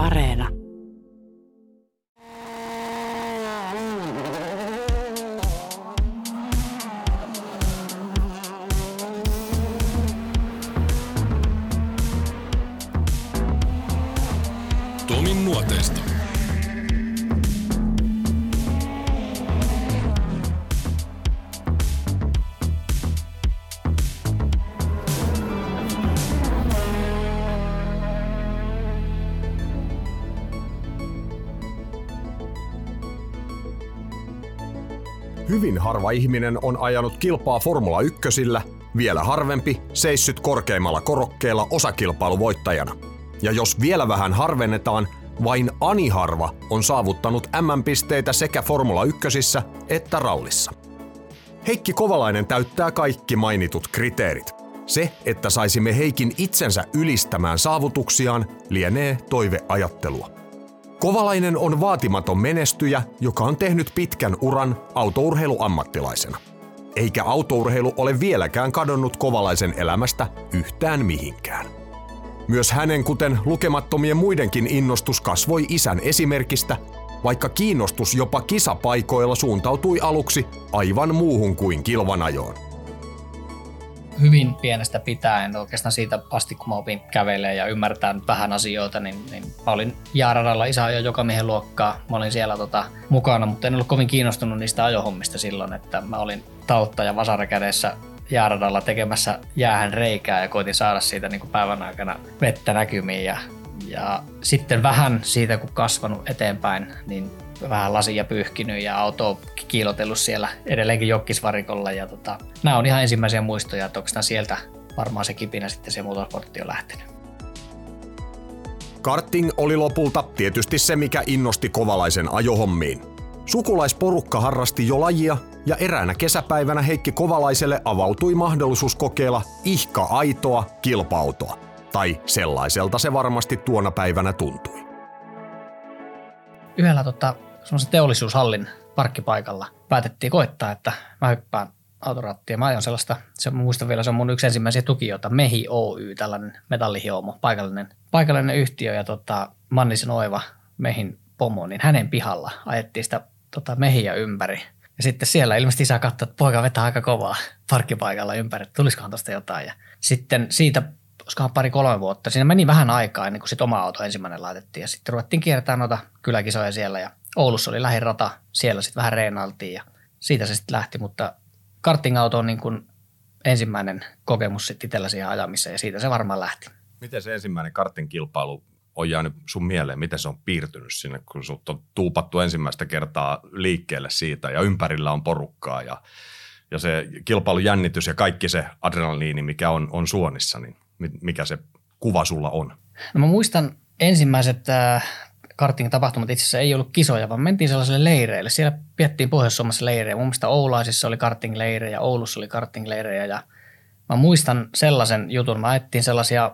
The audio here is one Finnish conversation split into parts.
Areena. Hyvin harva ihminen on ajanut kilpaa Formula 1, vielä harvempi seissyt korkeimmalla korokkeella osakilpailuvoittajana. Ja jos vielä vähän harvennetaan, vain ani harva on saavuttanut M-pisteitä sekä Formula 1 että rallissa. Heikki Kovalainen täyttää kaikki mainitut kriteerit. Se, että saisimme Heikin itsensä ylistämään saavutuksiaan, lienee toiveajattelua. Kovalainen on vaatimaton menestyjä, joka on tehnyt pitkän uran autourheiluammattilaisena. Eikä autourheilu ole vieläkään kadonnut Kovalaisen elämästä yhtään mihinkään. Myös hänen, kuten lukemattomien muidenkin innostus kasvoi isän esimerkistä, vaikka kiinnostus jopa kisapaikoilla suuntautui aluksi aivan muuhun kuin kilvanajoon hyvin pienestä pitäen, oikeastaan siitä asti kun mä opin kävelemään ja ymmärtää vähän asioita, niin, niin mä olin jääradalla isä jo joka miehen luokkaa. Mä olin siellä tota, mukana, mutta en ollut kovin kiinnostunut niistä ajohommista silloin, että mä olin tautta ja vasara kädessä tekemässä jäähän reikää ja koitin saada siitä niin kuin päivän aikana vettä näkymiin ja ja sitten vähän siitä, kun kasvanut eteenpäin, niin vähän lasia pyyhkinyt ja auto kiilotellut siellä edelleenkin jokkisvarikolla. Ja tota, nämä on ihan ensimmäisiä muistoja, että onko sieltä varmaan se kipinä sitten se motorsportti on lähtenyt. Karting oli lopulta tietysti se, mikä innosti kovalaisen ajohommiin. Sukulaisporukka harrasti jo lajia ja eräänä kesäpäivänä Heikki Kovalaiselle avautui mahdollisuus kokeilla ihka aitoa kilpautoa. Tai sellaiselta se varmasti tuona päivänä tuntui. Yhdellä tota, semmoisen teollisuushallin parkkipaikalla päätettiin koittaa, että mä hyppään autorattia. Mä ajan sellaista, se, muistan vielä, se on mun yksi ensimmäisiä tukijoita, Mehi Oy, tällainen metallihiomo, paikallinen, paikallinen yhtiö ja tota, Mannisen Oiva, Mehin pomo, niin hänen pihalla ajettiin sitä tota, mehiä ympäri. Ja sitten siellä ilmeisesti isä katsoi, että poika vetää aika kovaa parkkipaikalla ympäri, että tulisikohan tuosta jotain. Ja sitten siitä olisikohan pari-kolme vuotta. Siinä meni vähän aikaa ennen kuin sit oma auto ensimmäinen laitettiin ja sitten ruvettiin kiertämään noita kyläkisoja siellä ja Oulussa oli lähirata, siellä sitten vähän reenailtiin ja siitä se sitten lähti, mutta karting-auto on niin kuin ensimmäinen kokemus sitten itsellä siihen ajamiseen ja siitä se varmaan lähti. Miten se ensimmäinen karting-kilpailu on jäänyt sun mieleen, miten se on piirtynyt sinne, kun sut on tuupattu ensimmäistä kertaa liikkeelle siitä ja ympärillä on porukkaa ja, ja se kilpailujännitys ja kaikki se adrenaliini, mikä on, on suonissa, niin mikä se kuva sulla on? No mä muistan ensimmäiset äh, karting-tapahtumat itse asiassa ei ollut kisoja, vaan mentiin sellaiselle leireille. Siellä piettiin Pohjois-Suomessa leirejä. Mun mielestä Oulaisissa oli karting-leirejä, Oulussa oli karting-leirejä ja mä muistan sellaisen jutun. Mä ajettiin sellaisia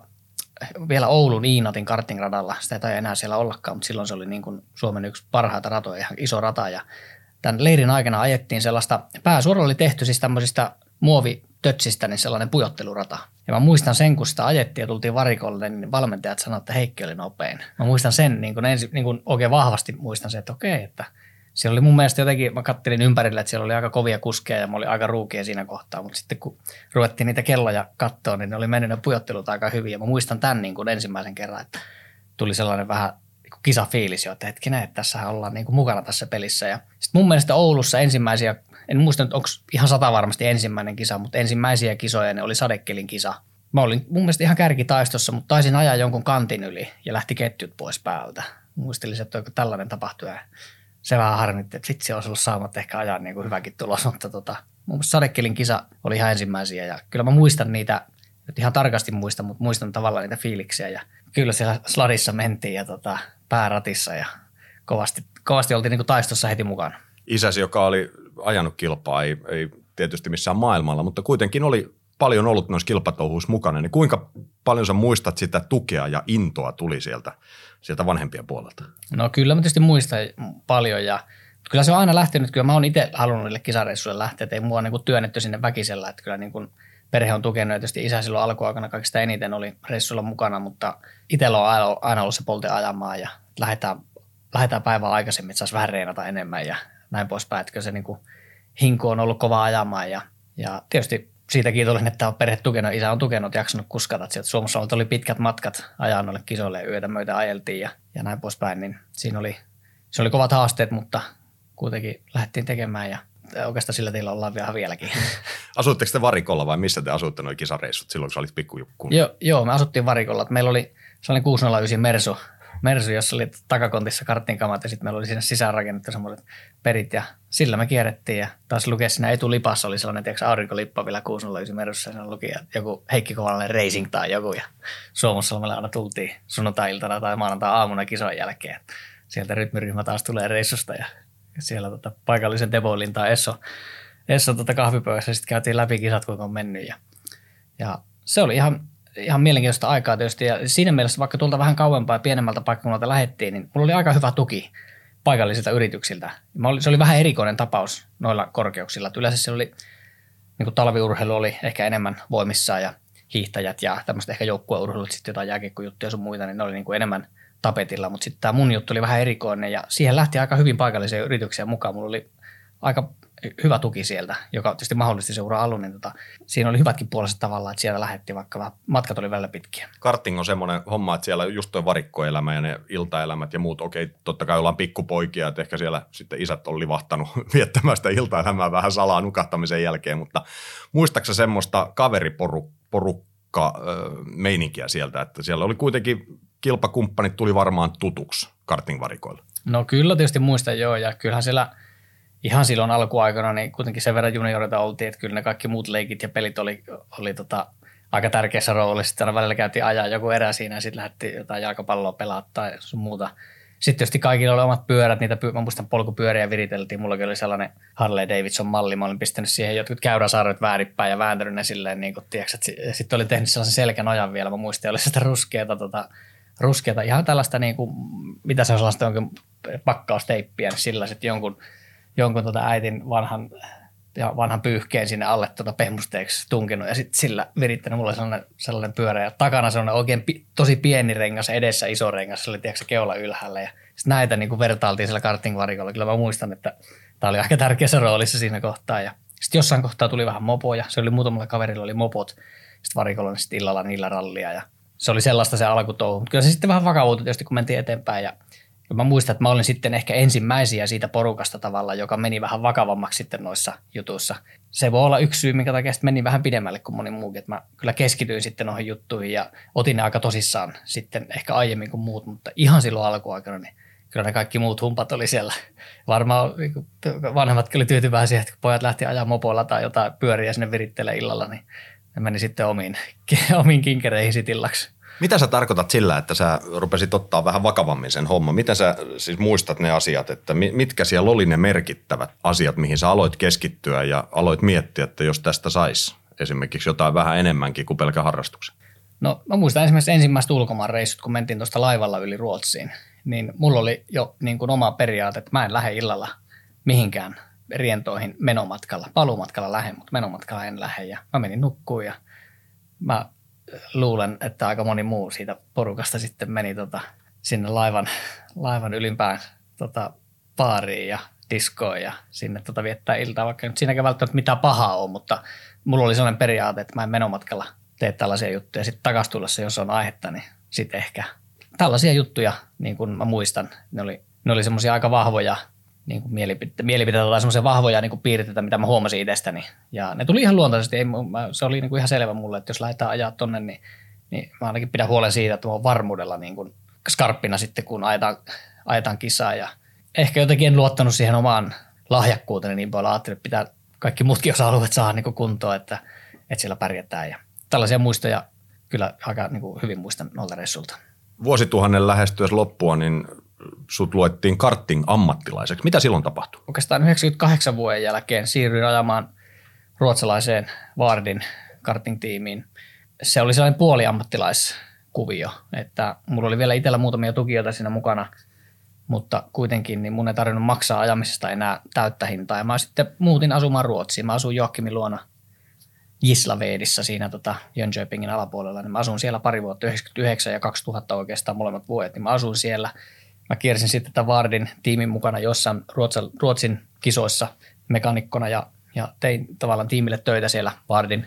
vielä Oulun Iinatin kartingradalla. Sitä ei enää siellä ollakaan, mutta silloin se oli niin kuin Suomen yksi parhaita ratoja, ihan iso rata. Ja tämän leirin aikana ajettiin sellaista, pääsuora oli tehty siis tämmöisistä muovitötsistä, niin sellainen pujottelurata. Ja mä muistan sen, kun sitä ajettiin ja tultiin varikolle, niin valmentajat sanoivat, että Heikki oli nopein. Mä muistan sen, niin kuin ensi, niin kuin oikein vahvasti muistan sen, että okei, että siellä oli mun mielestä jotenkin, mä kattelin ympärille, että siellä oli aika kovia kuskeja ja mä olin aika ruukia siinä kohtaa, mutta sitten kun ruvettiin niitä kelloja katsoa, niin ne oli mennyt ne pujottelut aika hyvin ja mä muistan tämän niin kuin ensimmäisen kerran, että tuli sellainen vähän niin kisafiilis jo, että hetkinen, että tässä ollaan niin kuin mukana tässä pelissä. Ja sitten mun mielestä Oulussa ensimmäisiä en muista nyt onko ihan sata varmasti ensimmäinen kisa, mutta ensimmäisiä kisoja ne oli sadekelin kisa. Mä olin mun mielestä ihan kärkitaistossa, mutta taisin ajaa jonkun kantin yli ja lähti ketjut pois päältä. Muistelin, että tällainen tapahtui ja se vähän harmitti, että se olisi ollut saamatta ehkä ajaa niin kuin hyväkin tulos, mutta tota, mun mielestä sadekelin kisa oli ihan ensimmäisiä ja kyllä mä muistan niitä, nyt ihan tarkasti muistan, mutta muistan tavallaan niitä fiiliksiä ja kyllä siellä sladissa mentiin ja tota, pääratissa ja kovasti, kovasti oltiin niin kuin taistossa heti mukana. Isäsi, joka oli ajanut kilpaa, ei, ei tietysti missään maailmalla, mutta kuitenkin oli paljon ollut noissa kilpatouhuissa mukana, niin kuinka paljon sä muistat sitä tukea ja intoa tuli sieltä, sieltä vanhempien puolelta? No kyllä mä tietysti muistan paljon ja kyllä se on aina lähtenyt, kyllä mä oon itse halunnut niille kisareissuille lähteä, että ei mua niin työnnetty sinne väkisellä, että kyllä niin kuin perhe on tukenut ja tietysti isä silloin alkuaikana kaikista eniten oli reissulla mukana, mutta itsellä on aina, ollut se polte ajamaan ja lähdetään, lähdetään päivää aikaisemmin, että saisi vähän reenata enemmän ja näin poispäin, että se niin kuin, hinku on ollut kova ajamaan ja, ja tietysti siitä kiitollinen, että on perhe tukenut, isä on tukenut, jaksanut kuskata. Että sieltä Suomessa oli pität matkat ajaa noille kisoille yötä myötä ajeltiin ja, ja näin poispäin, niin siinä oli, se oli kovat haasteet, mutta kuitenkin lähdettiin tekemään ja oikeastaan sillä teillä ollaan vielä vieläkin. Asuitteko te varikolla vai missä te asuitte noin kisareissut silloin, kun sä olit pikkujukkuun? Joo, joo, me asuttiin varikolla. Meillä oli sellainen 609 Mersu, Mersu, jossa oli takakontissa karttinkamat ja sitten meillä oli siinä sisäänrakennettu semmoiset perit ja sillä me kierrettiin ja taas lukee siinä etulipassa oli sellainen tiedätkö, aurinkolippa vielä 609 Mersussa ja siinä luki joku Heikki Kovalainen Racing tai joku ja Suomussalmelle aina tultiin sunnuntai-iltana tai maanantai-aamuna kisojen jälkeen. Sieltä rytmiryhmä taas tulee reissusta ja siellä tota, paikallisen Devoilin tai Esso, Esso tota kahvipöydässä sitten käytiin läpi kisat, kuinka on mennyt ja, ja se oli ihan ihan mielenkiintoista aikaa tietysti. Ja siinä mielessä, vaikka tuolta vähän kauempaa ja pienemmältä paikkakunnalta lähettiin, niin mulla oli aika hyvä tuki paikallisilta yrityksiltä. Oli, se oli vähän erikoinen tapaus noilla korkeuksilla. Että yleensä se oli, niin kuin talviurheilu oli ehkä enemmän voimissaan ja hiihtäjät ja tämmöistä ehkä joukkueurheilut, sitten jotain jääkikkojuttuja ja sun muita, niin ne oli niin kuin enemmän tapetilla. Mutta sitten tämä mun juttu oli vähän erikoinen ja siihen lähti aika hyvin paikallisia yrityksiä mukaan. Mulla oli aika hyvä tuki sieltä, joka tietysti mahdollisti se ura alun, niin tota, siinä oli hyvätkin puoliset tavalla, että siellä lähetti vaikka matkat oli välillä pitkiä. Karting on semmoinen homma, että siellä just tuo varikkoelämä ja ne iltaelämät ja muut, okei, totta kai ollaan pikkupoikia, että ehkä siellä sitten isät on livahtanut viettämään sitä iltaelämää vähän salaa nukahtamisen jälkeen, mutta muistaaksä semmoista kaveriporukka meininkiä sieltä, että siellä oli kuitenkin kilpakumppanit tuli varmaan tutuksi kartingvarikoilla? No kyllä tietysti muistan joo, ja kyllähän siellä – ihan silloin alkuaikana niin kuitenkin sen verran juniorita oltiin, että kyllä ne kaikki muut leikit ja pelit oli, oli tota, aika tärkeässä roolissa. Sitten välillä käytiin ajaa joku erä siinä ja sitten lähti jotain jalkapalloa pelaa tai sun muuta. Sitten tietysti kaikilla oli omat pyörät, niitä py- mä muistan polkupyöriä viriteltiin. Mullakin oli sellainen Harley Davidson malli, mä olin pistänyt siihen jotkut käyräsarvet väärinpäin ja vääntänyt ne silleen, niin kuin, tiiäks, sitten oli tehnyt sellaisen selkänojan vielä, mä muistin, oli sitä ruskeata, tota, ruskeata, ihan tällaista, niin kuin, mitä se on sellaista jonkin pakkausteippiä, niin sillä sitten jonkun jonkun tota äitin vanhan, ja vanhan pyyhkeen sinne alle tuota pehmusteeksi tunkenut ja sitten sillä virittänyt mulle sellainen, sellainen pyörä ja takana sellainen oikein pi, tosi pieni rengas, edessä iso rengas, oli tiedätkö, keula ylhäällä ja sitten näitä niin kuin vertailtiin sillä kartingvarikolla. Kyllä mä muistan, että tämä oli aika tärkeässä roolissa siinä kohtaa ja sitten jossain kohtaa tuli vähän mopoja, se oli muutamalla kaverilla oli mopot, sitten varikolla niin sitten illalla niillä rallia ja se oli sellaista se alkutouhu. Mutta kyllä se sitten vähän vakavuutui tietysti, kun mentiin eteenpäin ja mä muistan, että mä olin sitten ehkä ensimmäisiä siitä porukasta tavalla, joka meni vähän vakavammaksi sitten noissa jutuissa. Se voi olla yksi syy, minkä takia sitten meni vähän pidemmälle kuin moni muukin. Että mä kyllä keskityin sitten noihin juttuihin ja otin ne aika tosissaan sitten ehkä aiemmin kuin muut, mutta ihan silloin alkuaikana niin kyllä ne kaikki muut humpat oli siellä. Varmaan niin vanhemmat oli tyytyväisiä, että kun pojat lähti ajaa mopoilla tai jotain pyöriä sinne virittelee illalla, niin ne meni sitten omiin, omiin kinkereihin sitillaksi. Mitä sä tarkoitat sillä, että sä rupesit ottaa vähän vakavammin sen homman? Miten sä siis muistat ne asiat, että mitkä siellä oli ne merkittävät asiat, mihin sä aloit keskittyä ja aloit miettiä, että jos tästä saisi esimerkiksi jotain vähän enemmänkin kuin pelkä harrastuksen? No mä muistan esimerkiksi ensimmäiset ulkomaanreissut, kun mentiin tuosta laivalla yli Ruotsiin, niin mulla oli jo niin kuin oma periaate, että mä en lähde illalla mihinkään rientoihin menomatkalla. Paluumatkalla lähden, mutta menomatkalla en lähde ja mä menin nukkuun ja mä luulen, että aika moni muu siitä porukasta sitten meni tota, sinne laivan, laivan ylimpään tota, baariin ja diskoon ja sinne tota, viettää iltaa, vaikka nyt siinäkään välttämättä mitään pahaa on, mutta mulla oli sellainen periaate, että mä en menomatkalla tee tällaisia juttuja. Sitten takaisin tullessa, jos on aihetta, niin sitten ehkä tällaisia juttuja, niin kuin mä muistan, ne oli, ne oli semmoisia aika vahvoja niin kuin mielipiteitä, mielipiteitä tai semmoisia vahvoja niin kuin piirteitä, mitä mä huomasin itsestäni. Ja ne tuli ihan luontaisesti. Ei, mä, se oli niin kuin ihan selvä mulle, että jos lähdetään ajaa tonne, niin, niin mä ainakin pidän huolen siitä, että mä oon varmuudella niin kuin skarppina sitten, kun ajetaan, ajetaan kisaa. Ja ehkä jotenkin en luottanut siihen omaan lahjakkuuteen niin paljon. Ajattelin, että pitää kaikki muutkin osa-alueet saada niin kuin kuntoon, että, että siellä pärjätään. Ja tällaisia muistoja kyllä aika niin kuin hyvin muistan noilta reissulta. Vuosituhannen lähestyessä loppua, niin sut luettiin karting ammattilaiseksi. Mitä silloin tapahtui? Oikeastaan 98 vuoden jälkeen siirryin ajamaan ruotsalaiseen Vardin karting-tiimiin. Se oli sellainen puoliammattilaiskuvio, että mulla oli vielä itsellä muutamia tukijoita siinä mukana, mutta kuitenkin niin mun ei tarvinnut maksaa ajamisesta enää täyttä hintaa. Ja mä sitten muutin asumaan Ruotsiin. Mä asuin Joakimin luona Gislavedissa siinä tota Jönköpingin alapuolella, niin mä asun siellä pari vuotta, 99 ja 2000 oikeastaan molemmat vuodet, niin mä asun siellä. Mä kiersin sitten tätä Vardin tiimin mukana jossain Ruotsin, Ruotsin kisoissa mekanikkona ja, ja tein tavallaan tiimille töitä siellä Vardin,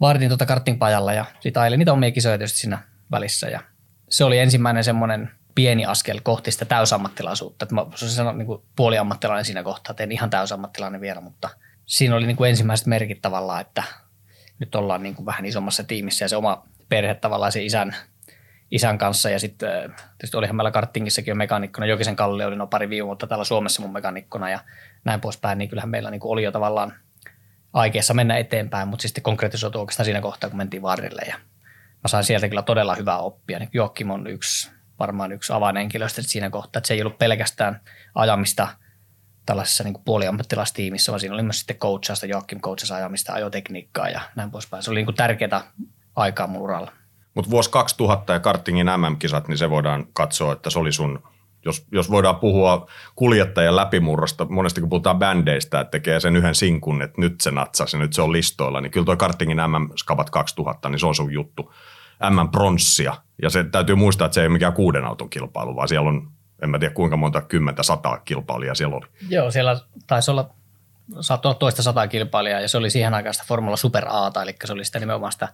Vardin tota kartingpajalla ja sitten ajelin niitä omia kisoja tietysti siinä välissä ja se oli ensimmäinen semmoinen pieni askel kohti sitä täysammattilaisuutta. Että mä sanoa niin puoliammattilainen siinä kohtaa, en ihan täysammattilainen vielä, mutta siinä oli niin kuin ensimmäiset merkit tavallaan, että nyt ollaan niin kuin vähän isommassa tiimissä ja se oma perhe tavallaan se isän, isän kanssa ja sitten tietysti olihan meillä karttingissakin jo mekanikkona, Jokisen Kalle oli no pari viime vuotta täällä Suomessa mun mekanikkona ja näin poispäin, niin kyllähän meillä niin oli jo tavallaan aikeessa mennä eteenpäin, mutta sitten konkretisoitu oikeastaan siinä kohtaa, kun mentiin varrille ja mä sain sieltä kyllä todella hyvää oppia. Niin Joakim on yksi, varmaan yksi avainhenkilöistä siinä kohtaa, että se ei ollut pelkästään ajamista – tällaisessa niin puoliammattilaistiimissä, vaan siinä oli myös sitten coachausta, Joakim coachasi ajamista, ajotekniikkaa ja näin poispäin. Se oli niin tärkeää aikaa mun uralla. Mutta vuosi 2000 ja kartingin MM-kisat, niin se voidaan katsoa, että se oli sun, jos, jos voidaan puhua kuljettajan läpimurrosta, monesti kun puhutaan bändeistä, että tekee sen yhden sinkun, että nyt se natsasi nyt se on listoilla, niin kyllä tuo kartingin MM-skavat 2000, niin se on sun juttu. M-pronssia. Ja se täytyy muistaa, että se ei ole mikään kuuden auton kilpailu, vaan siellä on en mä tiedä kuinka monta kymmentä, sataa kilpailijaa siellä oli. Joo, siellä taisi olla toista sataa kilpailijaa ja se oli siihen aikaan sitä Formula Super Ata, eli se oli sitä nimenomaan sitä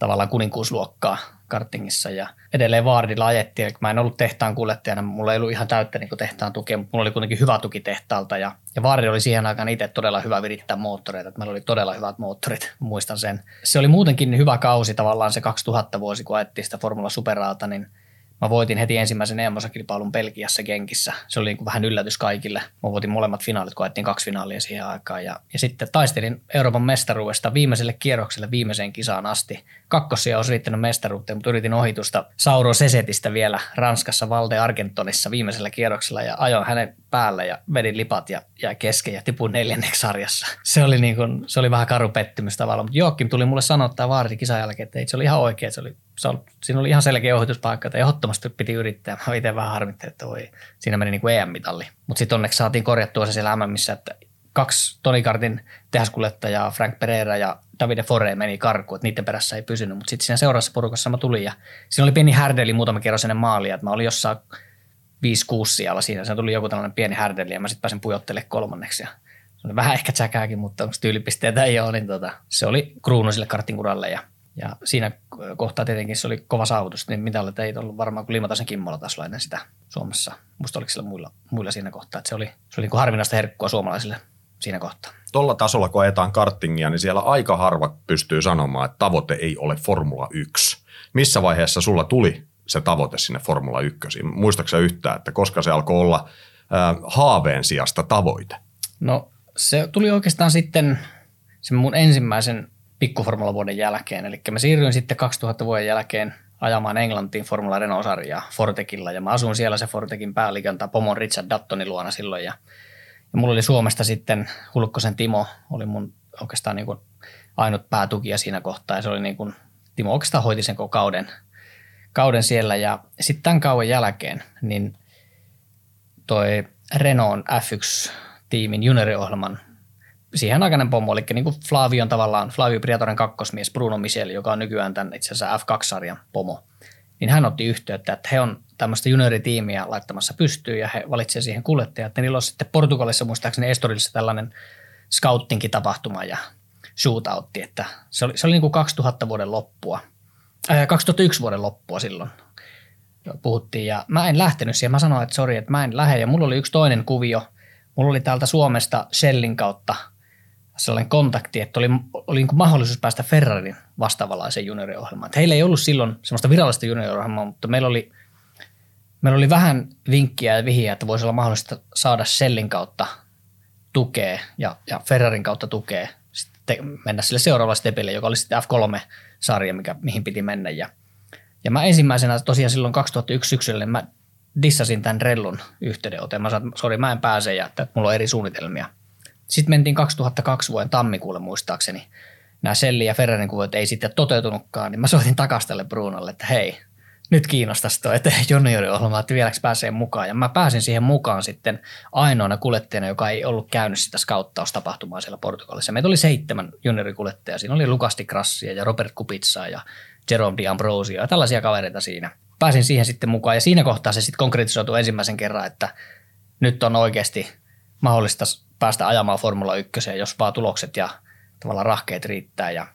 tavallaan kuninkuusluokkaa kartingissa ja edelleen Vaardilla ajettiin, eli mä en ollut tehtaan kuljettajana, mulla ei ollut ihan täyttä niin tehtaan tukea, mutta mulla oli kuitenkin hyvä tuki tehtaalta ja, ja Vaardi oli siihen aikaan itse todella hyvä virittää moottoreita, että meillä oli todella hyvät moottorit, muistan sen. Se oli muutenkin hyvä kausi tavallaan se 2000 vuosi, kun ajettiin sitä Formula Superaata, niin Mä voitin heti ensimmäisen EM-osakilpailun Belgiassa Genkissä. Se oli niin vähän yllätys kaikille. Mä voitin molemmat finaalit, kun kaksi finaalia siihen aikaan. Ja, ja sitten taistelin Euroopan mestaruudesta viimeiselle kierrokselle viimeiseen kisaan asti. Kakkosia olisi riittänyt mestaruuteen, mutta yritin ohitusta Sauro Sesetistä vielä Ranskassa Valde Argentonissa viimeisellä kierroksella ja ajoin hänen päälle ja vedin lipat ja jäi kesken ja tipuin neljänneksi sarjassa. Se oli, niin kuin, se oli vähän karu pettymys tavallaan, mutta Joakim tuli mulle sanottaa vaariti kisan jälkeen, että ei, se oli ihan oikein, se oli, se oli, siinä oli ihan selkeä ohituspaikka, että ehdottomasti piti yrittää. Mä itse vähän harmittelin, että voi, siinä meni niin kuin EM-mitalli. Mutta sitten onneksi saatiin korjattua se siellä MMissä, että kaksi Tonikartin tehaskuljettajaa, Frank Pereira ja Davide Fore meni karkuun, että niiden perässä ei pysynyt. Mutta sitten siinä seuraavassa porukassa mä tulin ja siinä oli pieni härdeli muutama kerros ennen maalia, että mä olin jossain 5-6 siellä siinä. Se tuli joku tällainen pieni härdeli ja mä sitten pääsin pujottelemaan kolmanneksi. Ja vähän ehkä tsäkääkin, mutta onko tyylipisteitä ei ole, niin tota, se oli kruunu sille kartinguralle ja ja siinä kohtaa tietenkin se oli kova saavutus, niin mitä olet ei ollut varmaan kuin Limatasen Kimmola tasolla ennen sitä Suomessa. Musta oliko sillä muilla, muilla siinä kohtaa, että se oli, se oli niin kuin harvinaista herkkua suomalaisille siinä kohtaa. Tuolla tasolla, kun ajetaan kartingia, niin siellä aika harva pystyy sanomaan, että tavoite ei ole Formula 1. Missä vaiheessa sulla tuli se tavoite sinne Formula 1? Muistaaksä yhtään, että koska se alkoi olla äh, haaveen sijasta tavoite? No se tuli oikeastaan sitten se mun ensimmäisen pikkuformulavuoden jälkeen. Eli mä siirryin sitten 2000 vuoden jälkeen ajamaan Englantiin Formula Renault-sarjaa Fortekilla ja mä asuin siellä se Fortekin päällikön pomon Richard Dattonin luona silloin. Ja, ja mulla oli Suomesta sitten Hulkkosen Timo oli mun oikeastaan niin kuin ainut päätukija siinä kohtaa. Ja se oli niin kuin, Timo oikeastaan hoiti sen kauden, kauden siellä. Ja sitten tämän kauan jälkeen niin toi Renault F1-tiimin junioriohjelman siihen aikainen pomo, eli niin kuin Flavion tavallaan, Flavio Priatoren kakkosmies Bruno Michel, joka on nykyään tämän itse asiassa F2-sarjan pomo, niin hän otti yhteyttä, että he on tämmöistä junioritiimiä laittamassa pystyyn ja he valitsevat siihen kuljettajat. Että niillä on sitten Portugalissa muistaakseni Estorissa tällainen scoutinkin-tapahtuma ja shootoutti, että se oli, se oli niin kuin 2000 vuoden loppua, äh, 2001 vuoden loppua silloin puhuttiin ja mä en lähtenyt siihen. Mä sanoin, että sori, että mä en lähde ja mulla oli yksi toinen kuvio. Mulla oli täältä Suomesta Shellin kautta – sellainen kontakti, että oli, oli niin mahdollisuus päästä Ferrarin vastaavalaiseen junioriohjelmaan. heillä ei ollut silloin semmoista virallista junioriohjelmaa, mutta meillä oli, meillä oli vähän vinkkiä ja vihiä, että voisi olla mahdollista saada Sellin kautta tukea ja, ja Ferrarin kautta tukea sitten mennä sille seuraavalle stepille, joka oli sitten F3-sarja, mikä, mihin piti mennä. Ja, ja mä ensimmäisenä tosiaan silloin 2001 syksyllä, niin mä dissasin tämän Rellun yhteydenoton. Mä sanoin, että sori, mä en pääse ja että mulla on eri suunnitelmia – sitten mentiin 2002 vuoden tammikuulle muistaakseni. Nämä Selli ja Ferrarin kuvat ei sitten toteutunutkaan, niin mä soitin takaisin tälle että hei, nyt kiinnostaisi tuo eteen junioriohjelma, että vieläkö pääsee mukaan. Ja mä pääsin siihen mukaan sitten ainoana kuljettajana, joka ei ollut käynyt sitä skauttaustapahtumaa siellä Portugalissa. Meitä oli seitsemän juniorikuljettajaa. Siinä oli Lukasti Krassia ja Robert Kupitsaa ja Jerome D'Ambrosio ja tällaisia kavereita siinä. Pääsin siihen sitten mukaan ja siinä kohtaa se sitten konkretisoitu ensimmäisen kerran, että nyt on oikeasti mahdollista päästä ajamaan Formula 1, jos vaan tulokset ja tavallaan rahkeet riittää. Ja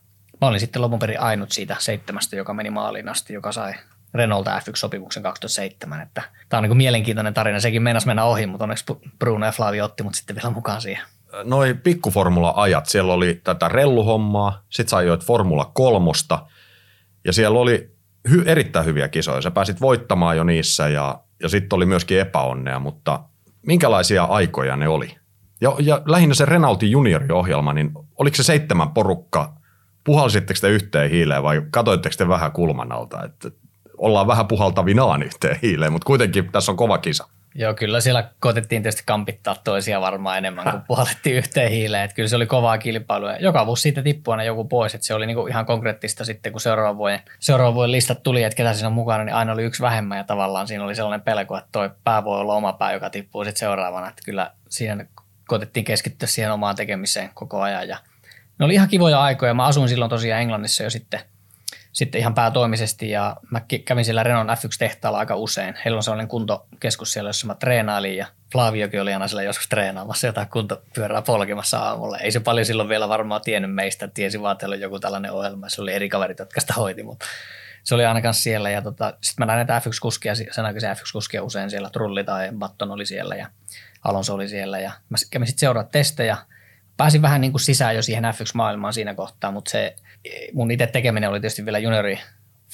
mä olin sitten lopun perin ainut siitä seitsemästä, joka meni maaliin asti, joka sai Renaulta F1-sopimuksen 2007. Että tämä on niin mielenkiintoinen tarina. Sekin meinasi mennä ohi, mutta onneksi Bruno ja Flavio otti mut sitten vielä mukaan siihen. Noi pikkuformula-ajat, siellä oli tätä relluhommaa, sit sä ajoit Formula kolmosta ja siellä oli hy- erittäin hyviä kisoja. Sä pääsit voittamaan jo niissä ja, ja sitten oli myöskin epäonnea, mutta minkälaisia aikoja ne oli? Ja, ja lähinnä se Renaultin junioriohjelma, niin oliko se seitsemän porukka, puhalsitteko te yhteen hiileen vai katoitteko te vähän kulman alta? Että ollaan vähän puhaltavinaan yhteen hiileen, mutta kuitenkin tässä on kova kisa. Joo, kyllä siellä koitettiin tietysti kampittaa toisia varmaan enemmän kuin puolettiin yhteen hiileen. Että kyllä se oli kovaa kilpailua. Joka vuosi siitä tippui aina joku pois. Että se oli niinku ihan konkreettista sitten, kun seuraavan vuoden, seuraavan vuoden listat tuli, että ketä siinä on mukana, niin aina oli yksi vähemmän. Ja tavallaan siinä oli sellainen pelko, että toi pää voi olla oma pää, joka tippuu sitten seuraavana. Että kyllä siinä koitettiin keskittyä siihen omaan tekemiseen koko ajan. Ja ne oli ihan kivoja aikoja. Mä asuin silloin tosiaan Englannissa jo sitten – sitten ihan päätoimisesti ja mä kävin siellä Renon F1-tehtaalla aika usein. Heillä on sellainen kuntokeskus siellä, jossa mä treenailin ja Flaviokin oli aina siellä joskus treenaamassa jotain kuntopyörää polkemassa aamulla. Ei se paljon silloin vielä varmaan tiennyt meistä, tiesi vaan, että oli joku tällainen ohjelma. Se oli eri kaverit, jotka sitä hoiti, mutta se oli aina siellä. Ja tota, sitten mä näin näitä F1-kuskia, sen aikaisia F1-kuskia usein siellä. Trulli tai Batton oli siellä ja Alonso oli siellä ja mä kävin sitten seuraa testejä. Pääsin vähän niin kuin sisään jo siihen F1-maailmaan siinä kohtaa, mutta se mun itse tekeminen oli tietysti vielä juniori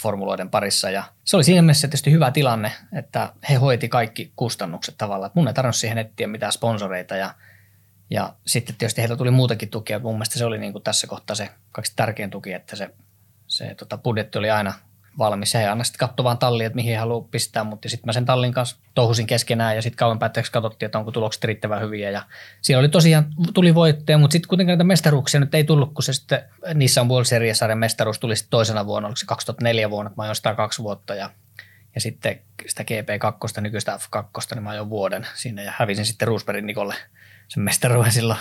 formuloiden parissa ja se oli siinä mielessä tietysti hyvä tilanne, että he hoiti kaikki kustannukset tavallaan. Mun ei tarvinnut siihen etsiä mitään sponsoreita ja, ja sitten tietysti heiltä tuli muutakin tukea. Mun mielestä se oli niin kuin tässä kohtaa se kaikista tärkein tuki, että se, se tota budjetti oli aina valmis. He aina sitten katsoi vaan talliin, että mihin haluaa pistää, mutta sitten mä sen tallin kanssa touhusin keskenään ja sitten kauan päätteeksi katsottiin, että onko tulokset riittävän hyviä. Ja siinä oli tosiaan, tuli voittoja, mutta sitten kuitenkaan näitä mestaruuksia nyt ei tullut, kun se sitten niissä on World Series-sarjan mestaruus tuli sitten toisena vuonna, oliko se 2004 vuonna, mä ajoin sitä kaksi vuotta ja ja sitten sitä GP2, nykyistä F2, niin mä ajoin vuoden sinne ja hävisin sitten Roosbergin Nikolle sen mestaruuden silloin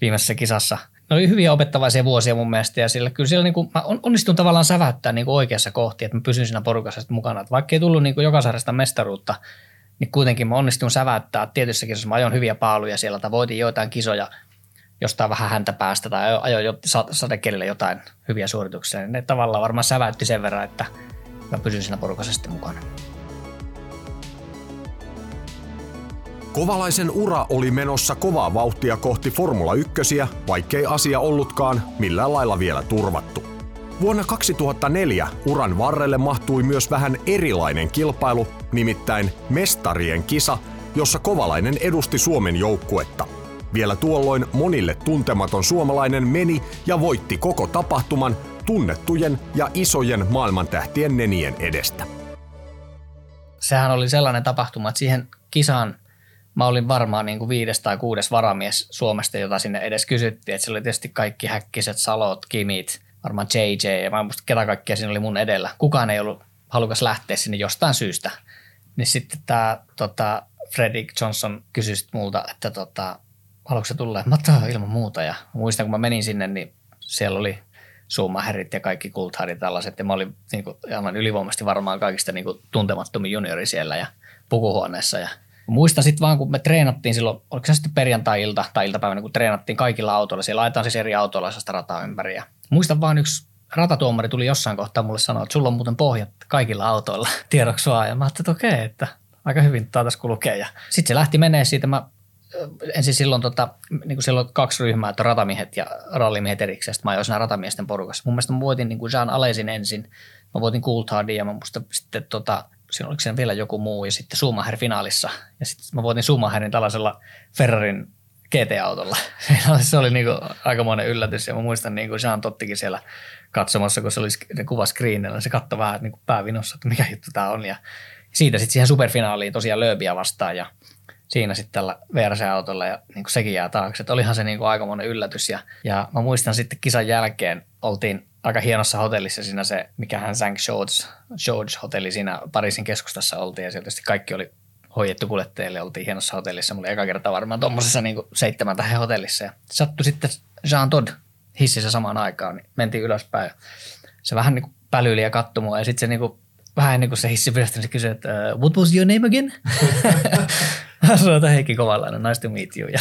viimeisessä kisassa – ne oli hyviä opettavaisia vuosia mun mielestä ja sillä kyllä siellä niin kuin, mä onnistun tavallaan säväyttää niin oikeassa kohti, että mä pysyn siinä porukassa mukana. Että vaikka ei tullut niin kuin joka sarjasta mestaruutta, niin kuitenkin mä onnistun säväyttää tietyssä kisassa. Mä ajoin hyviä paaluja siellä tai voitin joitain kisoja jostain vähän häntä päästä tai ajoin jo, sadekelillä jotain hyviä suorituksia. Niin ne tavallaan varmaan säväytti sen verran, että mä pysyn siinä porukassa sitten mukana. Kovalaisen ura oli menossa kovaa vauhtia kohti Formula 1, vaikkei asia ollutkaan millään lailla vielä turvattu. Vuonna 2004 uran varrelle mahtui myös vähän erilainen kilpailu, nimittäin mestarien kisa, jossa Kovalainen edusti Suomen joukkuetta. Vielä tuolloin monille tuntematon suomalainen meni ja voitti koko tapahtuman tunnettujen ja isojen maailmantähtien nenien edestä. Sehän oli sellainen tapahtuma, että siihen kisaan mä olin varmaan niin kuin viides tai kuudes varamies Suomesta, jota sinne edes kysyttiin. Että siellä oli tietysti kaikki häkkiset, salot, kimit, varmaan JJ ja mä en muista ketä kaikkia siinä oli mun edellä. Kukaan ei ollut halukas lähteä sinne jostain syystä. Niin sitten tämä tota, Fredrik Johnson kysyi multa, että tota, haluatko se tulla? Mä ilman muuta. Ja muistan, kun mä menin sinne, niin siellä oli Schumacherit ja kaikki kultharit tällaiset. Ja mä olin niin kuin, aivan ylivoimaisesti varmaan kaikista niin kuin, tuntemattomin juniori siellä ja pukuhuoneessa. Ja Muistan sitten vaan, kun me treenattiin silloin, oliko se sitten perjantai-ilta tai iltapäivänä, kun treenattiin kaikilla autoilla. Siellä laitetaan siis eri autoilla sitä rataa ympäri. Ja muistan vaan yksi ratatuomari tuli jossain kohtaa mulle sanoa, että sulla on muuten pohjat kaikilla autoilla tiedoksua. Ja mä ajattelin, että okei, okay, että aika hyvin tässä kulkee. Sitten se lähti menee siitä. Mä ensin silloin, tota, niin kuin silloin kaksi ryhmää, että ratamiehet ja rallimiehet erikseen. Sitten mä ajoin siinä ratamiesten porukassa. Mun mielestä mä voitin niin kuin Jean Alesin ensin. Mä voitin Coulthardin ja mä muista sitten tota, siinä oliko siinä vielä joku muu ja sitten Schumacher finaalissa. Ja sitten mä voitin Schumacherin tällaisella Ferrarin GT-autolla. se oli niinku aikamoinen yllätys ja mä muistan niin Jean Tottikin siellä katsomassa, kun se oli ne kuva screenillä, se katsoi vähän niin päävinossa, että mikä juttu tämä on. Ja siitä sitten siihen superfinaaliin tosiaan Lööbiä vastaan ja siinä sitten tällä VRC-autolla ja niin kuin sekin jää taakse. Että olihan se niin kuin aikamoinen yllätys ja, ja mä muistan sitten kisan jälkeen oltiin aika hienossa hotellissa siinä se, mikähän St. George, George hotelli siinä Pariisin keskustassa oltiin ja sieltä kaikki oli hoidettu kuljettajille, oltiin hienossa hotellissa. Mulla oli eka kerta varmaan tuommoisessa niin seitsemän tähän hotellissa ja sattui sitten Jean Todd hississä samaan aikaan, niin mentiin ylöspäin. Se vähän niin kuin pälyili ja katsoi mua ja sitten se niin kuin, vähän ennen kuin se hissi pyörähti, niin se kysyi, että uh, what was your name again? Sanoin, että Heikki Kovalainen, nice to meet you. Ja,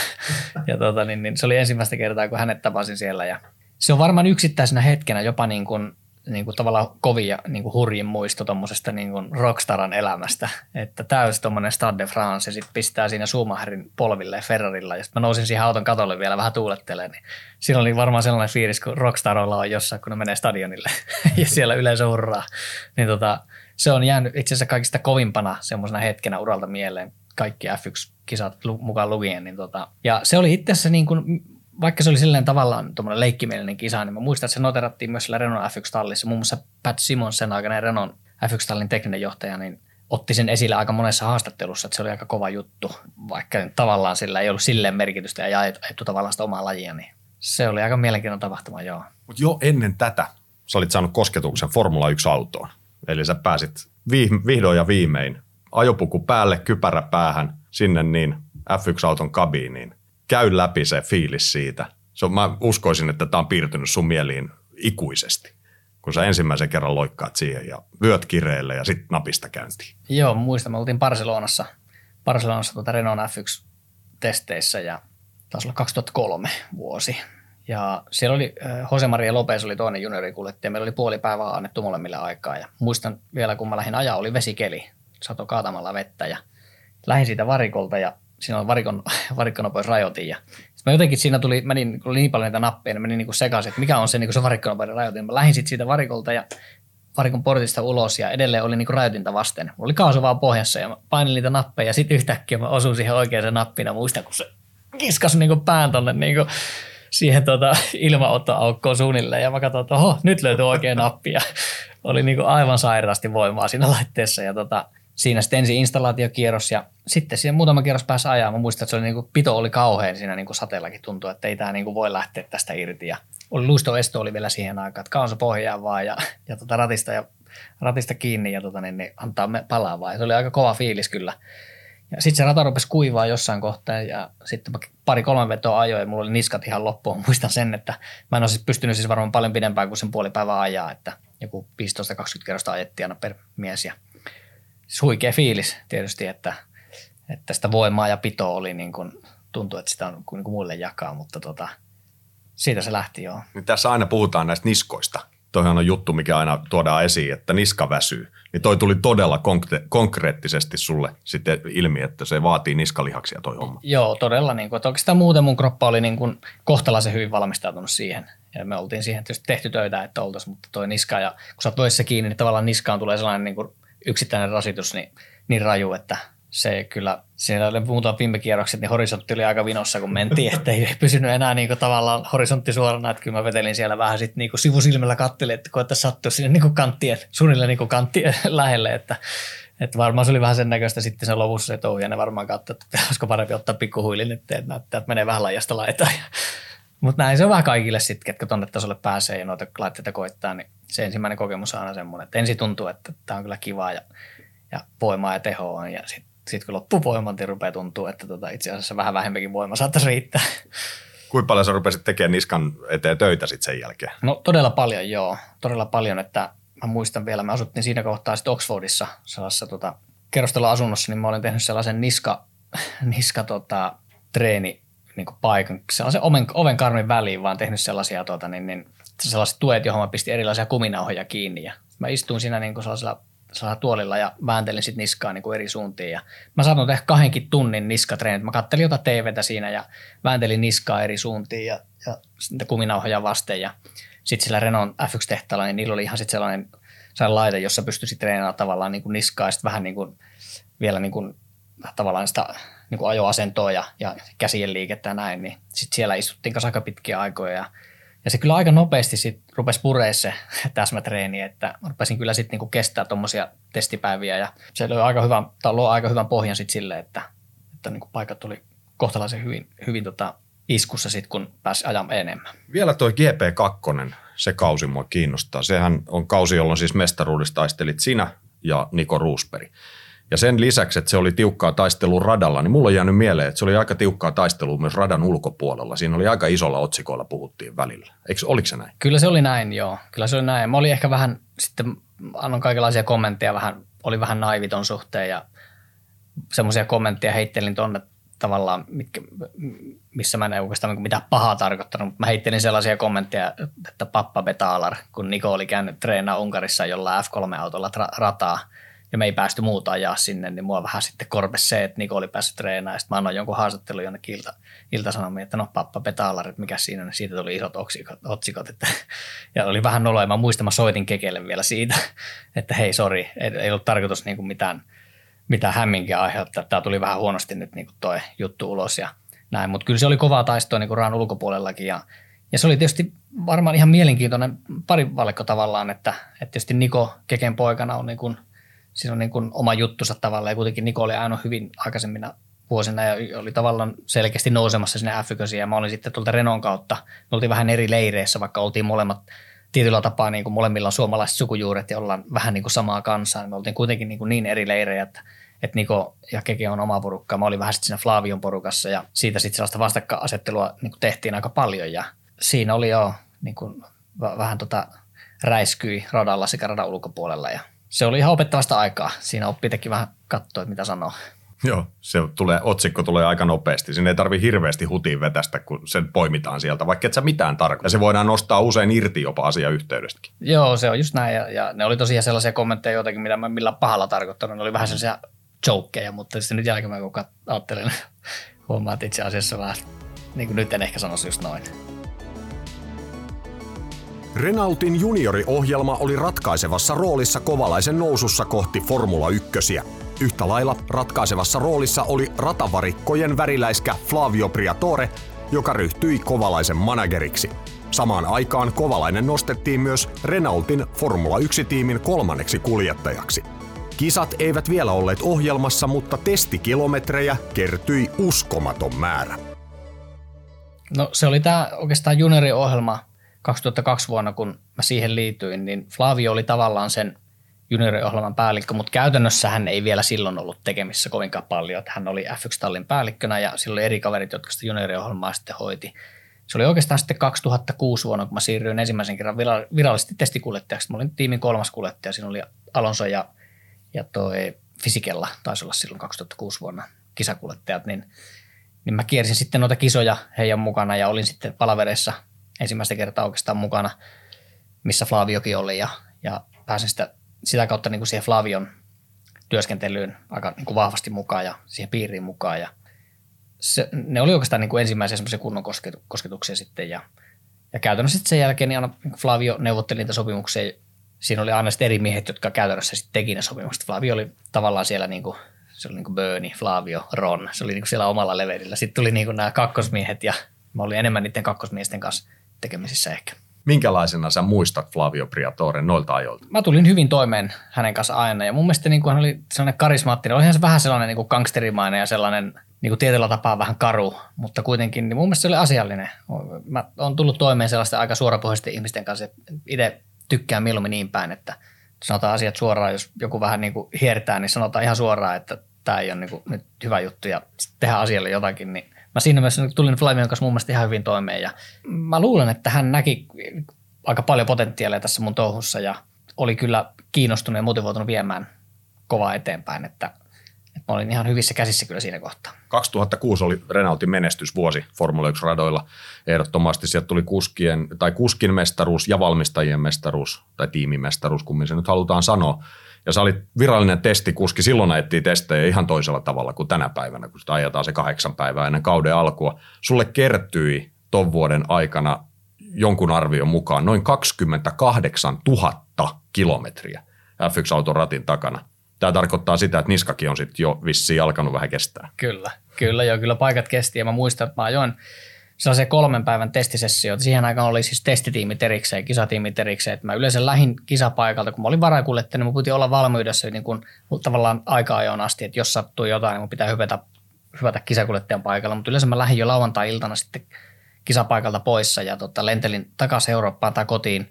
ja tota, niin, niin, se oli ensimmäistä kertaa, kun hänet tapasin siellä ja se on varmaan yksittäisenä hetkenä jopa niin kuin, niin kuin tavallaan kovin ja niin kuin hurjin muisto tuommoisesta niin kuin rockstaran elämästä. Että täysin tuommoinen Stade de France ja sitten pistää siinä Schumacherin polville Ferrarilla. Ja sitten mä nousin siihen auton katolle vielä vähän tuulettelemaan. Niin siinä oli varmaan sellainen fiilis, kun rockstaroilla on jossain, kun ne menee stadionille ja siellä yleensä hurraa. Niin tota, se on jäänyt itse asiassa kaikista kovimpana semmoisena hetkenä uralta mieleen kaikki F1-kisat mukaan lukien. Niin tota, ja se oli itse asiassa niin kuin vaikka se oli silleen tavallaan tuommoinen leikkimielinen kisa, niin mä muistan, että se noterattiin myös sillä Renault F1-tallissa. Muun muassa Pat Simons, sen aikainen Renault F1-tallin tekninen johtaja, niin otti sen esille aika monessa haastattelussa, että se oli aika kova juttu, vaikka tavallaan sillä ei ollut silleen merkitystä ja ajettu tavallaan sitä omaa lajia, niin se oli aika mielenkiintoinen tapahtuma, joo. Mutta jo ennen tätä sä olit saanut kosketuksen Formula 1-autoon. Eli sä pääsit vihdoin ja viimein ajopuku päälle, kypärä päähän, sinne niin F1-auton kabiiniin käy läpi se fiilis siitä. Se on, mä uskoisin, että tämä on piirtynyt sun mieliin ikuisesti, kun sä ensimmäisen kerran loikkaat siihen ja vyöt kireelle ja sitten napista käyntiin. Joo, muistan, me oltiin Barcelonassa, Barcelonassa tuota Renault F1-testeissä ja taisi olla 2003 vuosi. Ja siellä oli, Jose Maria Lopez oli toinen juniorikuljettaja, meillä oli puoli päivää annettu molemmille aikaa. Ja muistan vielä, kun mä lähdin ajaa, oli vesikeli, sato kaatamalla vettä ja lähdin siitä varikolta ja siinä on varikon, varikkonopeusrajoitin ja mä jotenkin siinä tuli, menin, kun oli niin paljon niitä nappeja, niin menin niin sekaisin, että mikä on se, niin se varikkonopeuden rajoitin. Mä lähdin sitten siitä varikolta ja varikon portista ulos ja edelleen oli niin rajoitinta vasten. Mulla oli kaasu vaan pohjassa ja mä painin niitä nappeja ja sitten yhtäkkiä mä osuin siihen oikeaan nappina. Muistan, kun se kiskas niin pään tonne niin siihen tota, ilmaottoaukkoon suunnilleen ja mä katsoin, että oho, nyt löytyy oikea nappi ja oli niin aivan sairaasti voimaa siinä laitteessa ja tota, siinä sitten ensin installaatiokierros ja sitten siihen muutama kierros pääsi ajaa. Mä muistan, että se oli niin kuin, pito oli kauhean siinä kuin sateellakin tuntui, että ei tämä kuin voi lähteä tästä irti. Ja oli luistoesto oli vielä siihen aikaan, että kaonsa pohjaa vaan ja, ja tota ratista, ja ratista kiinni ja tota, niin, niin antaa palaa vaan. Ja se oli aika kova fiilis kyllä. Ja sitten se rata rupesi kuivaa jossain kohtaa ja sitten pari-kolme vetoa ajoin ja mulla oli niskat ihan loppuun. Muistan sen, että mä en olisi pystynyt siis varmaan paljon pidempään kuin sen puoli päivää ajaa, että joku 15-20 kerrosta ajettiin aina per mies ja huikea fiilis tietysti, että, että sitä voimaa ja pitoa oli niin kuin, tuntui, että sitä on niin kuin muille jakaa, mutta tota, siitä se lähti joo. Niin tässä aina puhutaan näistä niskoista. Toihan on juttu, mikä aina tuodaan esiin, että niska väsyy. Niin toi tuli todella konkre- konkreettisesti sulle sitten ilmi, että se vaatii niskalihaksia toi homma. Joo, todella. Niin kuin, että oikeastaan muuten mun kroppa oli niin kuin kohtalaisen hyvin valmistautunut siihen. Ja me oltiin siihen tietysti tehty töitä, että oltaisiin, mutta toi niska ja kun sä oot kiinni, niin tavallaan niskaan tulee sellainen niin kuin yksittäinen rasitus niin, niin raju, että se kyllä, siellä oli muutamat viime kierrokset, niin horisontti oli aika vinossa, kun mentiin, että ei pysynyt enää niin kuin tavallaan horisontti suorana, että kyllä mä vetelin siellä vähän sitten niin sivusilmällä kattelin, että koetta sattua sinne niin kuin kanttien, suunnilleen niin kuin kanttien lähelle, että, että varmaan se oli vähän sen näköistä sitten se lopussa se touhu, ja ne varmaan katsoi, että olisiko parempi ottaa pikkuhuilin, että näyttää, että menee vähän laajasta laitaan. Mutta näin se on vähän kaikille sitten, ketkä tuonne tasolle pääsee ja noita laitteita koittaa, niin se ensimmäinen kokemus on aina semmoinen, että ensin tuntuu, että tämä on kyllä kivaa ja, ja voimaa ja tehoa on ja sitten sit kun loppuu voiman, niin rupeaa tuntua, että tota itse asiassa vähän vähempikin voima saattaisi riittää. Kuinka paljon sä rupesit tekemään niskan eteen töitä sitten sen jälkeen? No todella paljon joo, todella paljon, että mä muistan vielä, mä asuttiin siinä kohtaa sitten Oxfordissa sellaisessa tota, kerrostaloasunnossa, niin mä olin tehnyt sellaisen niska, niska tota, treeni niin paikan, sellaisen oven, oven karmin väliin, vaan tehnyt sellaisia tuota, niin, niin, sellaiset tuet, johon mä pistin erilaisia kuminauhoja kiinni. Ja mä istuin siinä niin kuin sellaisella, sellaisella tuolilla ja vääntelin sitten niskaa niin kuin eri suuntiin. Ja mä saatoin tehdä kahdenkin tunnin niskatreenit. Mä kattelin jotain TVtä siinä ja vääntelin niskaa eri suuntiin ja, ja sitten kuminauhoja vasten. Ja sitten sillä Renault F1-tehtaalla, niin niillä oli ihan sitten sellainen, sellainen laite, jossa pystyi treenaamaan tavallaan niin kuin niskaa ja sitten vähän niin kuin, vielä niin kuin, tavallaan sitä niin kuin ajoasentoa ja, ja käsien liikettä ja näin, niin sitten siellä istuttiin kanssa aika pitkiä aikoja ja, ja se kyllä aika nopeasti sit rupesi puree se täsmätreeni, että rupesin kyllä sitten niinku kestää tuommoisia testipäiviä ja se oli aika hyvän, luo aika hyvän pohjan sitten sille, että, että niinku paikat tuli kohtalaisen hyvin, hyvin tota, iskussa sitten, kun pääsi ajamaan enemmän. Vielä toi GP2, se kausi mua kiinnostaa. Sehän on kausi, jolloin siis mestaruudesta taistelit sinä ja Niko Ruusperi. Ja sen lisäksi, että se oli tiukkaa taistelua radalla, niin mulla on jäänyt mieleen, että se oli aika tiukkaa taistelua myös radan ulkopuolella. Siinä oli aika isolla otsikoilla puhuttiin välillä. Eikö, oliko se näin? Kyllä se oli näin, joo. Kyllä se oli näin. Mä olin ehkä vähän, sitten annoin kaikenlaisia kommentteja, vähän, oli vähän naiviton suhteen ja semmoisia kommentteja heittelin tuonne tavallaan, mitkä, missä mä en oikeastaan niin mitään pahaa tarkoittanut, mutta mä heittelin sellaisia kommentteja, että pappa betalar, kun Niko oli käynyt treenaa Unkarissa jollain F3-autolla tra- rataa – ja me ei päästy muuta ajaa sinne, niin mua vähän sitten korpe se, että Niko oli päässyt treenaamaan. Sitten mä annoin jonkun haastattelun jonnekin ilta, iltasanomiin, että no pappa petalarit, mikä siinä on. Siitä tuli isot otsikot, otsikot että, ja oli vähän noloa. Mä muistan, mä soitin kekelle vielä siitä, että hei, sori, ei, ei ollut tarkoitus niin kuin mitään, mitään hämminkiä aiheuttaa. Tämä tuli vähän huonosti nyt niin kuin toi juttu ulos ja näin. Mutta kyllä se oli kovaa taistoa niin kuin raan ulkopuolellakin ja ja se oli tietysti varmaan ihan mielenkiintoinen parivalekko tavallaan, että, että tietysti Niko Keken poikana on niin kuin – siinä on niin kuin oma juttunsa tavallaan. Ja kuitenkin Niko oli aina hyvin aikaisemmina vuosina ja oli tavallaan selkeästi nousemassa sinne f ja mä olin sitten tuolta Renon kautta, me oltiin vähän eri leireissä, vaikka oltiin molemmat tietyllä tapaa niin kuin molemmilla on suomalaiset sukujuuret ja ollaan vähän niin kuin samaa kansaa, me oltiin kuitenkin niin, kuin niin eri leirejä, että, että Niko ja Keke on oma porukka. Mä olin vähän sitten siinä Flavion porukassa ja siitä sitten sellaista vastakkainasettelua niin kuin tehtiin aika paljon. Ja siinä oli jo niin kuin, vähän tota räiskyi radalla sekä radan ulkopuolella ja se oli ihan opettavasta aikaa. Siinä oppii teki vähän katsoa, mitä sanoo. Joo, se tulee, otsikko tulee aika nopeasti. Sinne ei tarvi hirveästi hutiin vetästä, kun sen poimitaan sieltä, vaikka et sä mitään tarkoita. Ja se voidaan nostaa usein irti jopa asiayhteydestäkin. Joo, se on just näin. Ja, ja ne oli tosiaan sellaisia kommentteja joitakin, mitä mä millä pahalla tarkoittanut. Ne oli vähän sellaisia jokeja, mutta sitten nyt jälkeen kun ajattelen, huomaa, että itse asiassa vähän, niin kuin nyt en ehkä sanoisi just noin. Renaultin junioriohjelma oli ratkaisevassa roolissa kovalaisen nousussa kohti Formula 1. Yhtä lailla ratkaisevassa roolissa oli ratavarikkojen väriläiskä Flavio Priatore, joka ryhtyi kovalaisen manageriksi. Samaan aikaan kovalainen nostettiin myös Renaultin Formula 1-tiimin kolmanneksi kuljettajaksi. Kisat eivät vielä olleet ohjelmassa, mutta testikilometrejä kertyi uskomaton määrä. No se oli tämä oikeastaan junioriohjelma, 2002 vuonna, kun mä siihen liityin, niin Flavio oli tavallaan sen junioriohjelman päällikkö, mutta käytännössä hän ei vielä silloin ollut tekemissä kovinkaan paljon. Että hän oli F1-tallin päällikkönä ja silloin eri kaverit, jotka sitä junioriohjelmaa sitten hoiti. Se oli oikeastaan sitten 2006 vuonna, kun mä siirryin ensimmäisen kerran virallisesti testikuljettajaksi. Mä olin tiimin kolmas kuljettaja. Siinä oli Alonso ja, ja toi Fisikella, taisi olla silloin 2006 vuonna kisakuljettajat, niin, niin mä kiersin sitten noita kisoja heidän mukana ja olin sitten palavereissa – ensimmäistä kertaa oikeastaan mukana, missä Flaviokin oli ja, ja pääsin sitä, sitä kautta niin kuin siihen Flavion työskentelyyn aika niin kuin vahvasti mukaan ja siihen piiriin mukaan ja se, ne oli oikeastaan niin kuin ensimmäisiä semmoisia kunnon kosketuksia sitten ja, ja käytännössä sitten sen jälkeen niin aina Flavio neuvotteli niitä sopimuksia. Siinä oli aina eri miehet, jotka käytännössä sitten teki ne sopimukset. Flavio oli tavallaan siellä niin kuin, se oli niin kuin Bernie, Flavio, Ron. Se oli niin kuin siellä omalla levelillä. Sitten tuli niin kuin nämä kakkosmiehet ja mä olin enemmän niiden kakkosmiesten kanssa tekemisissä ehkä. Minkälaisena sä muistat Flavio Priatore noilta ajoilta? Mä tulin hyvin toimeen hänen kanssa aina ja mun mielestä niin kuin hän oli sellainen karismaattinen. Olihan se vähän sellainen niin kuin gangsterimainen ja sellainen niin kuin tietyllä tapaa vähän karu, mutta kuitenkin niin mun mielestä se oli asiallinen. Mä oon tullut toimeen sellaisten aika suorapohjaisten ihmisten kanssa. Itse tykkään mieluummin niin päin, että sanotaan asiat suoraan, jos joku vähän niin kuin hiertää, niin sanotaan ihan suoraan, että tämä ei ole niin kuin nyt hyvä juttu ja tehdään asialle jotakin, niin mä siinä mielessä tulin Flavion kanssa mun mielestä ihan hyvin toimeen ja mä luulen, että hän näki aika paljon potentiaalia tässä mun touhussa ja oli kyllä kiinnostunut ja motivoitunut viemään kovaa eteenpäin, että, että mä olin ihan hyvissä käsissä kyllä siinä kohtaa. 2006 oli Renaultin menestysvuosi Formula 1-radoilla. Ehdottomasti sieltä tuli kuskien, tai kuskin mestaruus ja valmistajien mestaruus, tai tiimimestaruus, kummin se nyt halutaan sanoa. Ja sä olit virallinen testikuski. Silloin ajettiin testejä ihan toisella tavalla kuin tänä päivänä, kun sitä ajetaan se kahdeksan päivää ennen kauden alkua. Sulle kertyi ton vuoden aikana jonkun arvion mukaan noin 28 000 kilometriä F1-auton ratin takana. Tämä tarkoittaa sitä, että niskakin on sitten jo vissiin alkanut vähän kestää. Kyllä, kyllä jo, kyllä paikat kesti ja mä muistan, että mä ajoin sellaisia kolmen päivän testisessioita. Siihen aikaan oli siis testitiimit erikseen, kisatiimit erikseen. Mä yleensä lähin kisapaikalta, kun mä olin varakuljettaja, niin mun piti olla valmiudessa niin kuin, tavallaan aika ajoin asti, että jos sattuu jotain, niin mun pitää hypätä hyvätä kisakuljettajan paikalla, mutta yleensä mä lähdin jo lauantai-iltana sitten kisapaikalta poissa ja tota, lentelin takaisin Eurooppaan tai kotiin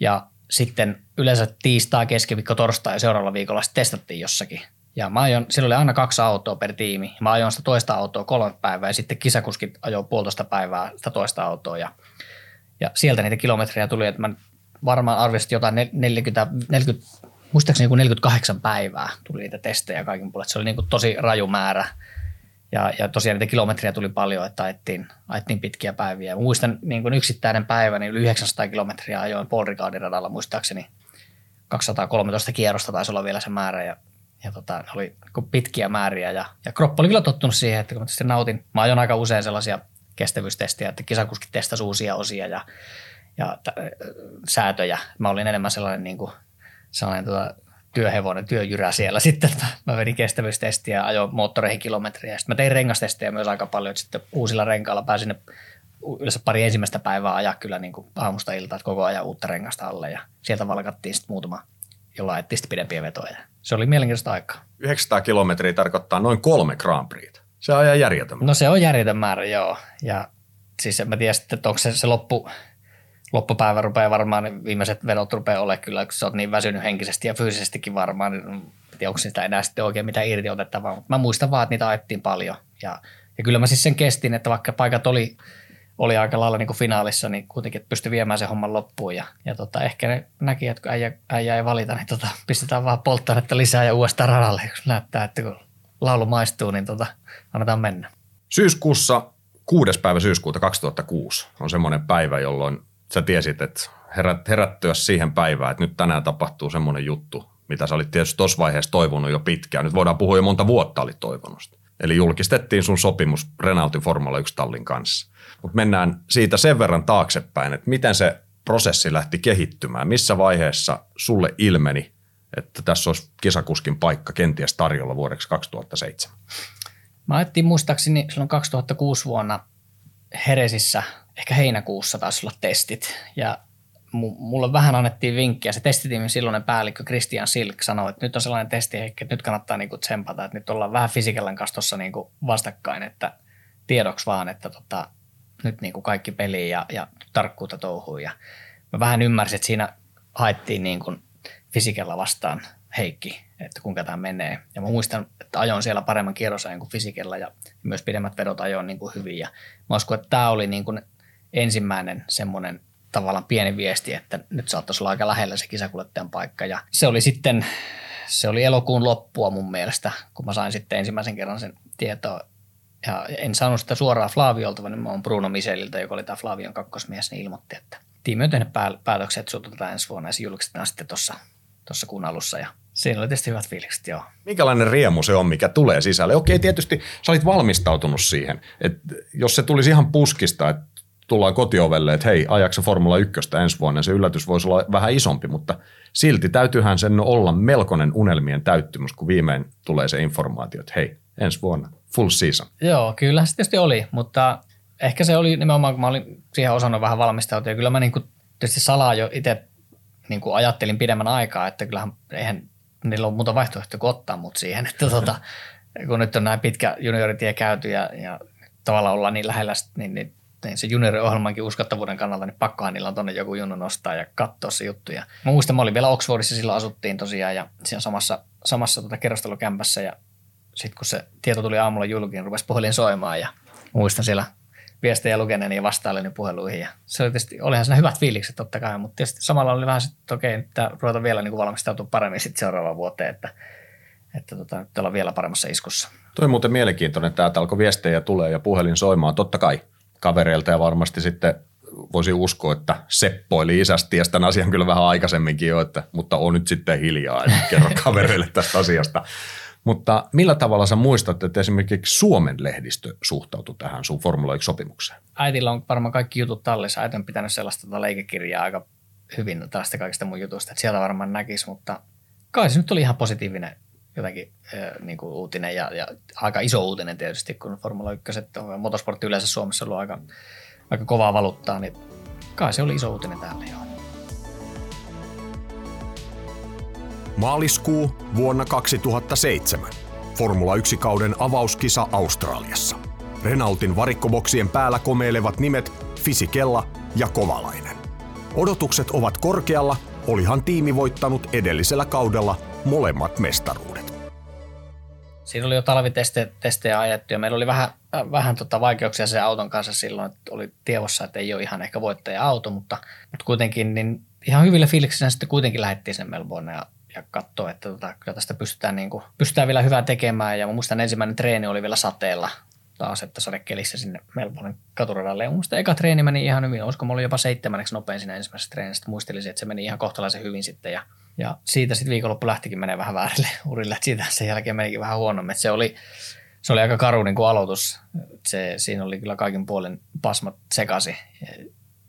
ja sitten yleensä tiistai, keskiviikko, torstai ja seuraavalla viikolla sitten testattiin jossakin. Ja mä ajoin, silloin oli aina kaksi autoa per tiimi. Mä ajoin sitä toista autoa kolme päivää ja sitten kisakuskit ajoi puolitoista päivää sitä toista autoa. Ja, ja sieltä niitä kilometrejä tuli, että mä varmaan arvioisin jotain 40, 40 muistaakseni joku 48 päivää tuli niitä testejä kaikin puolin. Se oli niin kuin tosi raju määrä. Ja, ja tosiaan niitä kilometriä tuli paljon, että ajettiin, ajettiin pitkiä päiviä. Mä muistan niin kuin yksittäinen päivä, niin yli 900 kilometriä ajoin Paul radalla muistaakseni. 213 kierrosta taisi olla vielä se määrä ja, ja tota, ne oli niin pitkiä määriä. Ja, ja kroppa oli kyllä tottunut siihen, että kun mä nautin, mä ajoin aika usein sellaisia kestävyystestejä, että kisakuskit testasi uusia osia ja, ja t- säätöjä. Mä olin enemmän sellainen niin kuin, sellainen tuota, työhevonen, työjyrä siellä sitten. Mä vedin kestävyystestiä ja ajoin moottoreihin kilometriä. Sitten mä tein rengastestejä myös aika paljon, että sitten uusilla renkailla pääsin yleensä pari ensimmäistä päivää ajaa kyllä niin kuin aamusta iltaa, että koko ajan uutta rengasta alle ja sieltä valkattiin sitten muutama, jolla ajettiin sitten pidempiä vetoja. Se oli mielenkiintoista aikaa. 900 kilometriä tarkoittaa noin kolme Grand Prix. Se on ihan järjetön. No se on järjetön määrä, joo. Ja siis en mä tiedä sitten, että onko se, se loppu, loppupäivä rupeaa varmaan, niin viimeiset vedot rupeaa olemaan kyllä, kun sä oot niin väsynyt henkisesti ja fyysisestikin varmaan, niin tiedä, onko sitä enää sitten oikein mitään irti otettavaa. Mutta mä muistan vaan, että niitä ajettiin paljon. Ja, ja kyllä mä siis sen kestin, että vaikka paikat oli, oli aika lailla niin kuin finaalissa, niin kuitenkin pystyi viemään sen homman loppuun. Ja, ja tota, ehkä ne näki, että kun äijä, äijä ei valita, niin tota, pistetään vaan polttoainetta lisää ja uudestaan radalle, kun näyttää, että kun laulu maistuu, niin tota, annetaan mennä. Syyskuussa, kuudes päivä syyskuuta 2006 on semmoinen päivä, jolloin sä tiesit, että herät, herättyä siihen päivään, että nyt tänään tapahtuu semmoinen juttu, mitä sä olit tietysti tuossa vaiheessa toivonut jo pitkään. Nyt voidaan puhua jo monta vuotta olit toivonut. Eli julkistettiin sun sopimus Renaultin Formula 1-tallin kanssa. Mutta mennään siitä sen verran taaksepäin, että miten se prosessi lähti kehittymään. Missä vaiheessa sulle ilmeni, että tässä olisi kisakuskin paikka kenties tarjolla vuodeksi 2007? Mä ajattelin muistaakseni silloin 2006 vuonna Heresissä, ehkä heinäkuussa taisi olla testit. Ja mulle vähän annettiin vinkkiä. Se testitiimin silloinen päällikkö Christian Silk sanoi, että nyt on sellainen testi, että nyt kannattaa niinku tsempata, että nyt ollaan vähän fysiikallan kanssa tuossa niinku vastakkain, että tiedoksi vaan, että tota, nyt niinku kaikki peli ja, ja tarkkuutta touhuu. Ja mä vähän ymmärsin, että siinä haettiin niinku fysiikalla vastaan Heikki, että kuinka tämä menee. Ja mä muistan, että ajoin siellä paremman kierrosajan kuin fysikellä ja myös pidemmät vedot ajoin niin kuin hyvin. Ja mä uskon, että tämä oli niin kuin ensimmäinen semmoinen tavallaan pieni viesti, että nyt saattaisi olla aika lähellä se kisakuljettajan paikka. Ja se oli sitten, se oli elokuun loppua mun mielestä, kun mä sain sitten ensimmäisen kerran sen tietoa. Ja en saanut sitä suoraan Flaviolta, vaan mä oon Bruno Miseliltä, joka oli tämä Flavion kakkosmies, niin ilmoitti, että tiimi on tehnyt päätökset, että sut ensi vuonna ja se julkistetaan sitten tuossa tuossa kuun alussa ja siinä oli tietysti hyvät fiilikset, joo. Minkälainen riemu se on, mikä tulee sisälle? Okei, tietysti sä olit valmistautunut siihen, että jos se tulisi ihan puskista, että tullaan kotiovelle, että hei, ajaksa Formula 1 ensi vuonna, se yllätys voisi olla vähän isompi, mutta silti täytyyhän sen olla melkoinen unelmien täyttymys, kun viimein tulee se informaatio, että hei, ensi vuonna, full season. Joo, kyllä se tietysti oli, mutta ehkä se oli nimenomaan, kun mä olin siihen osannut vähän valmistautua, ja kyllä mä niin kuin tietysti salaa jo itse niin kuin ajattelin pidemmän aikaa, että kyllähän eihän niillä ole muuta vaihtoehtoa kuin ottaa mut siihen, että tota, kun nyt on näin pitkä junioritie käyty ja, ja tavallaan ollaan niin lähellä, niin, niin, niin se junioriohjelmankin uskottavuuden kannalta, niin pakkohan niillä on tuonne joku junnu nostaa ja katsoa se juttu. Ja mä muistan, mä olin vielä Oxfordissa, silloin asuttiin tosiaan ja siinä samassa, samassa tota kerrostalokämpässä ja sitten kun se tieto tuli aamulla julkiin, rupesi puhelin soimaan ja muistan siellä viestejä lukeneeni ja vastaileni puheluihin. Ja se oli tietysti, olihan siinä hyvät fiilikset totta kai, mutta tietysti samalla oli vähän sitten, että okei, että ruveta vielä niin kuin valmistautua paremmin sitten seuraavaan vuoteen, että, että tota, nyt ollaan vielä paremmassa iskussa. Toi muuten mielenkiintoinen, että täältä alkoi viestejä tulee ja puhelin soimaan, totta kai kavereilta ja varmasti sitten voisi uskoa, että Seppo eli isästä tämän asian kyllä vähän aikaisemminkin jo, että, mutta on nyt sitten hiljaa, että kerro kavereille tästä asiasta. Mutta millä tavalla sä muistat, että esimerkiksi Suomen lehdistö suhtautui tähän sun Formula 1-sopimukseen? Äitillä on varmaan kaikki jutut tallissa. Äiti on pitänyt sellaista tota leikekirjaa aika hyvin tästä kaikista mun jutusta, että sieltä varmaan näkisi, mutta kai se nyt oli ihan positiivinen jotenkin äh, niin kuin uutinen ja, ja, aika iso uutinen tietysti, kun Formula 1 on motosportti yleensä Suomessa ollut aika, aika kovaa valuuttaa, niin kai se oli iso uutinen täällä joo. Maaliskuu vuonna 2007. Formula 1-kauden avauskisa Australiassa. Renaultin varikkoboksien päällä komeilevat nimet Fisikella ja Kovalainen. Odotukset ovat korkealla, olihan tiimi voittanut edellisellä kaudella molemmat mestaruudet. Siinä oli jo talvitestejä ajettu ja meillä oli vähän, äh, vähän tota vaikeuksia sen auton kanssa silloin, että oli tiedossa, että ei ole ihan ehkä voittaja-auto, mutta, mutta kuitenkin niin ihan hyvillä fiiliksillä sitten kuitenkin lähdettiin sen Melbourne ja, ja katsoa, että tota, kyllä tästä pystytään, niin kuin, pystytään vielä hyvää tekemään. Ja muistan ensimmäinen treeni oli vielä sateella taas, että sadekelissä sinne Melbourne katuradalle. Ja muista eka treeni meni ihan hyvin. Olisiko mulla jopa seitsemänneksi nopein siinä ensimmäisessä treenissä. Muistelisin, että se meni ihan kohtalaisen hyvin sitten. Ja, ja siitä sitten viikonloppu lähtikin menee vähän väärille urille. Että siitä sen jälkeen menikin vähän huonommin. Että se oli, se oli aika karu niin kuin aloitus. Se, siinä oli kyllä kaikin puolin pasmat sekasi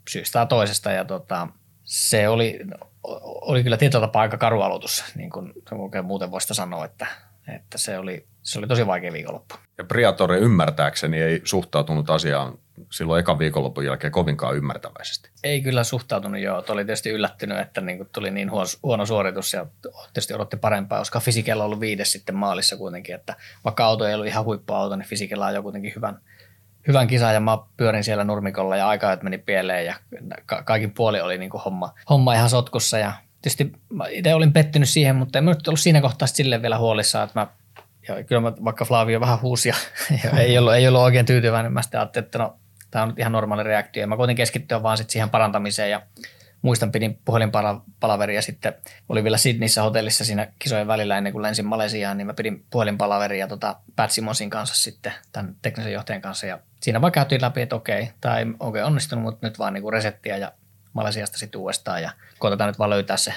syystä toisesta. Ja tota, se oli, oli kyllä tietyllä tapaa aika karu aloitus, niin kuin oikein muuten voisi sanoa, että, että se, oli, se oli tosi vaikea viikonloppu. Ja Priatore ymmärtääkseni ei suhtautunut asiaan silloin ekan viikonlopun jälkeen kovinkaan ymmärtäväisesti. Ei kyllä suhtautunut joo. Oli tietysti yllättynyt, että niin kuin tuli niin huono, huono suoritus ja tietysti odotti parempaa, koska Fisikella on ollut viides sitten maalissa kuitenkin, että vaikka auto ei ollut ihan huippuauto, niin Fisikella on jo kuitenkin hyvän, hyvän kisan ja mä pyörin siellä nurmikolla ja aika meni pieleen ja ka- kaikin puoli oli niin kuin homma, homma ihan sotkussa ja tietysti itse olin pettynyt siihen, mutta en nyt ollut siinä kohtaa silleen vielä huolissaan, että mä ja kyllä mä, vaikka Flavio vähän huusi ja, ja ei, ollut, ei ollut oikein tyytyväinen, mä sitten ajattelin, että no tämä on nyt ihan normaali reaktio. Ja mä koitin keskittyä vaan sitten siihen parantamiseen ja muistan pidin puhelinpalaveria ja sitten oli vielä Sydneyssä hotellissa siinä kisojen välillä ennen kuin lensin Malesiaan, niin mä pidin puhelinpalaveria tota Pat Simonsin kanssa sitten, tämän teknisen johtajan kanssa ja siinä vaan käytiin läpi, että okei, tämä ei oikein onnistunut, mutta nyt vaan niinku resettiä ja Malesiasta sitten uudestaan ja koitetaan nyt vaan löytää se,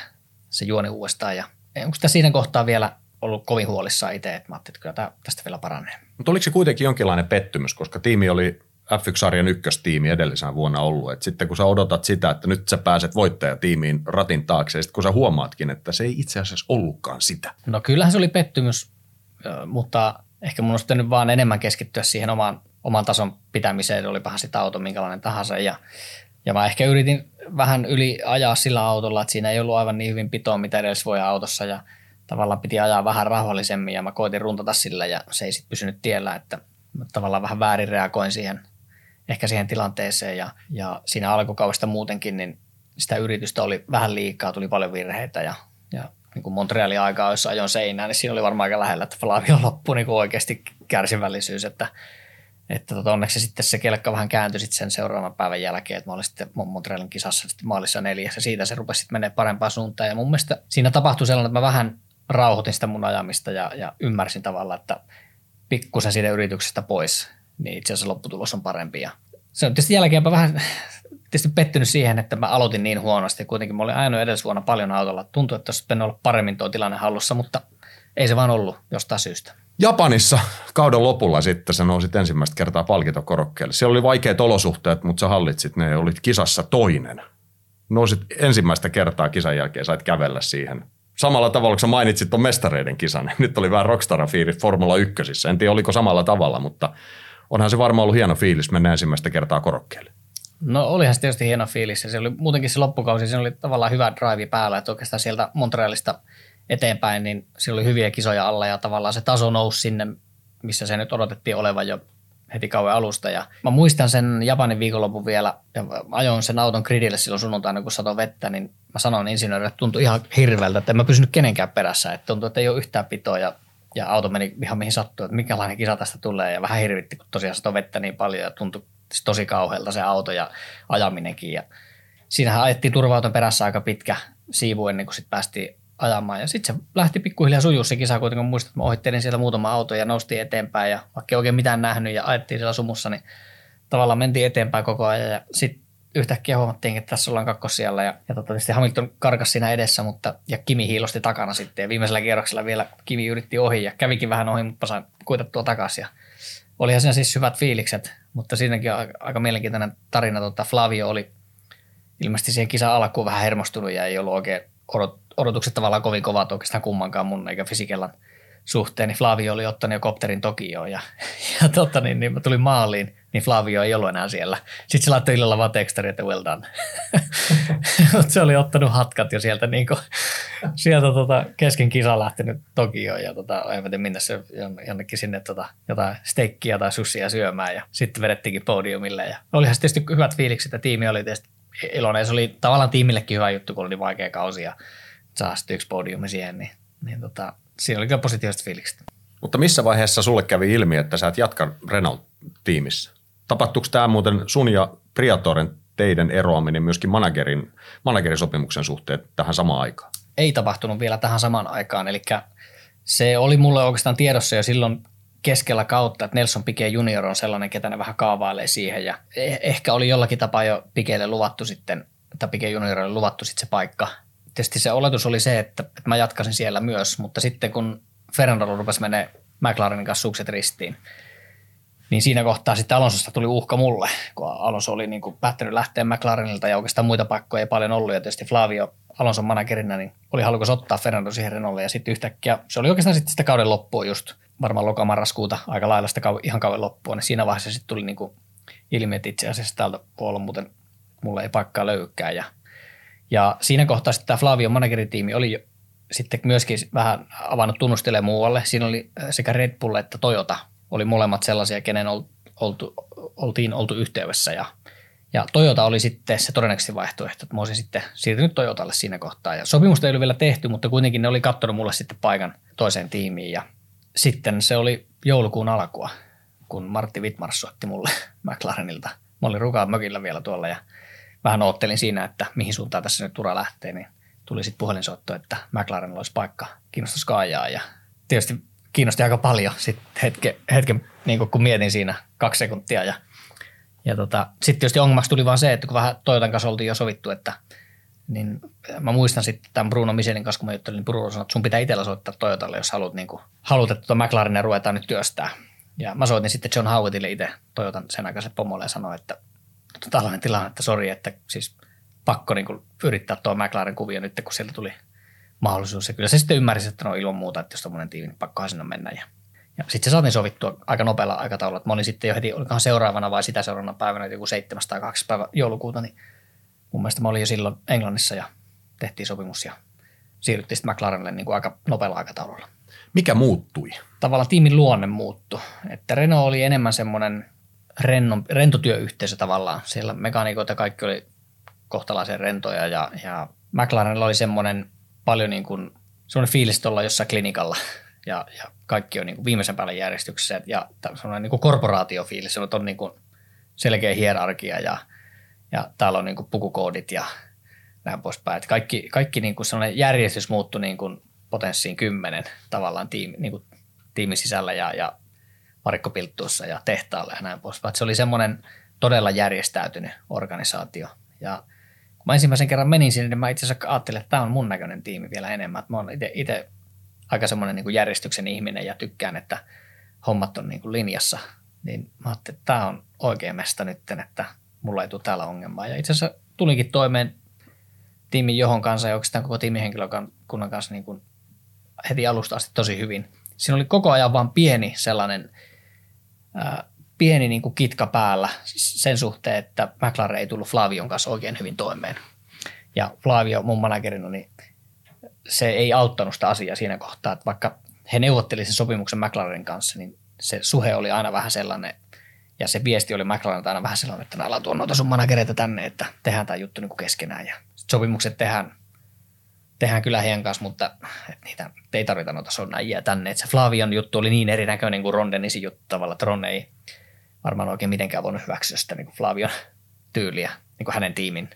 se juoni uudestaan ja onko sitä siinä kohtaa vielä ollut kovin huolissaan itse, että mä ajattelin, että kyllä tästä vielä paranee. Mutta oliko se kuitenkin jonkinlainen pettymys, koska tiimi oli F1-sarjan ykköstiimi edellisenä vuonna ollut. Et sitten kun sä odotat sitä, että nyt sä pääset voittajatiimiin ratin taakse, ja sitten kun sä huomaatkin, että se ei itse asiassa ollutkaan sitä. No kyllähän se oli pettymys, mutta ehkä mun olisi pitänyt vaan enemmän keskittyä siihen oman, oman tason pitämiseen, olipahan sitä auto minkälainen tahansa. Ja, ja mä ehkä yritin vähän yli ajaa sillä autolla, että siinä ei ollut aivan niin hyvin pitoa, mitä edes voi autossa ja tavallaan piti ajaa vähän rauhallisemmin ja mä koitin runtata sillä ja se ei sitten pysynyt tiellä, että tavallaan vähän väärin reagoin siihen ehkä siihen tilanteeseen ja, ja siinä alkukaudesta muutenkin, niin sitä yritystä oli vähän liikaa, tuli paljon virheitä ja, ja niin kuin Montrealin aikaa, jossa ajoin seinään, niin siinä oli varmaan aika lähellä, että Flavio loppui niin kuin oikeasti kärsivällisyys, että, että tota, onneksi sitten se kelkka vähän kääntyi sitten sen seuraavan päivän jälkeen, että mä olin sitten Montrealin kisassa sitten maalissa neljässä, siitä se rupesi sitten menemään parempaan suuntaan ja mun mielestä siinä tapahtui sellainen, että mä vähän rauhoitin sitä mun ajamista ja, ja ymmärsin tavallaan, että pikkusen siitä yrityksestä pois, niin itse asiassa lopputulos on parempi. Ja se on tietysti jälkeenpä vähän tietysti pettynyt siihen, että mä aloitin niin huonosti. Kuitenkin mä olin ajanut edellisvuonna paljon autolla. Tuntui, että olisi olla paremmin tuo tilanne hallussa, mutta ei se vaan ollut jostain syystä. Japanissa kauden lopulla sitten sä nousit ensimmäistä kertaa palkintokorokkeelle. Siellä oli vaikeat olosuhteet, mutta sä hallitsit ne ja olit kisassa toinen. Nousit ensimmäistä kertaa kisan jälkeen, sait kävellä siihen samalla tavalla, kun sä mainitsit tuon mestareiden kisan. Nyt oli vähän rockstaran fiilis Formula 1. En tiedä, oliko samalla tavalla, mutta onhan se varmaan ollut hieno fiilis mennä ensimmäistä kertaa korokkeelle. No olihan se tietysti hieno fiilis ja se oli muutenkin se loppukausi, se oli tavallaan hyvä drive päällä, että oikeastaan sieltä Montrealista eteenpäin, niin siellä oli hyviä kisoja alla ja tavallaan se taso nousi sinne, missä se nyt odotettiin olevan jo heti kauan alusta. Ja mä muistan sen Japanin viikonlopun vielä ja ajoin sen auton gridille silloin sunnuntaina, kun sato vettä, niin mä sanoin insinöörille, että tuntui ihan hirveältä, että en mä pysynyt kenenkään perässä. Että tuntui, että ei ole yhtään pitoa ja, ja auto meni ihan mihin sattuu, että minkälainen kisa tästä tulee. Ja vähän hirvitti, kun tosiaan sato vettä niin paljon ja tuntui tosi kauhealta se auto ja ajaminenkin. Ja siinähän ajettiin turva perässä aika pitkä siivu ennen kuin sitten päästiin ajamaan. Ja sitten se lähti pikkuhiljaa sujuu se kisa, kuitenkin. Muistan, että mä ohittelin siellä muutama auto ja noustiin eteenpäin. Ja vaikka ei oikein mitään nähnyt ja ajettiin siellä sumussa, niin tavallaan mentiin eteenpäin koko ajan. Ja sitten yhtäkkiä huomattiin, että tässä ollaan kakkosijalla. Ja, ja tota, tietysti Hamilton karkas siinä edessä, mutta ja Kimi hiilosti takana sitten. Ja viimeisellä kierroksella vielä Kimi yritti ohi ja kävikin vähän ohi, mutta sain kuitattua takaisin ja olihan siinä siis hyvät fiilikset, mutta siinäkin aika, aika mielenkiintoinen tarina. Tota, Flavio oli ilmeisesti siihen kisan alkuun vähän hermostunut ja ei ollut oikein odot, odotukset tavallaan kovin kovat oikeastaan kummankaan mun eikä Fisikellan suhteen, niin Flavio oli ottanut jo kopterin Tokioon ja, ja totta, niin, niin mä tulin maaliin, niin Flavio ei ollut enää siellä. Sitten se laittoi illalla vaan tekstari, että well done. Se oli ottanut hatkat jo sieltä, niin kuin, sieltä tota, kesken kisa lähtenyt Tokioon ja tota, en tiedä minne se jonnekin sinne tota, jotain steikkiä tai sussia syömään ja sitten vedettiinkin podiumille. Ja olihan se tietysti hyvät fiilikset ja tiimi oli tietysti iloinen se oli tavallaan tiimillekin hyvä juttu, kun oli niin vaikea kausi ja saa sitten yksi podiumi siihen, niin, niin tota, siinä oli kyllä positiiviset fiilikset. Mutta missä vaiheessa sulle kävi ilmi, että sä et jatka Renault-tiimissä? Tapahtuuko tämä muuten sun ja Priatoren teidän eroaminen myöskin managerin, managerisopimuksen suhteen tähän samaan aikaan? Ei tapahtunut vielä tähän samaan aikaan, eli se oli mulle oikeastaan tiedossa jo silloin keskellä kautta, että Nelson Piquet junior on sellainen, ketä ne vähän kaavailee siihen ja eh, ehkä oli jollakin tapaa jo Piqueille luvattu sitten, tai Piquet juniorille luvattu sitten se paikka. Tietysti se oletus oli se, että, että mä jatkasin siellä myös, mutta sitten kun Fernando rupesi menee McLarenin kanssa sukset ristiin, niin siinä kohtaa sitten Alonsosta tuli uhka mulle, kun Alonso oli niin kuin päättänyt lähteä McLarenilta ja oikeastaan muita paikkoja ei paljon ollut. Ja tietysti Flavio Alonson managerina niin oli halukas ottaa Fernando siihen Renaultille ja sitten yhtäkkiä se oli oikeastaan sitten sitä kauden loppua just varmaan lokamarraskuuta aika lailla sitä kau- ihan kauden loppuun. Niin siinä vaiheessa sitten tuli niin kuin ilmi, että itse asiassa täältä voi olla muuten, mulle ei paikkaa löykää. Ja, ja siinä kohtaa sitten tämä Flavio manageritiimi oli sitten myöskin vähän avannut tunnustelemaan muualle. Siinä oli sekä Red Bull että Toyota oli molemmat sellaisia, kenen oltu, oltiin oltu yhteydessä ja, ja Toyota oli sitten se todennäköisesti vaihtoehto, että mä olisin sitten siirtynyt Toyotalle siinä kohtaa. Ja sopimusta ei ollut vielä tehty, mutta kuitenkin ne oli katsonut mulle sitten paikan toiseen tiimiin ja sitten se oli joulukuun alkua, kun Martti Wittmars soitti mulle McLarenilta. Mä olin rukaan mökillä vielä tuolla ja vähän oottelin siinä, että mihin suuntaan tässä nyt tura lähtee, niin tuli sitten puhelinsoitto, että McLarenilla olisi paikka kiinnostus kaajaa ja tietysti kiinnosti aika paljon sitten hetken, hetken niin kun mietin siinä kaksi sekuntia. Ja, ja tota, sitten tietysti ongelmaksi tuli vaan se, että kun vähän Toyotan kanssa oltiin jo sovittu, että niin mä muistan sitten tämän Bruno Michelin kanssa, kun mä juttelin, niin Bruno sanoi, että sun pitää itsellä soittaa Toyotalle, jos haluat, niin kuin, haluat että tuota McLarenia ruvetaan nyt työstää. Ja mä soitin sitten John Howittille itse Toyotan sen aikaisen pomolle ja sanoin, että tällainen tilanne, että sori, että siis pakko niin kuin, yrittää tuo McLaren kuvio nyt, kun sieltä tuli mahdollisuus. Ja kyllä se sitten ymmärsi, että no ilman muuta, että jos tämmöinen tiimi, niin pakkohan sinne mennä. Ja, ja sitten se saatiin sovittua aika nopealla aikataululla. Että mä olin sitten jo heti, olikohan seuraavana vai sitä seuraavana päivänä, joku 7 tai 8 päivä joulukuuta, niin mun mielestä mä olin jo silloin Englannissa ja tehtiin sopimus ja siirryttiin sitten McLarenille niin kuin aika nopealla aikataululla. Mikä muuttui? Tavallaan tiimin luonne muuttui. Että Renault oli enemmän semmoinen rennon, rentotyöyhteisö tavallaan. Siellä mekaanikot ja kaikki oli kohtalaisen rentoja ja, ja McLarenilla oli semmoinen paljon niin kuin, semmoinen fiilis olla jossain klinikalla ja, ja kaikki on niin kuin viimeisen päälle järjestyksessä ja semmoinen niin kuin korporaatiofiilis, se on niin kuin selkeä hierarkia ja, ja täällä on niin kuin pukukoodit ja näin poispäin. Että kaikki, kaikki niin kuin sellainen järjestys muuttui niin kuin potenssiin kymmenen tavallaan tiimi, niin kuin tiimin sisällä ja, ja varikkopilttuussa ja tehtaalla ja näin poispäin. Se oli semmoinen todella järjestäytynyt organisaatio ja kun mä ensimmäisen kerran menin sinne, niin mä itse asiassa ajattelin, että tämä on mun näköinen tiimi vielä enemmän. Mä oon itse aika semmoinen niin järjestyksen ihminen ja tykkään, että hommat on niin kuin linjassa. Niin mä ajattelin, että tämä on oikea mesta nyt, että mulla ei tule täällä ongelmaa. Ja itse asiassa tulinkin toimeen tiimin johon kanssa ja oikeastaan koko tiimihenkilökunnan kanssa niin kuin heti alusta asti tosi hyvin. Siinä oli koko ajan vain pieni sellainen pieni niin kuin kitka päällä sen suhteen, että McLaren ei tullut Flavion kanssa oikein hyvin toimeen. Ja Flavio, mun managerina, niin se ei auttanut sitä asiaa siinä kohtaa, että vaikka he neuvottelivat sen sopimuksen McLarenin kanssa, niin se suhe oli aina vähän sellainen, ja se viesti oli McLarenilta aina vähän sellainen, että älä tuon noita sun managereita tänne, että tehdään tämä juttu niin kuin keskenään. Ja sopimukset tehdään, tehdään kyllä heidän kanssa, mutta niitä ei tarvita noita sonnajia tänne. Että se Flavion juttu oli niin erinäköinen kuin Ron Dennisin juttu tavalla, että Ron ei, varmaan oikein mitenkään voinut hyväksyä sitä niin kuin Flavion tyyliä niin kuin hänen tiimin,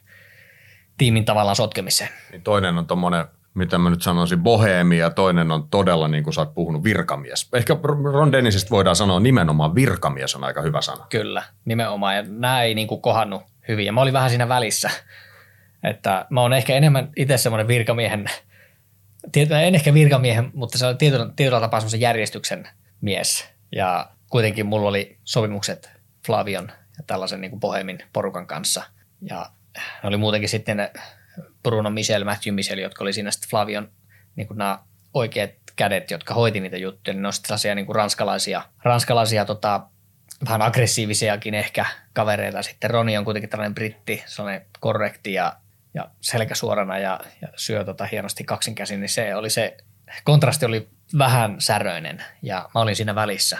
tiimin tavallaan sotkemiseen. Niin toinen on tuommoinen mitä mä nyt sanoisin, boheemi ja toinen on todella, niin kuin sä oot puhunut, virkamies. Ehkä Ron Dennisistä voidaan sanoa nimenomaan virkamies on aika hyvä sana. Kyllä, nimenomaan. Ja nämä ei niin kuin kohannut hyvin. Ja mä olin vähän siinä välissä. Että mä oon ehkä enemmän itse semmoinen virkamiehen, en ehkä virkamiehen, mutta se on tietyllä, tietyllä tapaa semmoisen järjestyksen mies. Ja kuitenkin mulla oli sopimukset Flavion ja tällaisen niin kuin porukan kanssa. Ja ne oli muutenkin sitten Bruno Michel, Matthew Michel, jotka oli siinä sitten Flavion niin kuin nämä oikeat kädet, jotka hoiti niitä juttuja, niin ne on sitten sellaisia niin kuin ranskalaisia, ranskalaisia tota, vähän aggressiivisiakin ehkä kavereita. Sitten Roni on kuitenkin tällainen britti, sellainen korrekti ja, ja selkä suorana ja, ja syö tota hienosti kaksinkäsin, niin se oli se, kontrasti oli vähän säröinen ja mä olin siinä välissä.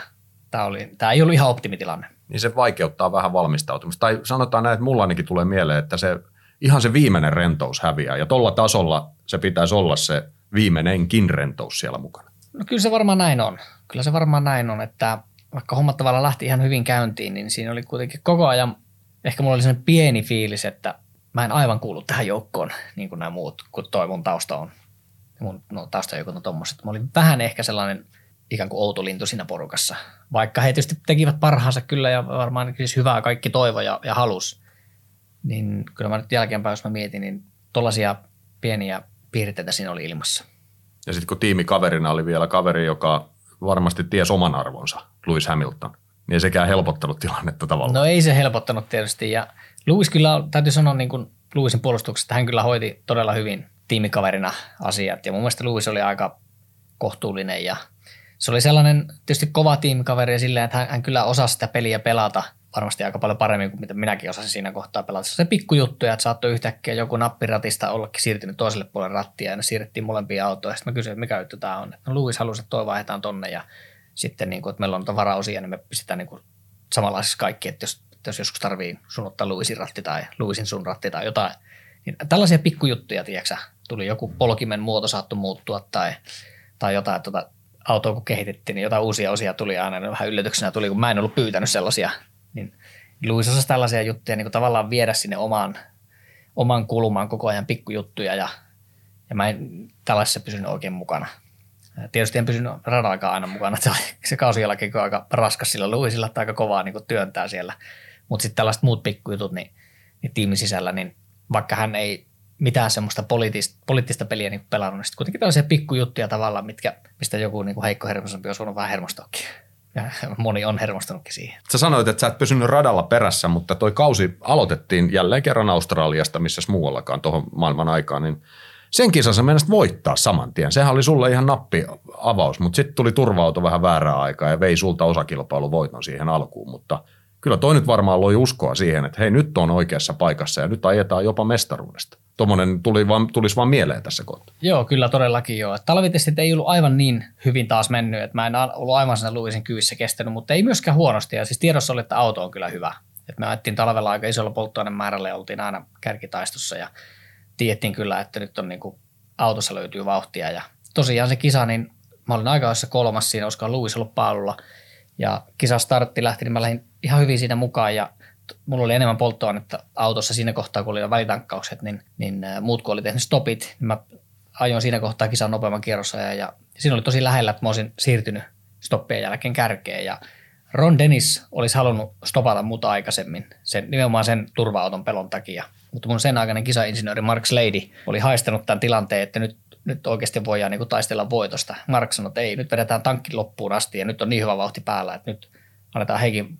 Tämä, oli, tämä ei ollut ihan optimitilanne. Niin se vaikeuttaa vähän valmistautumista. Tai sanotaan näin, että mulla ainakin tulee mieleen, että se ihan se viimeinen rentous häviää. Ja tuolla tasolla se pitäisi olla se viimeinenkin rentous siellä mukana. No kyllä se varmaan näin on. Kyllä se varmaan näin on, että vaikka hommat tavallaan lähti ihan hyvin käyntiin, niin siinä oli kuitenkin koko ajan, ehkä mulla oli sellainen pieni fiilis, että mä en aivan kuulu tähän joukkoon, niin kuin nämä muut, kun toi mun tausta on. Mun no, taustajoukot on tommoset. Mä olin vähän ehkä sellainen ikään kuin outo lintu siinä porukassa. Vaikka he tietysti tekivät parhaansa kyllä ja varmaan siis hyvää kaikki toivo ja, ja halus. Niin kyllä mä nyt jälkeenpäin, jos mä mietin, niin tollaisia pieniä piirteitä siinä oli ilmassa. Ja sitten kun tiimikaverina oli vielä kaveri, joka varmasti ties oman arvonsa, Lewis Hamilton, niin ei sekään helpottanut tilannetta tavallaan. No ei se helpottanut tietysti ja Lewis kyllä, täytyy sanoa niin kuin Lewisin puolustuksesta, hän kyllä hoiti todella hyvin tiimikaverina asiat ja mun mielestä Lewis oli aika kohtuullinen ja se oli sellainen tietysti kova tiimikaveri ja silleen, että hän, kyllä osasi sitä peliä pelata varmasti aika paljon paremmin kuin mitä minäkin osasin siinä kohtaa pelata. Se pikkujuttu, että saattoi yhtäkkiä joku nappiratista ollakin siirtynyt toiselle puolelle rattia ja ne siirrettiin molempia autoja. Sitten mä kysyin, että mikä juttu tämä on. No Louis halusi, että toi vaihdetaan tonne ja sitten niin kuin, että meillä on varaosia, niin me pistetään niin samanlaisiksi kaikki, että jos, että jos joskus tarvii sun ottaa Louisin ratti tai Louisin sun ratti tai jotain. Niin tällaisia pikkujuttuja, tiedätkö tuli joku polkimen muoto saattoi muuttua tai, tai jotain, tuota, autoa kun kehitettiin, niin jotain uusia osia tuli aina, niin vähän yllätyksenä tuli, kun mä en ollut pyytänyt sellaisia niin Louis osasi tällaisia juttuja niin kuin tavallaan viedä sinne omaan, oman kulmaan koko ajan pikkujuttuja ja, ja mä en tällaisessa pysynyt oikein mukana. Tietysti en pysynyt radallakaan aina mukana. Se, se kausi jälkeen on aika raskas sillä Louisilla, että aika kovaa niin työntää siellä. Mutta sitten tällaiset muut pikkujutut niin, niin tiimin sisällä, niin vaikka hän ei mitään semmoista poliittista, poliittista peliä niin pelannut, niin sitten kuitenkin tällaisia pikkujuttuja tavallaan, mitkä, mistä joku niin heikko hermosempi on voinut vähän hermostoakin ja moni on hermostunutkin siihen. Sä sanoit, että sä et pysynyt radalla perässä, mutta toi kausi aloitettiin jälleen kerran Australiasta, missä muuallakaan tuohon maailman aikaan, niin sen kisan sä menisit voittaa saman tien. Sehän oli sulle ihan nappi avaus, mutta sitten tuli turvautu vähän väärää aikaa ja vei sulta osakilpailu voiton siihen alkuun, mutta kyllä toi nyt varmaan loi uskoa siihen, että hei nyt on oikeassa paikassa ja nyt ajetaan jopa mestaruudesta. Tuommoinen tuli vaan, tulisi vaan mieleen tässä kohtaa. Joo, kyllä todellakin joo. Talvitestit ei ollut aivan niin hyvin taas mennyt, että mä en ollut aivan sen Luisin kyvissä kestänyt, mutta ei myöskään huonosti. Ja siis tiedossa oli, että auto on kyllä hyvä. Et me ajettiin talvella aika isolla polttoainemäärällä ja oltiin aina kärkitaistossa ja tiedettiin kyllä, että nyt on niin kuin autossa löytyy vauhtia. Ja tosiaan se kisa, niin mä olin aika kolmas siinä, koska Luis ollut paalulla. Ja kisa startti lähti, niin mä lähdin ihan hyvin siinä mukaan ja mulla oli enemmän polttoainetta autossa siinä kohtaa, kun oli välitankkaukset, niin, niin muut kun oli tehnyt stopit, niin mä ajoin siinä kohtaa kisan nopeamman kierrossa ja, ja siinä oli tosi lähellä, että mä olisin siirtynyt stoppien jälkeen kärkeen ja Ron Dennis olisi halunnut stopata muuta aikaisemmin, sen, nimenomaan sen turva-auton pelon takia. Mutta mun sen aikainen kisainsinööri Mark Slady oli haistanut tämän tilanteen, että nyt, nyt oikeasti voidaan niin taistella voitosta. Mark sanoi, että ei, nyt vedetään tankki loppuun asti ja nyt on niin hyvä vauhti päällä, että nyt annetaan heikin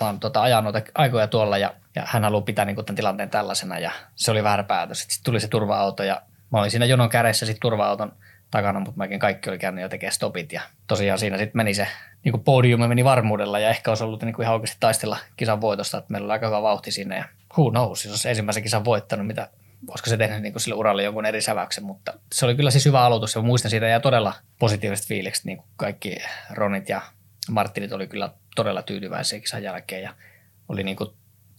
vaan tota, ajaa noita aikoja tuolla ja, ja hän haluaa pitää niin tämän tilanteen tällaisena ja se oli väärä päätös. Sitten tuli se turva-auto ja mä olin siinä jonon kädessä sitten turva-auton takana, mutta mäkin kaikki oli käynyt jo tekemään stopit ja tosiaan siinä sitten meni se niin podiumi meni varmuudella ja ehkä olisi ollut niin kuin ihan oikeasti taistella kisan voitosta, että meillä oli aika hyvä vauhti sinne ja who knows, jos olisi ensimmäisen kisan voittanut, mitä olisiko se tehnyt niin kuin sille uralle jonkun eri säväyksen, mutta se oli kyllä siis hyvä aloitus ja muistan siitä ja todella positiiviset fiilikset, niin kuin kaikki Ronit ja Martinit oli kyllä todella tyytyväisiä kisan jälkeen ja oli niin kuin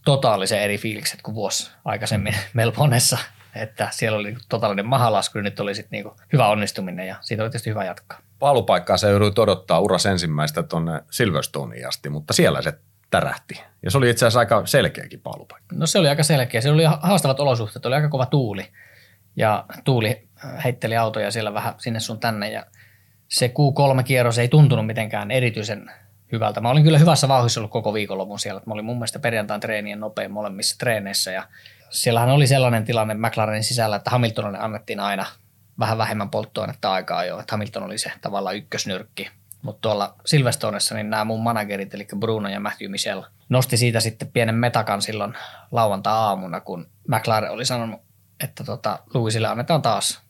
totaalisen eri fiilikset kuin vuosi aikaisemmin Melbourneessa, että siellä oli niin totaalinen mahalasku ja nyt oli sitten niin hyvä onnistuminen ja siitä oli tietysti hyvä jatkaa. Paalupaikkaa se joudut odottaa uras ensimmäistä tuonne Silverstoneen asti, mutta siellä se tärähti. Ja se oli itse asiassa aika selkeäkin paalupaikka. No se oli aika selkeä. Se oli haastavat olosuhteet, oli aika kova tuuli. Ja tuuli heitteli autoja siellä vähän sinne sun tänne ja se Q3-kierros ei tuntunut mitenkään erityisen hyvältä. Mä olin kyllä hyvässä vauhdissa ollut koko viikonlopun siellä. Mä olin mun mielestä perjantain treenien nopein molemmissa treeneissä ja siellähän oli sellainen tilanne McLarenin sisällä, että Hamiltonille annettiin aina vähän vähemmän polttoainetta aikaa jo, että Hamilton oli se tavallaan ykkösnyrkki. Mutta tuolla Silverstonessa niin nämä mun managerit, eli Bruno ja Matthew Michel, nosti siitä sitten pienen metakan silloin lauantai-aamuna, kun McLaren oli sanonut, että tota, Louisille annetaan taas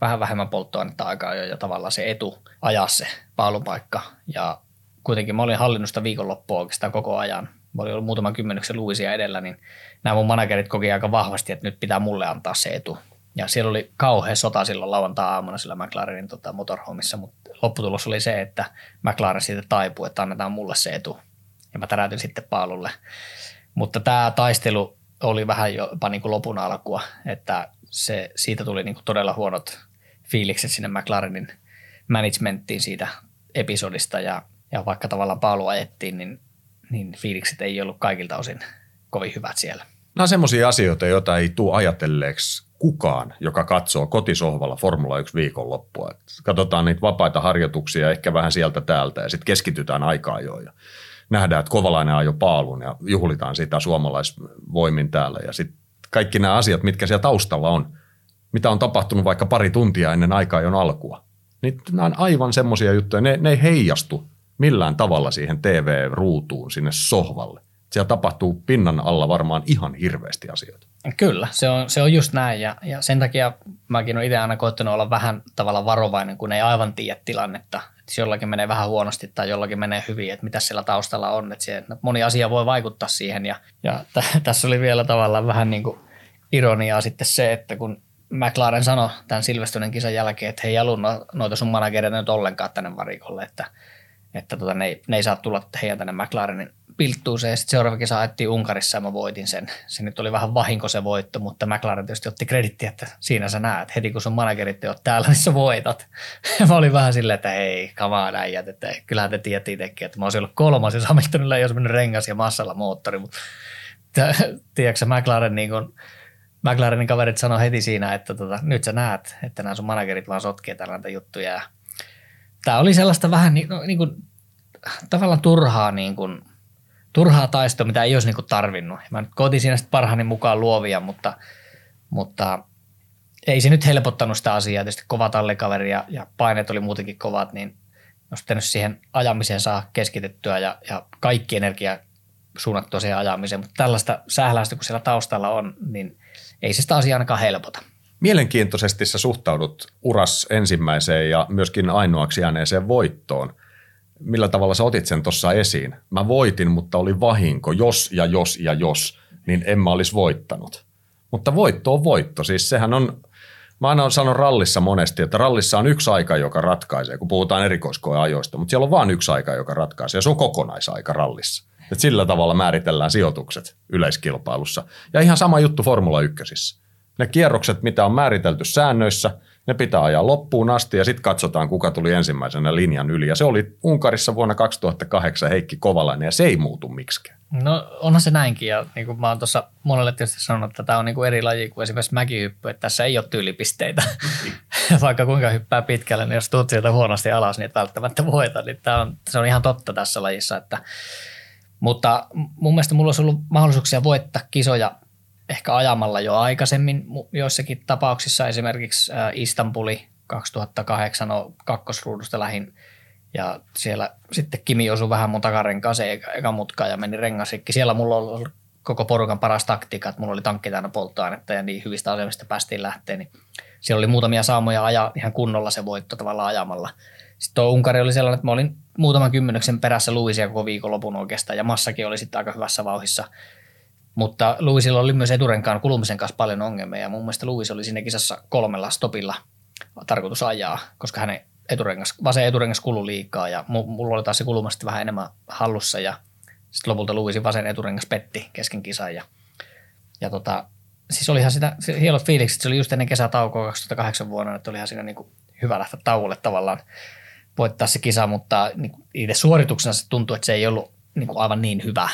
vähän vähemmän polttoainetta aikaa jo ja tavallaan se etu ajaa se paalupaikka. Ja kuitenkin mä olin hallinnut sitä viikonloppua oikeastaan koko ajan. Mä olin ollut muutaman kymmenyksen Luisia edellä, niin nämä mun managerit koki aika vahvasti, että nyt pitää mulle antaa se etu. Ja siellä oli kauhea sota silloin lauantai-aamuna sillä McLarenin tota, motorhomissa, mutta lopputulos oli se, että McLaren siitä taipui, että annetaan mulle se etu. Ja mä täräytin sitten paalulle. Mutta tämä taistelu oli vähän jopa niin kuin lopun alkua, että se, siitä tuli niin kuin todella huonot fiilikset sinne McLarenin managementtiin siitä episodista ja, ja vaikka tavallaan paalu ajettiin, niin, niin fiilikset ei ollut kaikilta osin kovin hyvät siellä. Nämä on semmoisia asioita, joita ei tule ajatelleeksi kukaan, joka katsoo kotisohvalla Formula 1 viikonloppua. Et katsotaan niitä vapaita harjoituksia ehkä vähän sieltä täältä ja sitten keskitytään aikaa jo ja nähdään, että Kovalainen ajo paalun ja juhlitaan sitä suomalaisvoimin täällä ja sitten kaikki nämä asiat, mitkä siellä taustalla on, mitä on tapahtunut vaikka pari tuntia ennen aikaa jo alkua, niin nämä on aivan semmoisia juttuja, ne, ne ei heijastu millään tavalla siihen TV-ruutuun, sinne sohvalle. Siellä tapahtuu pinnan alla varmaan ihan hirveästi asioita. Kyllä, se on, se on just näin ja, ja sen takia mäkin olen itse aina koettanut olla vähän tavalla varovainen, kun ei aivan tiedä tilannetta. Että jollakin menee vähän huonosti tai jollakin menee hyvin, että mitä siellä taustalla on. Että siellä, moni asia voi vaikuttaa siihen ja, ja t- tässä oli vielä tavallaan vähän niin kuin ironiaa sitten se, että kun McLaren sanoi tämän Silvestonen kisan jälkeen, että he ei alunnut noita sun managereita nyt ollenkaan tänne varikolle, että, että tota, ne, ei, ne ei saa tulla heidän tänne McLarenin pilttuuseen. Sitten seuraava kisa ajettiin Unkarissa ja mä voitin sen. Se nyt oli vähän vahinko se voitto, mutta McLaren tietysti otti kredittiä, että siinä sä näet. Heti kun sun managerit ei ole täällä, niin sä voitat. mä olin vähän silleen, että hei, kamaa äijät, että kyllähän te tiedätte itsekin, että mä olisin ollut kolmas, jos Hamiltonilla ei olisi mennyt rengas ja massalla moottori. Mutta tiedätkö McLaren niin kuin, McLarenin kaverit sanoi heti siinä, että tota, nyt sä näet, että nämä sun managerit vaan sotkee tällaista juttuja. Tämä oli sellaista vähän niin, no, niin kuin, tavallaan turhaa, niin kuin, turhaa taistoa, mitä ei olisi niin kuin tarvinnut. Mä nyt koitin siinä sitten parhaani mukaan luovia, mutta, mutta ei se nyt helpottanut sitä asiaa. Tietysti kova tallikaveri ja, ja paineet oli muutenkin kovat, niin olisi pitänyt siihen ajamiseen saa keskitettyä ja, ja kaikki energia suunnattua siihen ajamiseen. Mutta tällaista sähläistä, kun siellä taustalla on, niin ei se sitä asiaa ainakaan helpota. Mielenkiintoisesti sä suhtaudut uras ensimmäiseen ja myöskin ainoaksi jääneeseen voittoon. Millä tavalla sä otit sen tuossa esiin? Mä voitin, mutta oli vahinko. Jos ja jos ja jos, niin en mä olisi voittanut. Mutta voitto on voitto. Siis sehän on, mä aina sanon rallissa monesti, että rallissa on yksi aika, joka ratkaisee, kun puhutaan erikoiskoeajoista, mutta siellä on vain yksi aika, joka ratkaisee, ja se on kokonaisaika rallissa. Et sillä tavalla määritellään sijoitukset yleiskilpailussa. Ja ihan sama juttu Formula 1. Ne kierrokset, mitä on määritelty säännöissä, ne pitää ajaa loppuun asti ja sitten katsotaan, kuka tuli ensimmäisenä linjan yli. Ja se oli Unkarissa vuonna 2008 Heikki Kovalainen ja se ei muutu miksikään. No onhan se näinkin ja niin kuin mä oon tuossa monelle tietysti sanonut, että tämä on niin kuin eri laji kuin esimerkiksi mäkihyppy, että tässä ei ole tyylipisteitä. Vaikka kuinka hyppää pitkälle, niin jos tuut sieltä huonosti alas, niin et välttämättä voita. Niin tämä on, se on ihan totta tässä lajissa, että mutta mun mielestä mulla olisi ollut mahdollisuuksia voittaa kisoja ehkä ajamalla jo aikaisemmin joissakin tapauksissa. Esimerkiksi Istanbuli 2008 on kakkosruudusta lähin ja siellä sitten Kimi osui vähän mun takarenkaaseen eka, eka mutkaan ja meni rengasikki. Siellä mulla ollut koko porukan paras taktiikka, että mulla oli tankki täynnä polttoainetta ja niin hyvistä asemista päästiin lähteen. Niin siellä oli muutamia saamoja ajaa ihan kunnolla se voitto tavallaan ajamalla – sitten tuo Unkari oli sellainen, että mä olin muutaman kymmenyksen perässä Luisia koko viikonlopun oikeastaan ja Massakin oli sitten aika hyvässä vauhissa. Mutta Luisilla oli myös eturenkaan kulumisen kanssa paljon ongelmia ja mun mielestä Luis oli siinä kisassa kolmella stopilla tarkoitus ajaa, koska hänen eturengas, vasen eturengas kulu liikaa ja mulla oli taas se kulma sitten vähän enemmän hallussa ja sitten lopulta Luisin vasen eturengas petti kesken kisan ja, ja tota, siis olihan sitä, hienot fiilikset, se oli just ennen kesätaukoa 2008 vuonna, että olihan siinä niin kuin hyvä lähteä tauolle tavallaan voittaa se kisa, mutta niin itse suorituksena se tuntuu, että se ei ollut niin kuin aivan niin hyvä,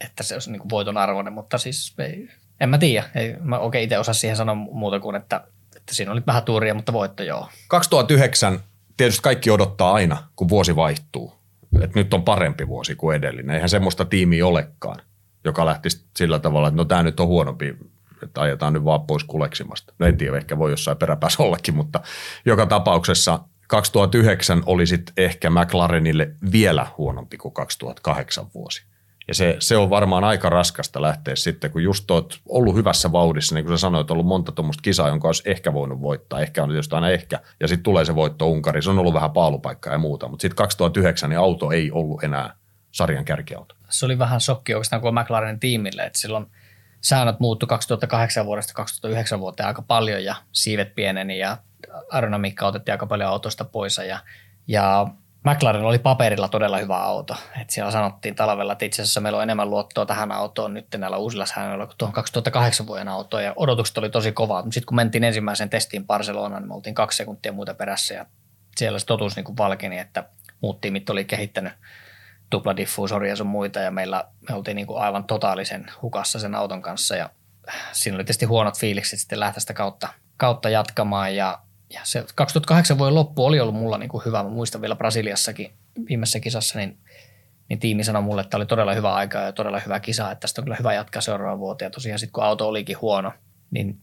että se olisi niin kuin voiton arvoinen, mutta siis ei, en mä tiedä. Ei, mä oikein itse osaa siihen sanoa muuta kuin, että, että siinä oli vähän tuuria, mutta voitto joo. 2009 tietysti kaikki odottaa aina, kun vuosi vaihtuu. Että nyt on parempi vuosi kuin edellinen. Eihän semmoista tiimiä olekaan, joka lähtisi sillä tavalla, että no tämä nyt on huonompi, että ajetaan nyt vaan pois kuleksimasta. No en tiedä, ehkä voi jossain peräpäässä ollakin, mutta joka tapauksessa 2009 oli sitten ehkä McLarenille vielä huonompi kuin 2008 vuosi. Ja se, se on varmaan aika raskasta lähteä sitten, kun just oot ollut hyvässä vauhdissa, niin kuin sä sanoit, ollut monta tuommoista kisaa, jonka olisi ehkä voinut voittaa. Ehkä on tietysti aina ehkä. Ja sitten tulee se voitto Unkari. Se on ollut vähän paalupaikkaa ja muuta. Mutta sitten 2009 niin auto ei ollut enää sarjan kärkiauto? Se oli vähän shokki oikeastaan kuin McLarenin tiimille, että silloin säännöt muuttu 2008 vuodesta 2009 vuoteen aika paljon ja siivet pieneni ja aerodynamiikka otettiin aika paljon autosta pois ja, ja McLaren oli paperilla todella hyvä auto. Et siellä sanottiin talvella, että itse asiassa meillä on enemmän luottoa tähän autoon nyt näillä uusilla säännöillä kuin tuohon 2008 vuoden autoon ja odotukset oli tosi kovat. Sitten kun mentiin ensimmäisen testiin Barcelonaan, niin me oltiin kaksi sekuntia muuta perässä ja siellä se totuus niin kuin valkeni, että muut tiimit oli kehittänyt tupladiffuusoria ja sun muita ja meillä me oltiin niin kuin aivan totaalisen hukassa sen auton kanssa ja siinä oli tietysti huonot fiilikset sitten lähteä sitä kautta, kautta jatkamaan ja ja se 2008 vuoden loppu oli ollut mulla niin kuin hyvä. Mä muistan vielä Brasiliassakin viimeisessä kisassa, niin, niin tiimi sanoi mulle, että oli todella hyvä aika ja todella hyvä kisa, että tästä on kyllä hyvä jatkaa seuraava vuoteen. Ja tosiaan sitten kun auto olikin huono, niin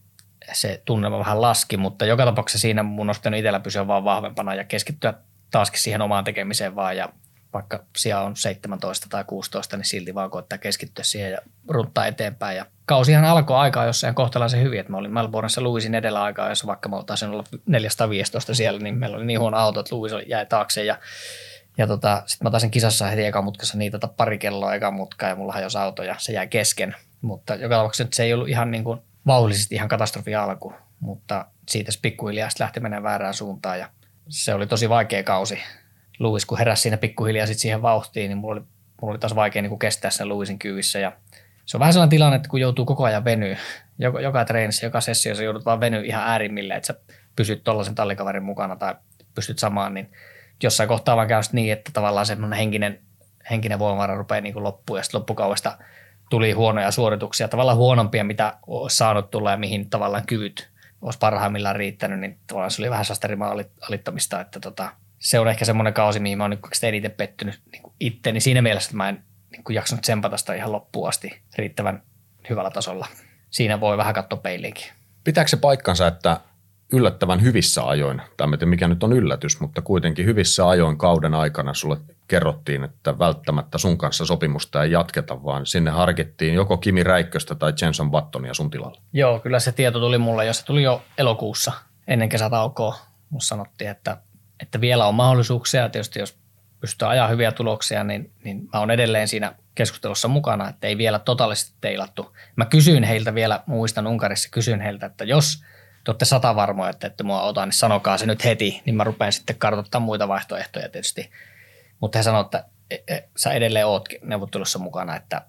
se tunnelma vähän laski, mutta joka tapauksessa siinä mun olisi pitänyt itsellä pysyä vaan vahvempana ja keskittyä taaskin siihen omaan tekemiseen vaan ja vaikka siellä on 17 tai 16, niin silti vaan koittaa keskittyä siihen ja runttaa eteenpäin. Ja kausihan alkoi aikaa jossain kohtalaisen hyvin, että mä olin Melbourneissa Louisin edellä aikaa, jos vaikka mä oltaisin olla 415 siellä, niin meillä oli niin huono auto, että Louis jäi taakse ja ja tota, sitten mä taisin kisassa heti eka mutkassa niitä tota pari kelloa eka mutkaa ja mulla hajosi auto ja se jäi kesken. Mutta joka tapauksessa se ei ollut ihan niin kuin vauhdillisesti ihan katastrofi alku, mutta siitä se pikkuhiljaa lähti menemään väärään suuntaan ja se oli tosi vaikea kausi Louis, kun heräsi siinä pikkuhiljaa sit siihen vauhtiin, niin mulla oli, mulla oli taas vaikea niin kestää sen Louisin kyyvissä. Ja se on vähän sellainen tilanne, että kun joutuu koko ajan venyä, joka, joka treenissä, joka sessiossa joudut vaan venyä ihan äärimmille, että sä pysyt tuollaisen tallikaverin mukana tai pystyt samaan, niin jossain kohtaa vaan käy niin, että tavallaan semmoinen henkinen, henkinen voimavara rupeaa niin loppuun ja sitten loppukauesta tuli huonoja suorituksia, tavallaan huonompia, mitä olisi saanut tulla ja mihin tavallaan kyvyt olisi parhaimmillaan riittänyt, niin tavallaan se oli vähän sellaista alittamista, että tota, se on ehkä semmoinen kausi, mihin mä oon eniten pettynyt niin itteni. Siinä mielessä, että mä en niin kuin jaksanut tsempata sitä ihan loppuun asti riittävän hyvällä tasolla. Siinä voi vähän katsoa peiliinkin. Pitääkö se paikkansa, että yllättävän hyvissä ajoin, tai mikä nyt on yllätys, mutta kuitenkin hyvissä ajoin kauden aikana sulle kerrottiin, että välttämättä sun kanssa sopimusta ei jatketa, vaan sinne harkittiin joko Kimi Räikköstä tai Jenson Buttonia sun tilalla. Joo, kyllä se tieto tuli mulle, jos se tuli jo elokuussa ennen kesätaukoa. Musta sanottiin, että että vielä on mahdollisuuksia. Tietysti jos pystytään ajaa hyviä tuloksia, niin, niin mä oon edelleen siinä keskustelussa mukana, että ei vielä totaalisesti teilattu. Mä kysyin heiltä vielä, muistan Unkarissa, kysyin heiltä, että jos te olette sata varmoja, että ette mua ota, niin sanokaa se nyt heti, niin mä rupean sitten kartoittamaan muita vaihtoehtoja tietysti. Mutta he sanoivat, että e, e, sä edelleen oot neuvottelussa mukana, että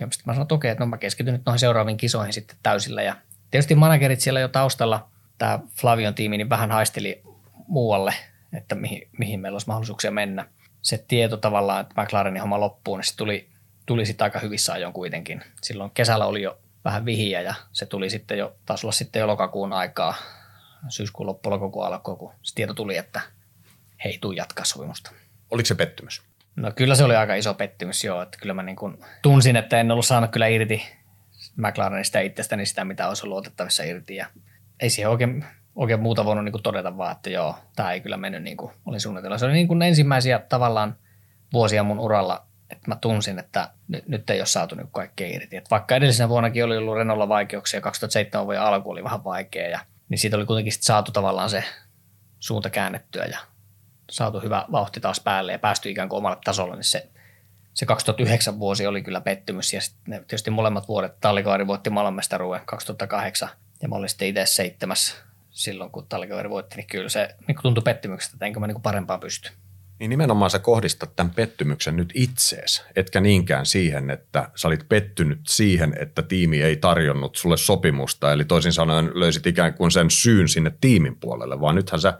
ja sitten mä sanoin, että okei, että no mä keskityn nyt noihin seuraaviin kisoihin sitten täysillä. Ja tietysti managerit siellä jo taustalla, tämä Flavion tiimi, niin vähän haisteli muualle että mihin, mihin meillä olisi mahdollisuuksia mennä. Se tieto tavallaan, että McLarenin homma loppuu, niin se tuli, tuli sitten aika hyvissä ajoin kuitenkin. Silloin kesällä oli jo vähän vihiä ja se tuli sitten jo, taas olla sitten jo lokakuun aikaa, syyskuun loppu, lokakuun alkoi, kun se tieto tuli, että he ei tule jatkaa sopimusta. Oliko se pettymys? No kyllä se oli aika iso pettymys joo, että kyllä mä niin kuin tunsin, että en ollut saanut kyllä irti McLarenista itsestäni sitä, mitä olisi ollut otettavissa irti ja ei siihen oikein oikein muuta voinut niin kuin todeta vaan, että joo, tämä ei kyllä mennyt niin kuin olin suunnitellut. Se oli niin kuin ensimmäisiä tavallaan vuosia mun uralla, että mä tunsin, että nyt, nyt ei ole saatu niin kaikkea irti. Et vaikka edellisenä vuonnakin oli ollut Renolla vaikeuksia, 2007 vuoden alku oli vähän vaikea, ja, niin siitä oli kuitenkin saatu tavallaan se suunta käännettyä ja saatu hyvä vauhti taas päälle ja päästy ikään kuin omalle tasolle, niin se, se 2009 vuosi oli kyllä pettymys ja sitten tietysti molemmat vuodet Tallikaari voitti maailmanmestaruuden 2008 ja mä olin sitten itse seitsemäs silloin, kun Talkaveri voitti, niin kyllä se niin tuntui pettymyksestä, että enkö mä niin parempaan pysty. Niin nimenomaan sä kohdistat tämän pettymyksen nyt itseesi, etkä niinkään siihen, että sä olit pettynyt siihen, että tiimi ei tarjonnut sulle sopimusta, eli toisin sanoen löysit ikään kuin sen syyn sinne tiimin puolelle, vaan nythän sä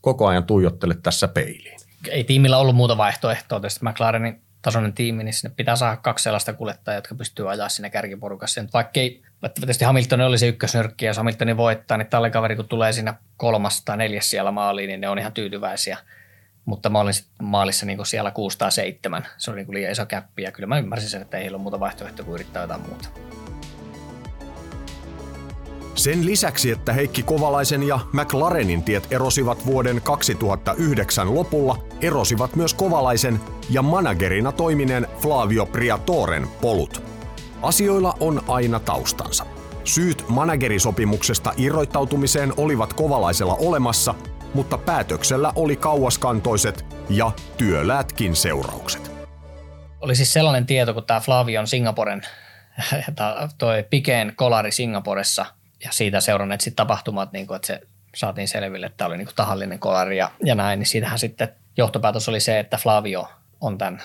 koko ajan tuijottelet tässä peiliin. Ei tiimillä ollut muuta vaihtoehtoa. Tietysti McLarenin tasoinen tiimi, niin sinne pitää saada kaksi sellaista kuljettajaa, jotka pystyy ajaa sinne kärkiporukassa. Vaikka ei, tietysti Hamilton oli se ykkösnyrkki, ja jos Hamiltonin voittaa, niin tälle kaveri, kun tulee siinä kolmas tai neljäs siellä maaliin, niin ne on ihan tyytyväisiä. Mutta mä olin maalissa niin siellä 6 tai 7. Se oli niin liian iso käppi, ja kyllä mä ymmärsin sen, että ei ole muuta vaihtoehtoa kuin yrittää jotain muuta. Sen lisäksi, että Heikki Kovalaisen ja McLarenin tiet erosivat vuoden 2009 lopulla, erosivat myös Kovalaisen ja managerina toimineen Flavio Priatoren polut. Asioilla on aina taustansa. Syyt managerisopimuksesta irroittautumiseen olivat Kovalaisella olemassa, mutta päätöksellä oli kauaskantoiset ja työläätkin seuraukset. oli siis sellainen tieto, kun tämä Flavion Singaporen, toi Pikeen kolari Singaporessa ja siitä seuranneet sitten tapahtumat, niin kuin, että se saatiin selville, että tämä oli niin tahallinen kolari ja, ja näin, niin siitähän sitten johtopäätös oli se, että Flavio on tämän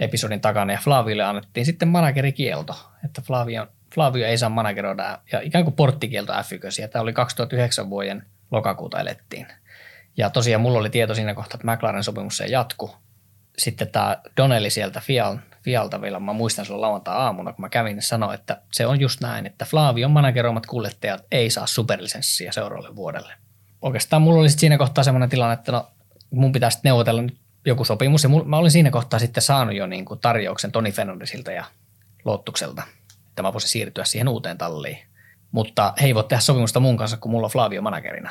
episodin takana ja Flaviolle annettiin sitten managerikielto, että Flavio, Flavio ei saa manageroida ja ikään kuin porttikielto f tämä oli 2009 vuoden lokakuuta elettiin. Ja tosiaan mulla oli tieto siinä kohtaa, että McLaren sopimus ei jatku. Sitten tämä Donnelli sieltä Fial, Fialta vielä, mä muistan silloin lauantai-aamuna, kun mä kävin, niin sanoi, että se on just näin, että Flavion manageroimat kuljettajat ei saa superlisenssiä seuraavalle vuodelle. Oikeastaan mulla oli siinä kohtaa semmoinen tilanne, että no mun pitäisi neuvotella nyt joku sopimus. Ja mä olin siinä kohtaa sitten saanut jo niin kuin tarjouksen Toni Fernandesilta ja Lottukselta, että mä voisin siirtyä siihen uuteen talliin. Mutta he ei voi tehdä sopimusta mun kanssa, kun mulla on Flavio managerina.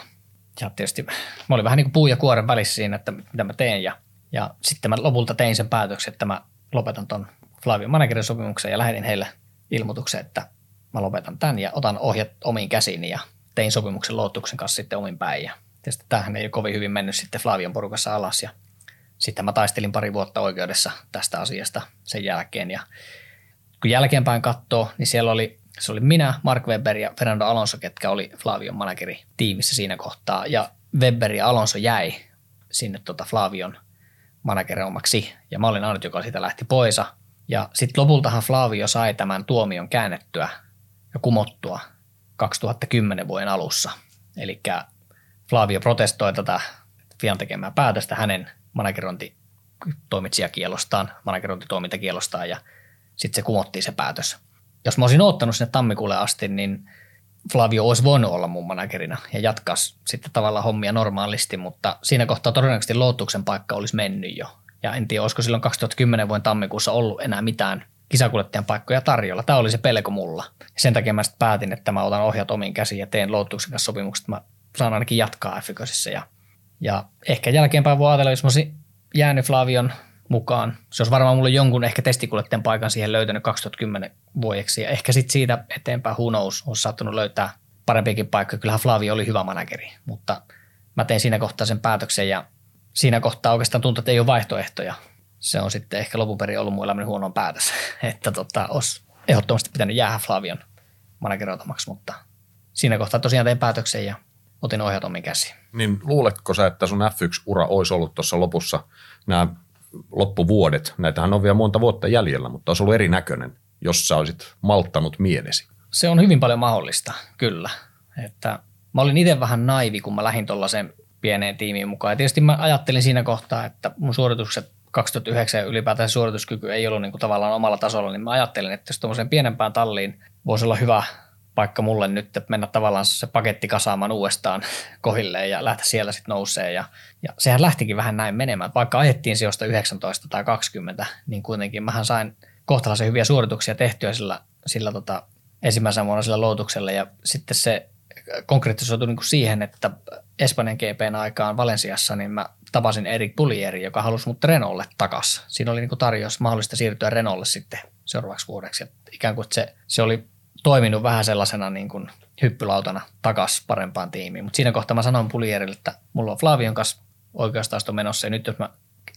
Ja tietysti mä olin vähän niin kuin puu ja kuoren välissä siinä, että mitä mä teen. Ja, ja sitten mä lopulta tein sen päätöksen, että mä lopetan ton Flavio managerin sopimuksen ja lähetin heille ilmoituksen, että mä lopetan tämän ja otan ohjat omiin käsiini ja tein sopimuksen Lottuksen kanssa sitten omin päin. Ja tietysti tämähän ei ole kovin hyvin mennyt sitten Flavion porukassa alas ja sitten mä taistelin pari vuotta oikeudessa tästä asiasta sen jälkeen. Ja kun jälkeenpäin katsoo, niin siellä oli, se oli minä, Mark Webber ja Fernando Alonso, ketkä oli Flavion manageri tiimissä siinä kohtaa. Ja Webber ja Alonso jäi sinne tota Flavion manageroimaksi ja mä olin ainut, joka siitä lähti pois. Ja sitten lopultahan Flavio sai tämän tuomion käännettyä ja kumottua 2010 vuoden alussa. Eli Flavio protestoi tätä Fian tekemää päätöstä hänen managerointitoimitsijakielostaan, managerointitoimintakielostaan ja sitten se kumottiin se päätös. Jos mä olisin ottanut sinne tammikuulle asti, niin Flavio olisi voinut olla mun managerina ja jatkaa sitten tavallaan hommia normaalisti, mutta siinä kohtaa todennäköisesti Lootuksen paikka olisi mennyt jo. Ja en tiedä, olisiko silloin 2010 vuoden tammikuussa ollut enää mitään kisakuljettajan paikkoja tarjolla. Tämä oli se pelko mulla. Ja sen takia mä sitten päätin, että mä otan ohjat omiin käsiin ja teen Lootuksen kanssa sopimukset. Mä saan ainakin jatkaa f ja, ja ehkä jälkeenpäin voi ajatella, jos mä olisin jäänyt Flavion mukaan. Se olisi varmaan mulle jonkun ehkä testikuljettajan paikan siihen löytänyt 2010 vuodeksi ja ehkä sitten siitä eteenpäin who knows, olisi saattanut löytää parempiakin paikkoja. Kyllähän Flavio oli hyvä manageri, mutta mä tein siinä kohtaa sen päätöksen ja siinä kohtaa oikeastaan tuntuu, että ei ole vaihtoehtoja. Se on sitten ehkä lopun perin ollut mun elämän huono päätös, että tota, olisi ehdottomasti pitänyt jäädä Flavion manageroitamaksi, mutta siinä kohtaa tosiaan tein päätöksen ja otin ohjat omiin käsiin. Niin luuletko sä, että sun F1-ura olisi ollut tuossa lopussa nämä loppuvuodet, näitähän on vielä monta vuotta jäljellä, mutta olisi ollut erinäköinen, jos sä olisit malttanut mielesi. Se on hyvin paljon mahdollista, kyllä. Että mä olin itse vähän naivi, kun mä lähdin tuollaiseen pieneen tiimiin mukaan. Ja tietysti mä ajattelin siinä kohtaa, että mun suoritukset 2009 ja ylipäätään suorituskyky ei ollut niin kuin tavallaan omalla tasolla, niin mä ajattelin, että jos tuommoiseen pienempään talliin voisi olla hyvä paikka mulle nyt, että mennä tavallaan se paketti kasaamaan uudestaan kohilleen ja lähteä siellä sitten nousee. Ja, ja sehän lähtikin vähän näin menemään. Vaikka ajettiin sijoista 19 tai 20, niin kuitenkin mähän sain kohtalaisen hyviä suorituksia tehtyä sillä, sillä tota, ensimmäisenä vuonna sillä luotuksella. Ja sitten se konkretisoitu niin siihen, että Espanjan GPn aikaan Valensiassa, niin mä tapasin Erik Pulieri, joka halusi mut Renaultille takas. Siinä oli niin kuin tarjous mahdollista siirtyä Renaultille sitten seuraavaksi vuodeksi. Et ikään kuin se, se oli toiminut vähän sellaisena niin kuin hyppylautana takas parempaan tiimiin. Mutta siinä kohtaa mä sanoin Pulierille, että mulla on Flavion kanssa oikeustaisto menossa ja nyt jos mä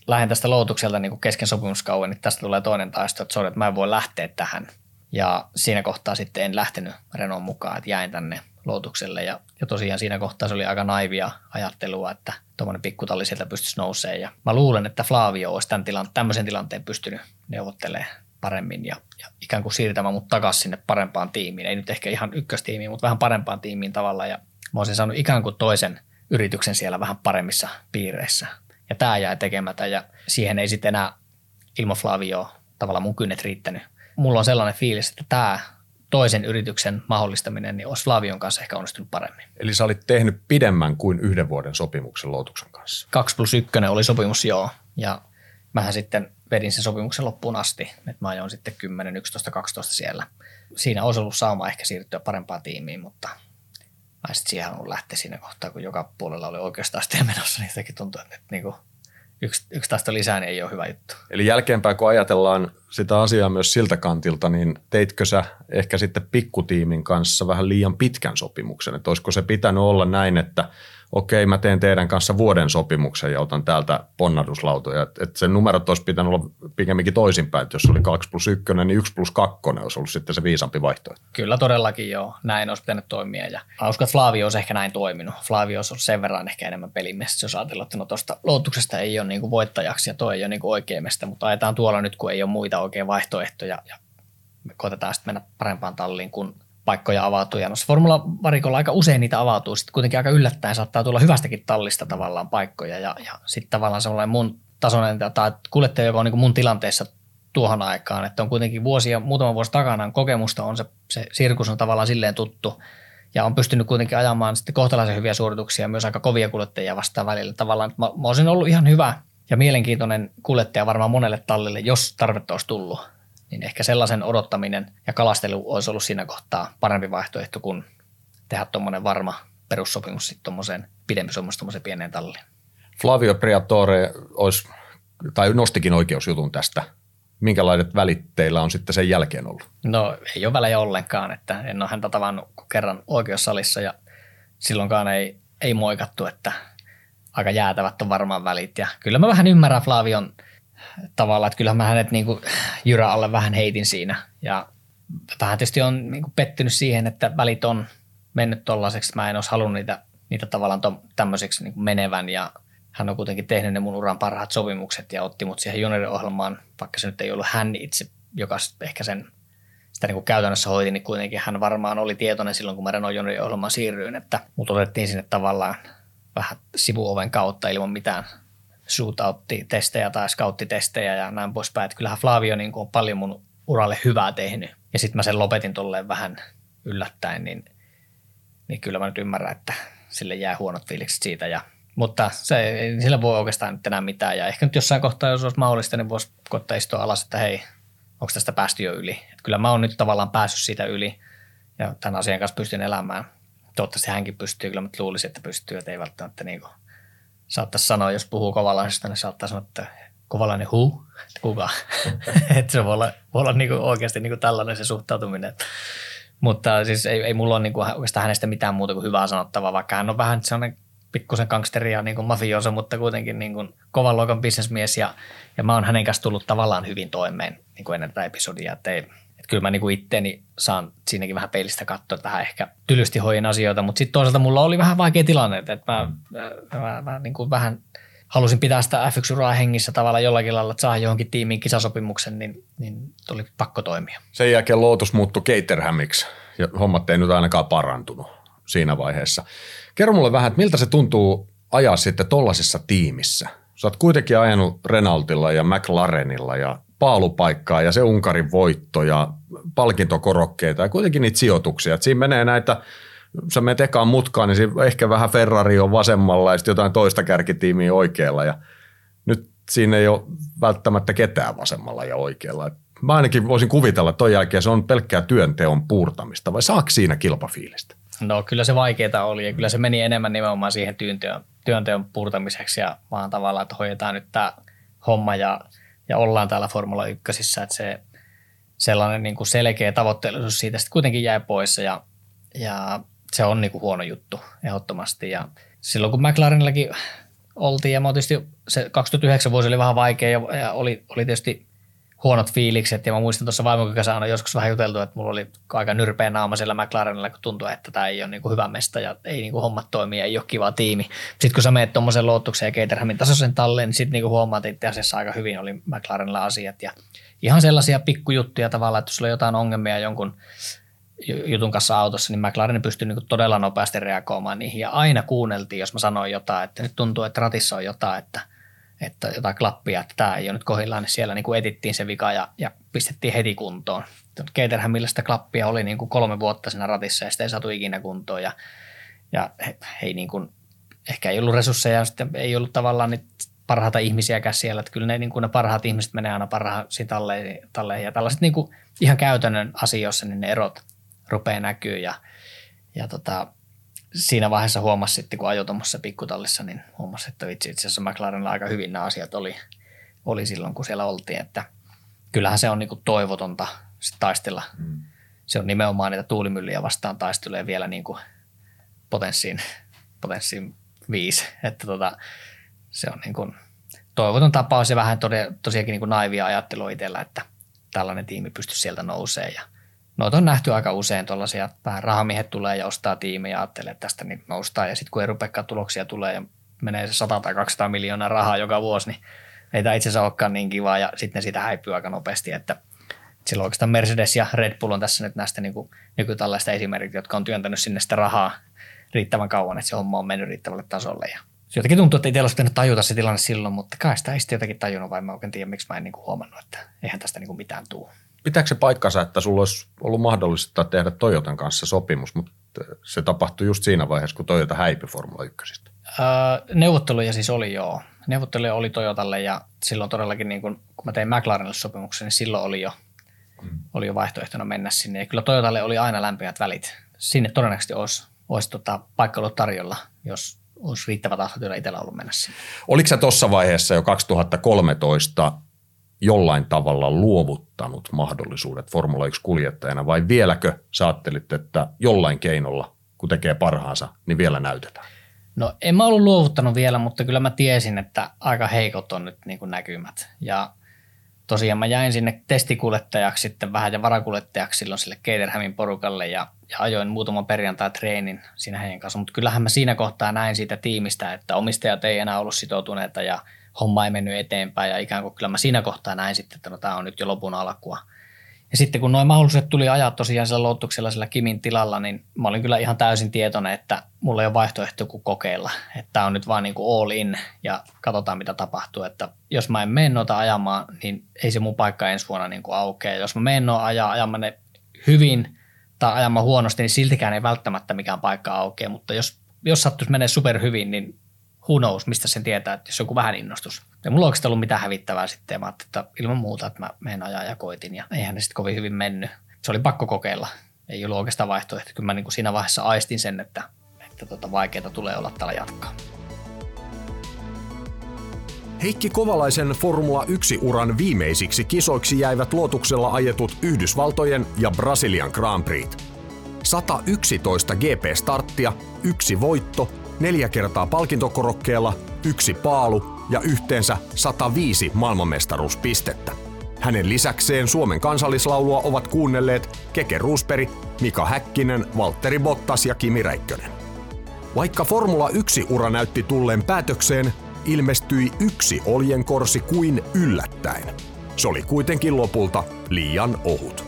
lähden tästä loutukselta niin kuin kesken sopimuskauden, niin tästä tulee toinen taisto, että sorry, että mä en voi lähteä tähän. Ja siinä kohtaa sitten en lähtenyt Renault mukaan, että jäin tänne loutukselle. Ja, ja tosiaan siinä kohtaa se oli aika naivia ajattelua, että tuommoinen pikkutalli sieltä pystyisi nousemaan. Ja mä luulen, että Flavio olisi tämän tilan, tämmöisen tilanteen pystynyt neuvottelemaan paremmin ja, ja ikään kuin siirtämään mut takaisin sinne parempaan tiimiin. Ei nyt ehkä ihan ykköstiimiin, mutta vähän parempaan tiimiin tavalla ja mä olisin saanut ikään kuin toisen yrityksen siellä vähän paremmissa piireissä. Ja tämä jäi tekemättä ja siihen ei sitten enää ilman Flavio tavallaan mun kynnet riittänyt. Mulla on sellainen fiilis, että tämä toisen yrityksen mahdollistaminen niin olisi Flavion kanssa ehkä onnistunut paremmin. Eli sä olit tehnyt pidemmän kuin yhden vuoden sopimuksen Lotuksen kanssa. 2 plus 1 oli sopimus, joo. Ja mähän sitten vedin sen sopimuksen loppuun asti. että mä ajoin sitten 10, 11, 12 siellä. Siinä olisi ollut sauma ehkä siirtyä parempaan tiimiin, mutta mä sitten siihen halunnut lähteä siinä kohtaa, kun joka puolella oli oikeastaan menossa, niin sekin tuntui, että niin kuin yksi, yksi tasto lisää niin ei ole hyvä juttu. Eli jälkeenpäin, kun ajatellaan sitä asiaa myös siltä kantilta, niin teitkö sä ehkä sitten pikkutiimin kanssa vähän liian pitkän sopimuksen? Että olisiko se pitänyt olla näin, että okei, mä teen teidän kanssa vuoden sopimuksen ja otan täältä ponnahduslautoja. Että et sen numerot olisi pitänyt olla pikemminkin toisinpäin, että jos oli 2 plus 1, niin 1 plus 2 olisi ollut sitten se viisampi vaihtoehto. Kyllä todellakin joo, näin olisi pitänyt toimia. Ja mä uskon, että Flavio olisi ehkä näin toiminut. Flavio olisi ollut sen verran ehkä enemmän pelimies, jos ajatellaan, että no tuosta luotuksesta ei ole niin voittajaksi ja toi ei ole niin oikea mestä, mutta ajetaan tuolla nyt, kun ei ole muita oikein vaihtoehtoja ja koitetaan sitten mennä parempaan talliin, kun paikkoja avautuu. Ja noissa formula-varikolla aika usein niitä avautuu. Sitten kuitenkin aika yllättäen saattaa tulla hyvästäkin tallista tavallaan paikkoja. Ja, ja sitten tavallaan sellainen mun tasoinen tai kuljettaja, joka on niin mun tilanteessa tuohon aikaan, että on kuitenkin vuosia, muutama vuosi takana kokemusta on se, se sirkus on tavallaan silleen tuttu ja on pystynyt kuitenkin ajamaan sitten kohtalaisen hyviä suorituksia myös aika kovia kuljettajia vastaan välillä. Tavallaan, mä, mä olisin ollut ihan hyvä ja mielenkiintoinen kuljettaja varmaan monelle tallille, jos tarvetta olisi tullut niin ehkä sellaisen odottaminen ja kalastelu olisi ollut siinä kohtaa parempi vaihtoehto kuin tehdä tuommoinen varma perussopimus sitten tuommoiseen pidempi sopimus tuommoiseen pieneen talliin. Flavio Priatore olisi, tai nostikin oikeusjutun tästä. Minkälaiset välit teillä on sitten sen jälkeen ollut? No ei ole välejä ollenkaan, että en ole häntä tavannut kerran oikeussalissa ja silloinkaan ei, ei moikattu, että aika jäätävät on varmaan välit. Ja kyllä mä vähän ymmärrän Flavion – tavalla, että kyllähän mä hänet niin kuin Jyrä alle vähän heitin siinä. Ja vähän tietysti on niin kuin pettynyt siihen, että välit on mennyt tollaiseksi, mä en olisi halunnut niitä, niitä tavallaan tämmöiseksi niin kuin menevän. Ja hän on kuitenkin tehnyt ne mun uran parhaat sopimukset ja otti mut siihen junioriohjelmaan, vaikka se nyt ei ollut hän itse, joka ehkä sen sitä niin kuin käytännössä hoiti, niin kuitenkin hän varmaan oli tietoinen silloin, kun mä Renault junioriohjelmaan siirryin, että mut otettiin sinne tavallaan vähän sivuoven kautta ilman mitään shootout-testejä tai scouttitestejä ja näin poispäin. Että kyllähän Flavio niin kuin on paljon mun uralle hyvää tehnyt. Ja sitten mä sen lopetin tolleen vähän yllättäen, niin, niin kyllä mä nyt ymmärrän, että sille jää huonot fiilikset siitä. Ja, mutta se, sillä voi oikeastaan nyt enää mitään. Ja ehkä nyt jossain kohtaa, jos olisi mahdollista, niin voisi koittaa istua alas, että hei, onko tästä päästy jo yli. Että kyllä mä oon nyt tavallaan päässyt siitä yli ja tämän asian kanssa pystyn elämään. Toivottavasti hänkin pystyy, kyllä mä luulisin, että pystyy, että ei välttämättä niin kuin saattaisi sanoa, jos puhuu kovalaisesta, niin saattaa sanoa, että kovalainen hu, että kuka. että se voi olla, voi olla niinku oikeasti niinku tällainen se suhtautuminen. Mutta siis ei, ei mulla ole niinku oikeastaan hänestä mitään muuta kuin hyvää sanottavaa, vaikka hän on vähän sellainen pikkusen gangsteri ja niin mafioso, mutta kuitenkin niin kuin kovan luokan bisnesmies ja, ja mä oon hänen kanssa tullut tavallaan hyvin toimeen niin kuin ennen tätä episodia, että ei, kyllä mä niinku itteeni saan siinäkin vähän peilistä katsoa, että vähän ehkä tylysti hoin asioita, mutta sitten toisaalta mulla oli vähän vaikea tilanne, että mä, mä, mä, mä niinku vähän halusin pitää sitä f 1 hengissä tavallaan jollakin lailla, että saa johonkin tiimiin kisasopimuksen, niin, niin tuli pakko toimia. Sen jälkeen Lotus muuttui Caterhamiksi ja hommat ei nyt ainakaan parantunut siinä vaiheessa. Kerro mulle vähän, että miltä se tuntuu ajaa sitten tollasessa tiimissä? Sä oot kuitenkin ajanut Renaultilla ja McLarenilla ja paalupaikkaa ja se Unkarin voitto ja palkintokorokkeita ja kuitenkin niitä sijoituksia. Et siinä menee näitä, sä menet ekaan mutkaan, niin ehkä vähän Ferrari on vasemmalla ja sitten jotain toista kärkitiimiä oikealla ja nyt siinä ei ole välttämättä ketään vasemmalla ja oikealla. Et mä ainakin voisin kuvitella, että ton jälkeen se on pelkkää työnteon puurtamista vai saako siinä kilpafiilistä? No kyllä se vaikeaa oli ja kyllä se meni enemmän nimenomaan siihen työnteon, työnteon puurtamiseksi ja vaan tavallaan, että hoidetaan nyt tämä homma ja – ja ollaan täällä Formula 1, että se sellainen niin kuin selkeä tavoitteellisuus siitä sitten kuitenkin jäi pois ja, ja se on niin kuin huono juttu ehdottomasti. Ja silloin kun McLarenillakin oltiin ja tietysti se 2009 vuosi oli vähän vaikea ja, ja oli, oli tietysti huonot fiilikset. Ja mä muistan tuossa vaimon kanssa aina joskus vähän juteltu, että mulla oli aika nyrpeä naama siellä McLarenilla, kun tuntui, että tämä ei ole niin kuin hyvä mesta ja ei niin kuin hommat toimi ja ei ole kiva tiimi. Sitten kun sä meet tuommoisen Lotuksen ja Caterhamin tasoisen talleen, niin sitten niin huomaat, että itse asiassa aika hyvin oli McLarenilla asiat. Ja ihan sellaisia pikkujuttuja tavallaan, että jos sulla on jotain ongelmia jonkun jutun kanssa autossa, niin McLaren pystyi niin todella nopeasti reagoimaan niihin. Ja aina kuunneltiin, jos mä sanoin jotain, että nyt tuntuu, että ratissa on jotain, että – että jotain klappia, että tämä ei ole nyt kohdillaan, niin siellä niin kuin etittiin se vika ja, ja pistettiin heti kuntoon. Caterhamilla sitä klappia oli niin kuin kolme vuotta siinä ratissa ja sitä ei saatu ikinä kuntoon ja, ja he, he niin kuin, ehkä ei ollut resursseja ja sitten ei ollut tavallaan niitä parhaita ihmisiäkään siellä, että kyllä ne, niin kuin ne parhaat ihmiset menee aina parhaisiin talleihin, talleihin ja tällaiset niin kuin ihan käytännön asioissa, niin ne erot rupeaa näkyy ja, ja tota, siinä vaiheessa huomasi sitten, kun ajoi tuommoisessa pikkutallissa, niin huomasi, että vitsi itse asiassa McLarenilla aika hyvin nämä asiat oli, oli silloin, kun siellä oltiin, että kyllähän se on niin kuin toivotonta sit taistella. Mm. Se on nimenomaan niitä tuulimyllyjä vastaan taisteluja vielä niin kuin potenssiin, potenssiin viisi. Että tota, se on niin kuin toivoton tapaus ja vähän tosiaankin niin kuin naivia ajattelua itsellä, että tällainen tiimi pystyisi sieltä nousee ja Noita on nähty aika usein tuollaisia, vähän rahamiehet tulee ja ostaa tiimiä ja ajattelee, että tästä niin noustaan. Ja sitten kun ei rupeakaan tuloksia tulee ja menee se 100 tai 200 miljoonaa rahaa joka vuosi, niin ei tämä itse asiassa olekaan niin kivaa ja sitten siitä häipyy aika nopeasti, että silloin oikeastaan Mercedes ja Red Bull on tässä nyt näistä niin kuin, nykytällaista esimerkkiä, jotka on työntänyt sinne sitä rahaa riittävän kauan, että se homma on mennyt riittävälle tasolle. Ja jotenkin tuntuu, että itsellä olisi pitänyt tajuta se tilanne silloin, mutta kai sitä ei sitten jotenkin tajunnut, vai mä oikein tiedä, miksi mä en niin huomannut, että eihän tästä niin mitään tule. Pitääkö se paikkansa, että sulla olisi ollut mahdollista tehdä Toyotan kanssa sopimus, mutta se tapahtui just siinä vaiheessa, kun Toyota häipyi Formula 1? Öö, neuvotteluja siis oli joo. Neuvotteluja oli Toyotalle ja silloin todellakin, niin kun, kun mä tein McLarenille sopimuksen, niin silloin oli jo, mm. oli jo vaihtoehtona mennä sinne. Ja kyllä Toyotalle oli aina lämpimät välit. Sinne todennäköisesti olisi, olisi tota, paikka ollut tarjolla, jos olisi riittävä tahtotyöllä itsellä ollut mennä sinne. Oliko se tuossa vaiheessa jo 2013 jollain tavalla luovuttanut mahdollisuudet Formula 1-kuljettajana vai vieläkö sä ajattelit, että jollain keinolla, kun tekee parhaansa, niin vielä näytetään? No en mä ollut luovuttanut vielä, mutta kyllä mä tiesin, että aika heikot on nyt niin kuin näkymät. Ja tosiaan mä jäin sinne testikuljettajaksi sitten vähän ja varakuljettajaksi silloin sille Caterhamin porukalle ja, ja ajoin muutaman perjantai treenin siinä heidän kanssa. Mutta kyllähän mä siinä kohtaa näin siitä tiimistä, että omistajat ei enää ollut sitoutuneita ja – homma ei mennyt eteenpäin ja ikään kuin kyllä mä siinä kohtaa näin sitten, että no tämä on nyt jo lopun alkua. Ja sitten kun noin mahdollisuudet tuli ajaa tosiaan sillä loottuksella sillä Kimin tilalla, niin mä olin kyllä ihan täysin tietoinen, että mulla ei ole vaihtoehto kuin kokeilla. Että tämä on nyt vaan niin kuin all in ja katsotaan mitä tapahtuu. Että jos mä en mene noita ajamaan, niin ei se mun paikka ensi vuonna niin kuin aukea. Jos mä menen noita ajaa, ajamaan ne hyvin tai ajamaan huonosti, niin siltikään ei välttämättä mikään paikka aukea. Mutta jos, jos sattuisi menee super hyvin, niin who knows, mistä sen tietää, että jos joku vähän innostus. Ja mulla oikeastaan ollut mitään hävittävää sitten, ja mä että ilman muuta, että mä menen ajaa ja koitin, ja eihän ne sitten kovin hyvin mennyt. Se oli pakko kokeilla. Ei ollut oikeastaan vaihtoehto. Kyllä mä niin kuin siinä vaiheessa aistin sen, että, että tota vaikeaa tulee olla täällä jatkaa. Heikki Kovalaisen Formula 1-uran viimeisiksi kisoiksi jäivät luotuksella ajetut Yhdysvaltojen ja Brasilian Grand Prix. 111 GP-starttia, yksi voitto neljä kertaa palkintokorokkeella, yksi paalu ja yhteensä 105 maailmanmestaruuspistettä. Hänen lisäkseen Suomen kansallislaulua ovat kuunnelleet Keke Ruusperi, Mika Häkkinen, Valtteri Bottas ja Kimi Räikkönen. Vaikka Formula 1-ura näytti tulleen päätökseen, ilmestyi yksi oljenkorsi kuin yllättäen. Se oli kuitenkin lopulta liian ohut.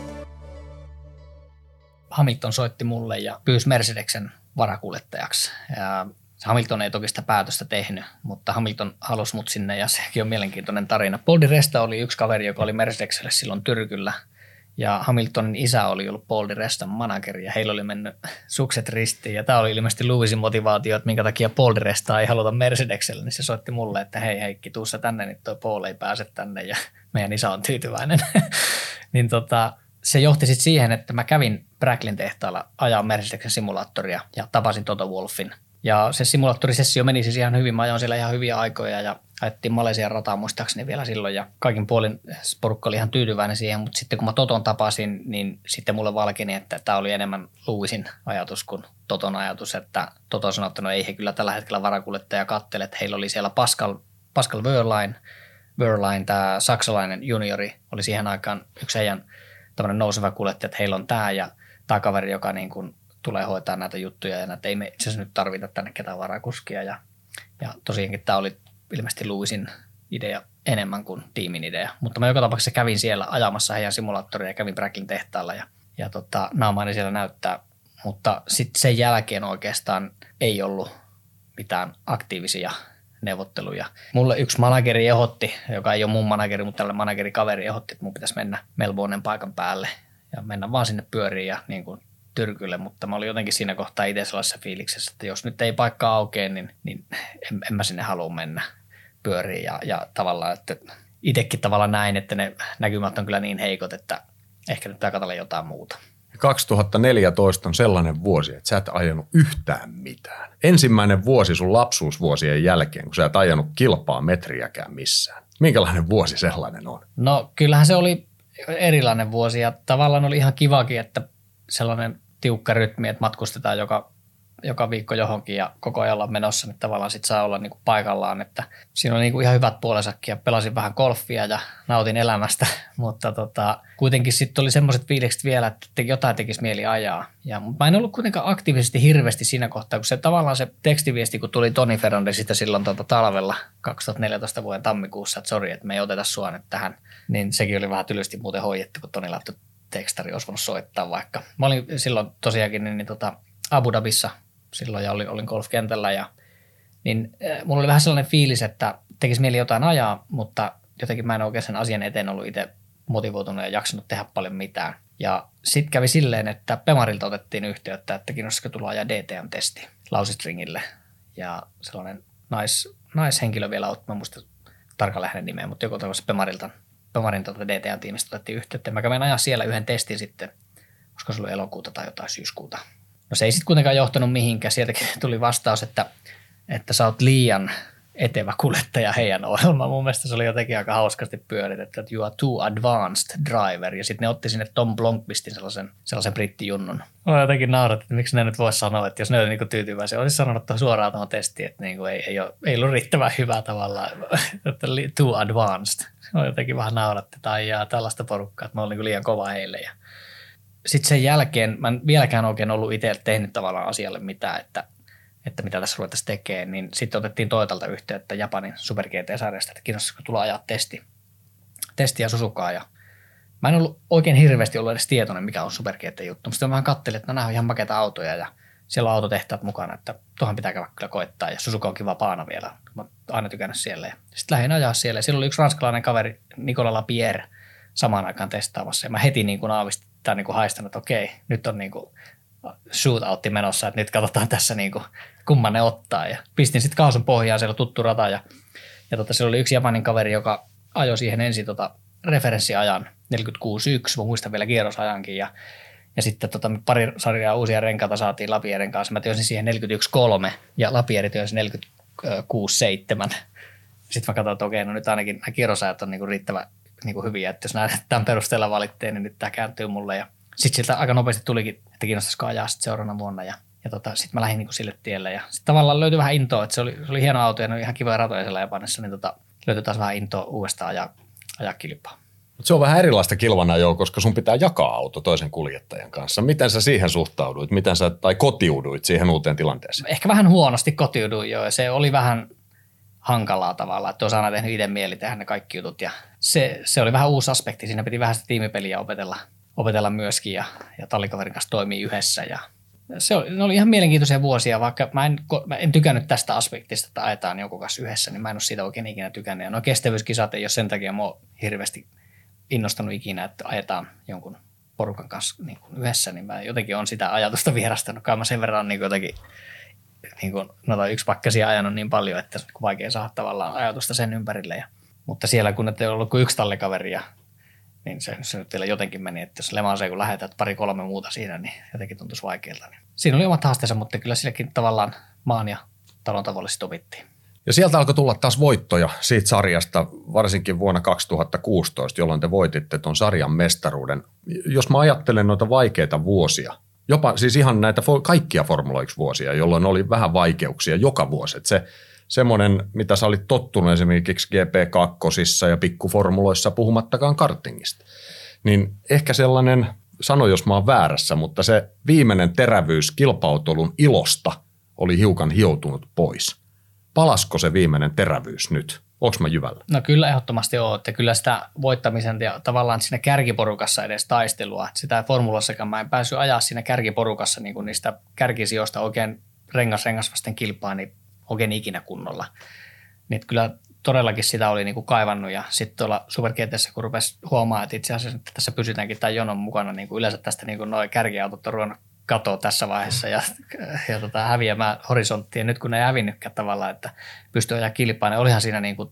Hamilton soitti mulle ja pyysi Mercedeksen varakuljettajaksi. Ja Hamilton ei toki sitä päätöstä tehnyt, mutta Hamilton halusi mut sinne ja sekin on mielenkiintoinen tarina. Paul Di Resta oli yksi kaveri, joka oli Mercedeselle silloin Tyrkyllä ja Hamiltonin isä oli ollut Paul Di Restan manageri ja heillä oli mennyt sukset ristiin. Ja tämä oli ilmeisesti Lewisin motivaatio, että minkä takia Paul Di Restaa ei haluta Mercedekselle. Niin se soitti mulle, että hei Heikki, tuu sä tänne, niin toi Paul ei pääse tänne ja meidän isä on tyytyväinen. niin tota, se johti sitten siihen, että mä kävin Bracklin tehtaalla ajaa Mercedeksen simulaattoria ja tapasin Toto Wolfin – ja se simulaattorisessio meni siis ihan hyvin. Mä ajoin siellä ihan hyviä aikoja ja ajettiin Malesian rataa muistaakseni vielä silloin. Ja kaikin puolin porukka oli ihan tyytyväinen siihen, mutta sitten kun mä Toton tapasin, niin sitten mulle valkeni, että tämä oli enemmän Luisin ajatus kuin Toton ajatus, että Toto sanoi, että no ei he kyllä tällä hetkellä varakuljettaja kattele, että heillä oli siellä Pascal, Pascal Wehrlein, Wehrlein, tämä saksalainen juniori, oli siihen aikaan yksi heidän tämmöinen nouseva kuljettaja, että heillä on tämä ja tämä kaveri, joka niin kuin tulee hoitaa näitä juttuja ja näitä ei me itse asiassa nyt tarvita tänne ketään varakuskia. Ja, ja tosiaankin tämä oli ilmeisesti Luisin idea enemmän kuin tiimin idea. Mutta mä joka tapauksessa kävin siellä ajamassa heidän simulaattoria ja kävin Brackin tehtaalla ja, ja tota, naamaani siellä näyttää. Mutta sitten sen jälkeen oikeastaan ei ollut mitään aktiivisia neuvotteluja. Mulle yksi manageri ehotti, joka ei ole mun manageri, mutta tälle managerikaveri ehotti, että mun pitäisi mennä Melbournen paikan päälle ja mennä vaan sinne pyöriin ja niin kuin Tyrkylle, mutta mä olin jotenkin siinä kohtaa itse sellaisessa fiiliksessä, että jos nyt ei paikka aukea, niin, niin en, en mä sinne halua mennä pyöriin ja, ja tavallaan, että itsekin tavallaan näin, että ne näkymät on kyllä niin heikot, että ehkä nyt pitää katsella jotain muuta. 2014 on sellainen vuosi, että sä et ajanut yhtään mitään. Ensimmäinen vuosi sun lapsuusvuosien jälkeen, kun sä et ajanut kilpaa metriäkään missään. Minkälainen vuosi sellainen on? No kyllähän se oli erilainen vuosi ja tavallaan oli ihan kivakin, että sellainen tiukka rytmi, että matkustetaan joka joka viikko johonkin ja koko ajan olla menossa, niin tavallaan sit saa olla niin kuin paikallaan, että siinä oli niin kuin ihan hyvät puolensakin ja pelasin vähän golfia ja nautin elämästä, mutta tota, kuitenkin sitten oli semmoiset fiilikset vielä, että jotain tekisi mieli ajaa. Ja mä en ollut kuitenkaan aktiivisesti hirveästi siinä kohtaa, kun se tavallaan se tekstiviesti, kun tuli Toni Fernandesista silloin tota talvella 2014 vuoden tammikuussa, että sori, että me ei oteta sua nyt tähän, niin sekin oli vähän tylysti muuten hoidettu, kun Toni laittoi tekstari olisi voinut soittaa vaikka. Mä olin silloin tosiaankin niin, niin tota Abu Dhabissa silloin ja olin, olin golfkentällä ja niin äh, mulla oli vähän sellainen fiilis, että tekisi mieli jotain ajaa, mutta jotenkin mä en oikein sen asian eteen ollut itse motivoitunut ja jaksanut tehdä paljon mitään. Ja sitten kävi silleen, että Pemarilta otettiin yhteyttä, että kiinnostaisiko tulla ajaa DTM-testi Lausistringille. Ja sellainen nais, naishenkilö vielä otti, mä muista tarkalleen hänen nimeä, mutta joku tällaisessa Pemarilta Tomarin tuota DTA-tiimistä otettiin yhteyttä. Mä kävin ajaa siellä yhden testin sitten, koska se oli elokuuta tai jotain syyskuuta. No se ei sitten kuitenkaan johtanut mihinkään. Sieltäkin tuli vastaus, että, että sä oot liian etevä kuljettaja heidän ohjelma. Mun mielestä se oli jotenkin aika hauskasti pyöritetty, että you are too advanced driver. Ja sitten ne otti sinne Tom Blomqvistin sellaisen, sellaisen brittijunnun. Mä jotenkin naurat, että miksi ne nyt voisi sanoa, että jos ne oli niinku tyytyväisiä, olisi sanonut suoraan tuohon testiin, että niinku ei, ei, ole, ei ollut riittävän hyvä tavallaan, että too advanced. On jotenkin vähän nauratti tai jaa tällaista porukkaa, että mä olin niinku liian kova heille. Ja sitten sen jälkeen, mä en vieläkään oikein ollut itse tehnyt tavallaan asialle mitään, että että mitä tässä ruvettaisiin tekemään, niin sitten otettiin toitalta yhteyttä Japanin Super GT-sarjasta, että kiinnostaisiko tulla ajaa testi, testiä Susukaa ja mä en ollut oikein hirveästi ollut edes tietoinen, mikä on Super GT-juttu, mutta sitten mä vähän kattelin, että no nämä on ihan makeita autoja ja siellä on autotehtaat mukana, että tuohon pitää käydä kyllä koittaa ja Susuka on kiva paana vielä, mä oon aina tykännyt siellä sitten lähdin ajaa siellä ja siellä oli yksi ranskalainen kaveri Nicola Lapierre samaan aikaan testaamassa. Ja mä heti niin kuin aavistin tai niin kuin haistanut, että okei, nyt on niin kuin shootoutti menossa, että nyt katsotaan tässä niin kuin, kumman ne ottaa. Ja pistin sitten kaasun pohjaan, siellä tuttu rata ja, ja tota, siellä oli yksi japanin kaveri, joka ajoi siihen ensin tota, referenssiajan 46.1, mä muistan vielä kierrosajankin ja ja sitten tota, pari sarjaa uusia renkaita saatiin Lapierin kanssa. Mä työsin siihen 41.3 ja Lapieri työsi 46.7. Sitten mä katsoin, että okei, no nyt ainakin nämä kierrosajat on niinku riittävän niinku hyviä, että jos nämä tämän perusteella valitteen, niin nyt tämä kääntyy mulle. Ja sitten sieltä aika nopeasti tulikin, että kiinnostaisiko ajaa sitten seuraavana vuonna. Ja, ja tota, sitten mä lähdin niin sille tielle. Ja sitten tavallaan löytyi vähän intoa, että se oli, se oli hieno auto ja ne oli ihan kivoja ratoja siellä Japanissa, niin tota, löytyi taas vähän intoa uudestaan ajaa, ajaa kilpaa. Mut se on vähän erilaista kilvana jo, koska sun pitää jakaa auto toisen kuljettajan kanssa. Miten sä siihen suhtauduit? Miten sä, tai kotiuduit siihen uuteen tilanteeseen? Ehkä vähän huonosti kotiuduin jo ja se oli vähän hankalaa tavalla, että olisi aina tehnyt itse mieli tehdä ne kaikki jutut ja se, se oli vähän uusi aspekti. Siinä piti vähän sitä tiimipeliä opetella opetella myöskin ja, ja tallikaverin kanssa toimii yhdessä. Ja se oli, ne oli ihan mielenkiintoisia vuosia, vaikka mä en, mä en tykännyt tästä aspektista, että ajetaan jonkun kanssa yhdessä, niin mä en ole siitä oikein ikinä tykännyt. Ja no kestävyyskisat ei ole sen takia mua hirveästi innostanut ikinä, että ajetaan jonkun porukan kanssa niin kuin yhdessä, niin mä jotenkin on sitä ajatusta vierastanut. Kai mä sen verran niin jotenkin niin kuin, no yksi pakkasia ajanut niin paljon, että vaikea saada tavallaan ajatusta sen ympärille. Ja, mutta siellä kun ei ollut kuin yksi tallikaveri ja niin se, se nyt vielä jotenkin meni, että jos Lemanseen kun lähetät pari kolme muuta siinä, niin jotenkin tuntuisi vaikealta. Niin. Siinä oli omat haasteensa, mutta kyllä silläkin tavallaan maan ja talon tavalla opittiin. Ja sieltä alkoi tulla taas voittoja siitä sarjasta, varsinkin vuonna 2016, jolloin te voititte tuon sarjan mestaruuden. Jos mä ajattelen noita vaikeita vuosia, jopa siis ihan näitä kaikkia Formula 1-vuosia, jolloin oli vähän vaikeuksia joka vuosi. Että se semmoinen, mitä sä olit tottunut esimerkiksi GP2 ja pikkuformuloissa puhumattakaan kartingista. Niin ehkä sellainen, sano jos mä oon väärässä, mutta se viimeinen terävyys kilpautolun ilosta oli hiukan hioutunut pois. Palasko se viimeinen terävyys nyt? Onko mä jyvällä? No kyllä ehdottomasti on, että kyllä sitä voittamisen ja tavallaan siinä kärkiporukassa edes taistelua. Sitä formulassakaan mä en päässyt ajaa siinä kärkiporukassa niin kuin niistä kärkisijoista oikein rengas rengas vasten kilpaa, niin oikein ikinä kunnolla. Niin kyllä todellakin sitä oli niin kuin kaivannut ja sitten tuolla Super kun rupesi huomaamaan, että itse asiassa että tässä pysytäänkin tämän jonon mukana, niin kuin yleensä tästä niin noin kärkiautot on ruvennut katoa tässä vaiheessa ja, ja tota, häviämään horisonttiin. Nyt kun ne ei hävinnytkään tavallaan, että pystyy ajaa kilpaa, niin olihan siinä niin kuin,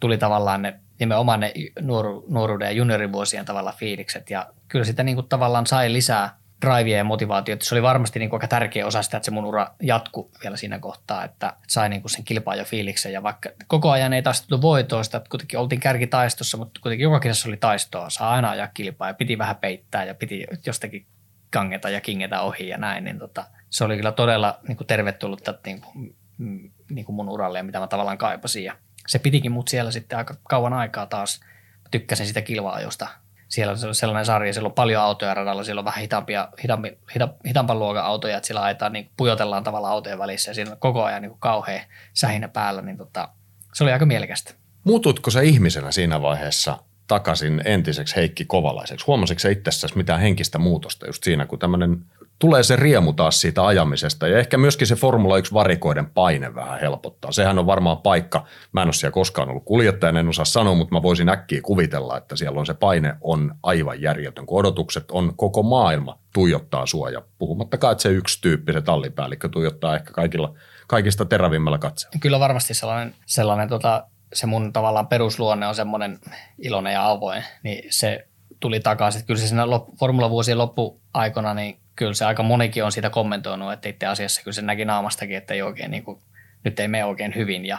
tuli tavallaan ne nimenomaan ne nuoru, nuoruuden ja juniorivuosien tavalla fiilikset ja kyllä sitä niin kuin, tavallaan sai lisää drivea ja motivaatiota. Se oli varmasti niin kuin aika tärkeä osa sitä, että se mun ura jatku vielä siinä kohtaa, että sai niin kuin sen kilpaajan fiiliksen. Ja vaikka koko ajan ei taisteltu voitoista, että kuitenkin oltiin kärkitaistossa, mutta kuitenkin joka kisassa oli taistoa. Saa aina ajaa kilpaa ja piti vähän peittää ja piti jostakin kangeta ja kingetä ohi ja näin, niin tota, se oli kyllä todella niin kuin tervetullutta niin kuin, mm, niin kuin mun uralle ja mitä mä tavallaan kaipasin. Ja se pitikin mut siellä sitten aika kauan aikaa taas. Mä tykkäsin sitä kilva-ajosta. Siellä on sellainen sarja, siellä on paljon autoja radalla, siellä on vähän hitaampia, hitaampi, hita, hitaampan luokan autoja, että siellä ajetaan, niin pujotellaan tavallaan autojen välissä ja siinä on koko ajan niin kuin kauhea sähinä päällä, niin tota, se oli aika mielekästä. Muututko se ihmisenä siinä vaiheessa takaisin entiseksi Heikki Kovalaiseksi? Huomasitko se itsessäsi mitään henkistä muutosta just siinä, kun tämmöinen tulee se riemu taas siitä ajamisesta ja ehkä myöskin se Formula 1 varikoiden paine vähän helpottaa. Sehän on varmaan paikka, mä en ole siellä koskaan ollut kuljettajana, en osaa sanoa, mutta mä voisin äkkiä kuvitella, että siellä on se paine on aivan järjetön, kun odotukset on koko maailma tuijottaa sua ja puhumattakaan, että se yksi tyyppi, se tallipäällikkö tuijottaa ehkä kaikilla, kaikista terävimmällä katseella. Kyllä varmasti sellainen, sellainen tota, se mun tavallaan perusluonne on semmoinen iloinen ja avoin, niin se tuli takaisin. Kyllä se siinä lop, formulavuosien loppuaikona, niin kyllä se aika monikin on siitä kommentoinut, että itse asiassa kyllä se näki naamastakin, että ei oikein, niin kuin, nyt ei mene oikein hyvin. Ja,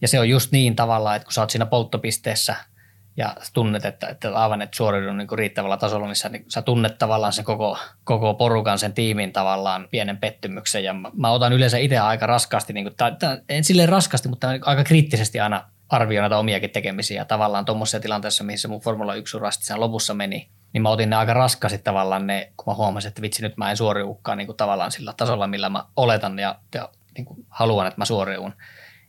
ja se on just niin tavallaan, että kun sä oot siinä polttopisteessä ja tunnet, että, että aivan et suoriudun niin riittävällä tasolla, missä niin sä tunnet tavallaan sen koko, koko porukan, sen tiimin tavallaan pienen pettymyksen. Ja mä, mä otan yleensä itse aika raskaasti, niin kuin, tai, tai, en silleen raskaasti, mutta aika kriittisesti aina arvioin näitä omiakin tekemisiä. Tavallaan tuommoisessa tilanteessa, missä mun Formula 1 urasti sen lopussa meni, niin mä otin ne aika raskasti tavallaan ne, kun mä huomasin, että vitsi nyt mä en suoriukaan niin kuin tavallaan sillä tasolla, millä mä oletan ja, ja niin kuin haluan, että mä suoriun.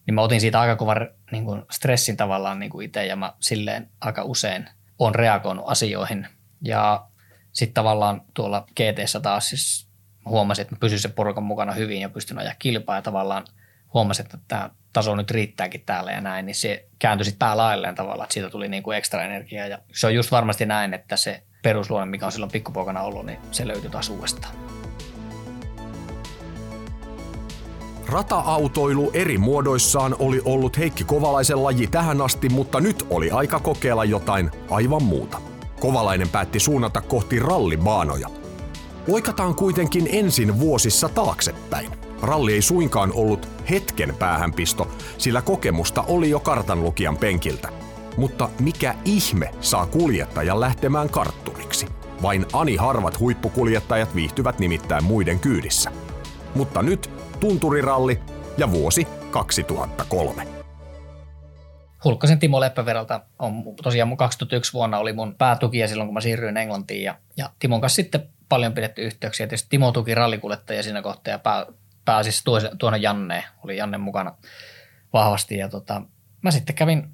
Niin mä otin siitä aika kovan niin kuin stressin tavallaan niin kuin itse ja mä silleen aika usein on reagoinut asioihin. Ja sitten tavallaan tuolla gt taas siis huomasin, että mä pysyin sen porukan mukana hyvin ja pystyn ajaa kilpaa ja tavallaan huomasin, että tämä taso nyt riittääkin täällä ja näin, niin se kääntyi sitten päälailleen tavallaan, että siitä tuli niin kuin ekstra energiaa. Ja se on just varmasti näin, että se perusluonne, mikä on silloin pikkupoikana ollut, niin se löytyy taas uudestaan. Rata-autoilu eri muodoissaan oli ollut Heikki Kovalaisen laji tähän asti, mutta nyt oli aika kokeilla jotain aivan muuta. Kovalainen päätti suunnata kohti rallibaanoja. Oikataan kuitenkin ensin vuosissa taaksepäin. Ralli ei suinkaan ollut hetken päähänpisto, sillä kokemusta oli jo kartanlukijan penkiltä. Mutta mikä ihme saa kuljettajan lähtemään kartturiksi? Vain ani harvat huippukuljettajat viihtyvät nimittäin muiden kyydissä. Mutta nyt tunturiralli ja vuosi 2003. Hulkkasen Timo Leppäverältä on tosiaan mun 2001 vuonna oli mun päätukija silloin, kun mä siirryin Englantiin ja, ja Timon kanssa sitten paljon pidetty yhteyksiä. Tietysti Timo tuki rallikuljettajia siinä kohtaa ja pää, pääsi tuonne Janne, oli Janne mukana vahvasti ja tota, mä sitten kävin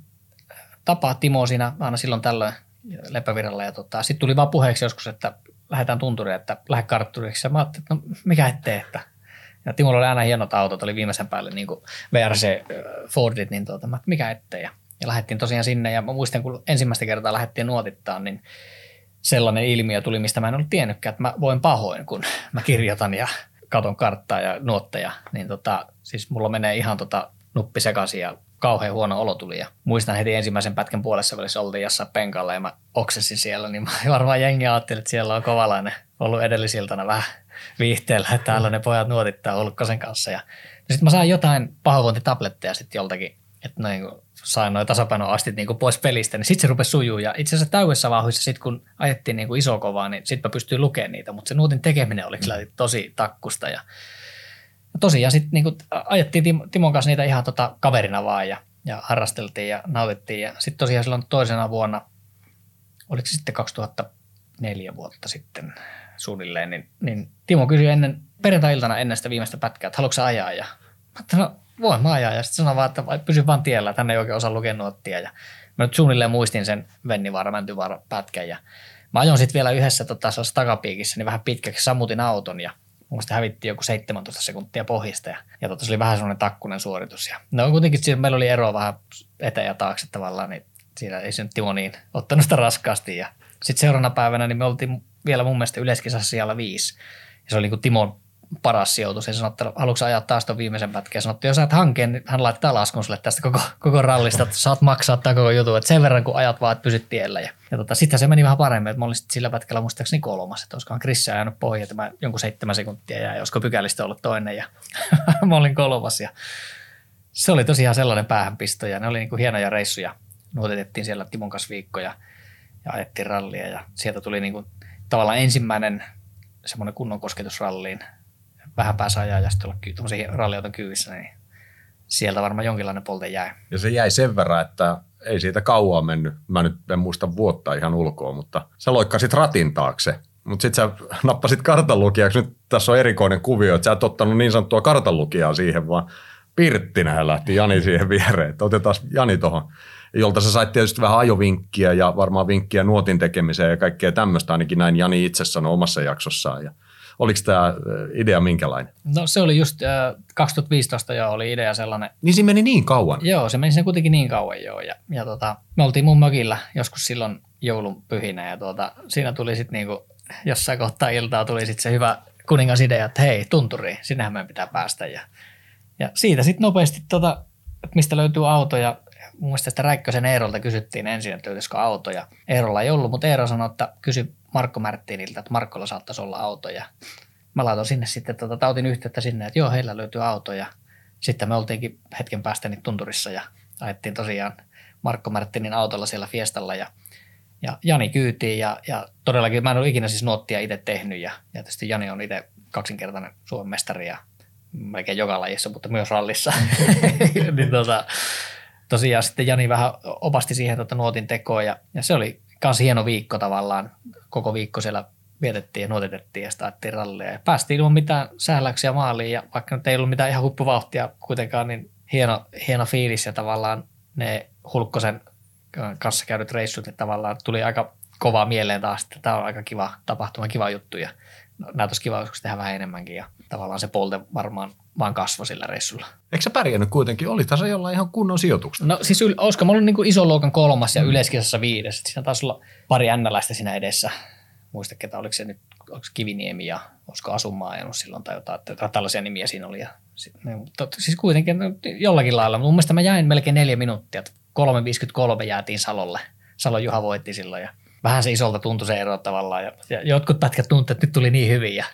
tapaa Timo siinä aina silloin tällöin Leppävirralla ja tota, sitten tuli vaan puheeksi joskus, että lähdetään tunturiin, että lähde kartturiksi ja mä ajattelin, että no mikä ettei, että ja Timolla oli aina hienot autot, oli viimeisen päälle niin kuin VRC Fordit, niin tuota, mä, mikä ettei. Ja, ja lähdettiin tosiaan sinne ja mä muistan, kun ensimmäistä kertaa lähdettiin nuotittaa, niin sellainen ilmiö tuli, mistä mä en ollut tiennytkään, että mä voin pahoin, kun mä kirjoitan ja katon karttaa ja nuotteja, niin tota, siis mulla menee ihan tota nuppi sekaisin ja kauhean huono olo tuli. Ja muistan heti ensimmäisen pätkän puolessa välissä oltiin jossain penkalla ja mä oksesin siellä, niin mä varmaan jengi ajatteli, että siellä on kovalainen ollut edellisiltana vähän viihteellä, että täällä ne pojat nuotittaa Ulkkosen kanssa. Ja, sitten mä sain jotain pahoinvointitabletteja sitten joltakin, että noin sain noin tasapainoastit niin pois pelistä, niin sitten se rupesi sujuu. Ja itse asiassa täydessä vauhdissa sitten kun ajettiin niin iso kovaa, niin sitten mä pystyin lukemaan niitä, mutta se nuotin tekeminen oli kyllä tosi takkusta. Ja tosiaan sitten niin ajettiin Timon kanssa niitä ihan tota kaverina vaan ja, ja harrasteltiin ja nautittiin. Ja sitten tosiaan silloin toisena vuonna, oliko se sitten 2004 vuotta sitten suunnilleen, niin, niin Timo kysyi ennen perjantai-iltana ennen sitä viimeistä pätkää, että haluatko ajaa? Ja mä että no voin mä ajaa. Ja sitten sanoin vaan, että pysy vaan tiellä, hän ei oikein osaa lukea nuottia. Ja mä nyt suunnilleen muistin sen Vennivaara, Mäntyvaara pätkän. Ja mä ajoin sitten vielä yhdessä tota, takapiikissä niin vähän pitkäksi, sammutin auton ja Muista hävittiin joku 17 sekuntia pohjista ja, ja tota, se oli vähän semmoinen takkunen suoritus. Ja, no kuitenkin siinä meillä oli ero vähän eteen ja taakse tavallaan, niin siinä ei se nyt Timo niin ottanut sitä raskaasti. Ja sitten seuraavana päivänä niin me oltiin vielä mun mielestä yleiskisassa siellä viisi. Ja se oli niin Timon paras sijoitus. Ja sanoi, että haluatko ajaa taas tuon viimeisen pätkän. Ja sanoi, että jos saat hankkeen, niin hän laittaa laskun sulle tästä koko, koko rallista, että saat maksaa tämä koko jutun. Että sen verran, kun ajat vaan, että pysyt tiellä. Ja, ja tota, sitten se meni vähän paremmin, että mä olin sillä pätkällä muistaakseni kolmas, että olisikohan Krissa jäänyt pohja, että mä jonkun seitsemän sekuntia ja olisiko pykälistä ollut toinen ja mä olin kolmas. Ja se oli tosiaan sellainen päähänpisto ja ne oli niin kuin hienoja reissuja. Nuotitettiin siellä Timon kanssa viikkoja ja ajettiin rallia ja sieltä tuli niin kuin tavallaan ensimmäinen semmoinen kunnon kosketusralliin. Vähän pääsi ajaa ja sitten olla ky- ralliauton niin sieltä varmaan jonkinlainen polte jäi. Ja se jäi sen verran, että ei siitä kauaa mennyt. Mä nyt en muista vuotta ihan ulkoa, mutta sä loikkasit ratin taakse. Mutta sitten sä nappasit kartanlukijaksi. Nyt tässä on erikoinen kuvio, että sä et ottanut niin sanottua kartanlukijaa siihen, vaan Pirttinähän lähti Jani siihen viereen. Että otetaan Jani tuohon jolta sä sait tietysti vähän ajovinkkiä ja varmaan vinkkiä nuotin tekemiseen ja kaikkea tämmöistä, ainakin näin Jani itse sanoi omassa jaksossaan. Ja oliko tämä idea minkälainen? No se oli just äh, 2015 jo oli idea sellainen. Niin se meni niin kauan? Joo, se meni sen kuitenkin niin kauan joo. Ja, ja tota, me oltiin mun mökillä joskus silloin joulun pyhinä ja tuota, siinä tuli sitten niinku, jossain kohtaa iltaa tuli sitten se hyvä kuningasidea, että hei, tunturi, sinnehän meidän pitää päästä. Ja, ja siitä sitten nopeasti, tota, mistä löytyy auto ja mun mielestä sitä Räikkösen Eerolta kysyttiin ensin, että löytyisikö auto ja Eerolla ei ollut, mutta Eero sanoi, että kysy Markko Märttiiniltä, että Markkolla saattaisi olla auto ja mä laitoin sinne sitten, tota, tautin yhteyttä sinne, että joo, heillä löytyy auto ja sitten me oltiinkin hetken päästä niin tunturissa ja ajettiin tosiaan Markko Märttinin autolla siellä Fiestalla ja, ja Jani kyytiin ja, ja todellakin mä en ole ikinä siis nuottia itse tehnyt ja, ja tietysti Jani on itse kaksinkertainen Suomen mestari ja melkein joka lajissa, mutta myös rallissa. niin tota, tosiaan sitten Jani vähän opasti siihen tota nuotin tekoon ja, ja se oli myös hieno viikko tavallaan. Koko viikko siellä vietettiin ja nuotitettiin ja sitä rallia. Ja päästiin ilman mitään sähläyksiä maaliin ja vaikka nyt ei ollut mitään ihan huippuvauhtia kuitenkaan, niin hieno, hieno fiilis ja tavallaan ne Hulkkosen kanssa käydyt reissut, niin tavallaan tuli aika kovaa mieleen taas, että tämä on aika kiva tapahtuma, kiva juttu ja näyttäisi kiva joskus tehdä vähän enemmänkin ja tavallaan se polte varmaan vaan kasvoi sillä reissulla. Eikö sä pärjännyt kuitenkin? Oli tässä jollain ihan kunnon sijoituksella? No siis olisiko mä ollut niin kuin iso luokan kolmas ja mm. yleiskisassa viides. Siinä taisi olla pari ennäläistä siinä edessä. Muista ketä, oliko se nyt oliko Kiviniemi ja olisiko Asumaa ajanut silloin tai jotain. Että tällaisia nimiä siinä oli. Ja tot, siis kuitenkin no, jollakin lailla. Mun mielestä mä jäin melkein neljä minuuttia. 3.53 jäätiin Salolle. Salon Juha voitti silloin ja vähän se isolta tuntui se ero tavallaan. Ja, ja jotkut pätkät tuntui, että nyt tuli niin hyvin ja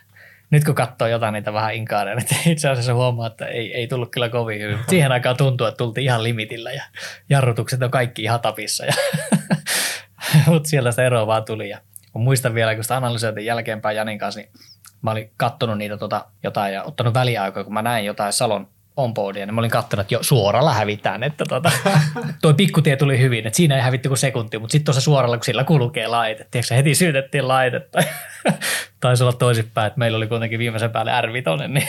nyt kun katsoo jotain niitä vähän inkaareja, niin itse asiassa huomaa, että ei, ei tullut kyllä kovin hyvin. Siihen aikaan tuntuu, että tultiin ihan limitillä ja jarrutukset on kaikki ihan tapissa. Ja Mutta siellä sitä eroa vaan tuli. Ja muistan vielä, kun sitä analysoitin jälkeenpäin Janin kanssa, niin mä olin kattonut niitä tota, jotain ja ottanut väliaikoja, kun mä näin jotain Salon onboardia, niin mä olin katsonut, että jo suoralla hävitään, että tota, toi pikkutie tuli hyvin, että siinä ei hävitty kuin sekunti, mutta sitten tuossa suoralla, kun sillä kulkee laite, tiedätkö, heti syytettiin laitetta. Taisi olla toisinpäin, että meillä oli kuitenkin viimeisen päälle R5, niin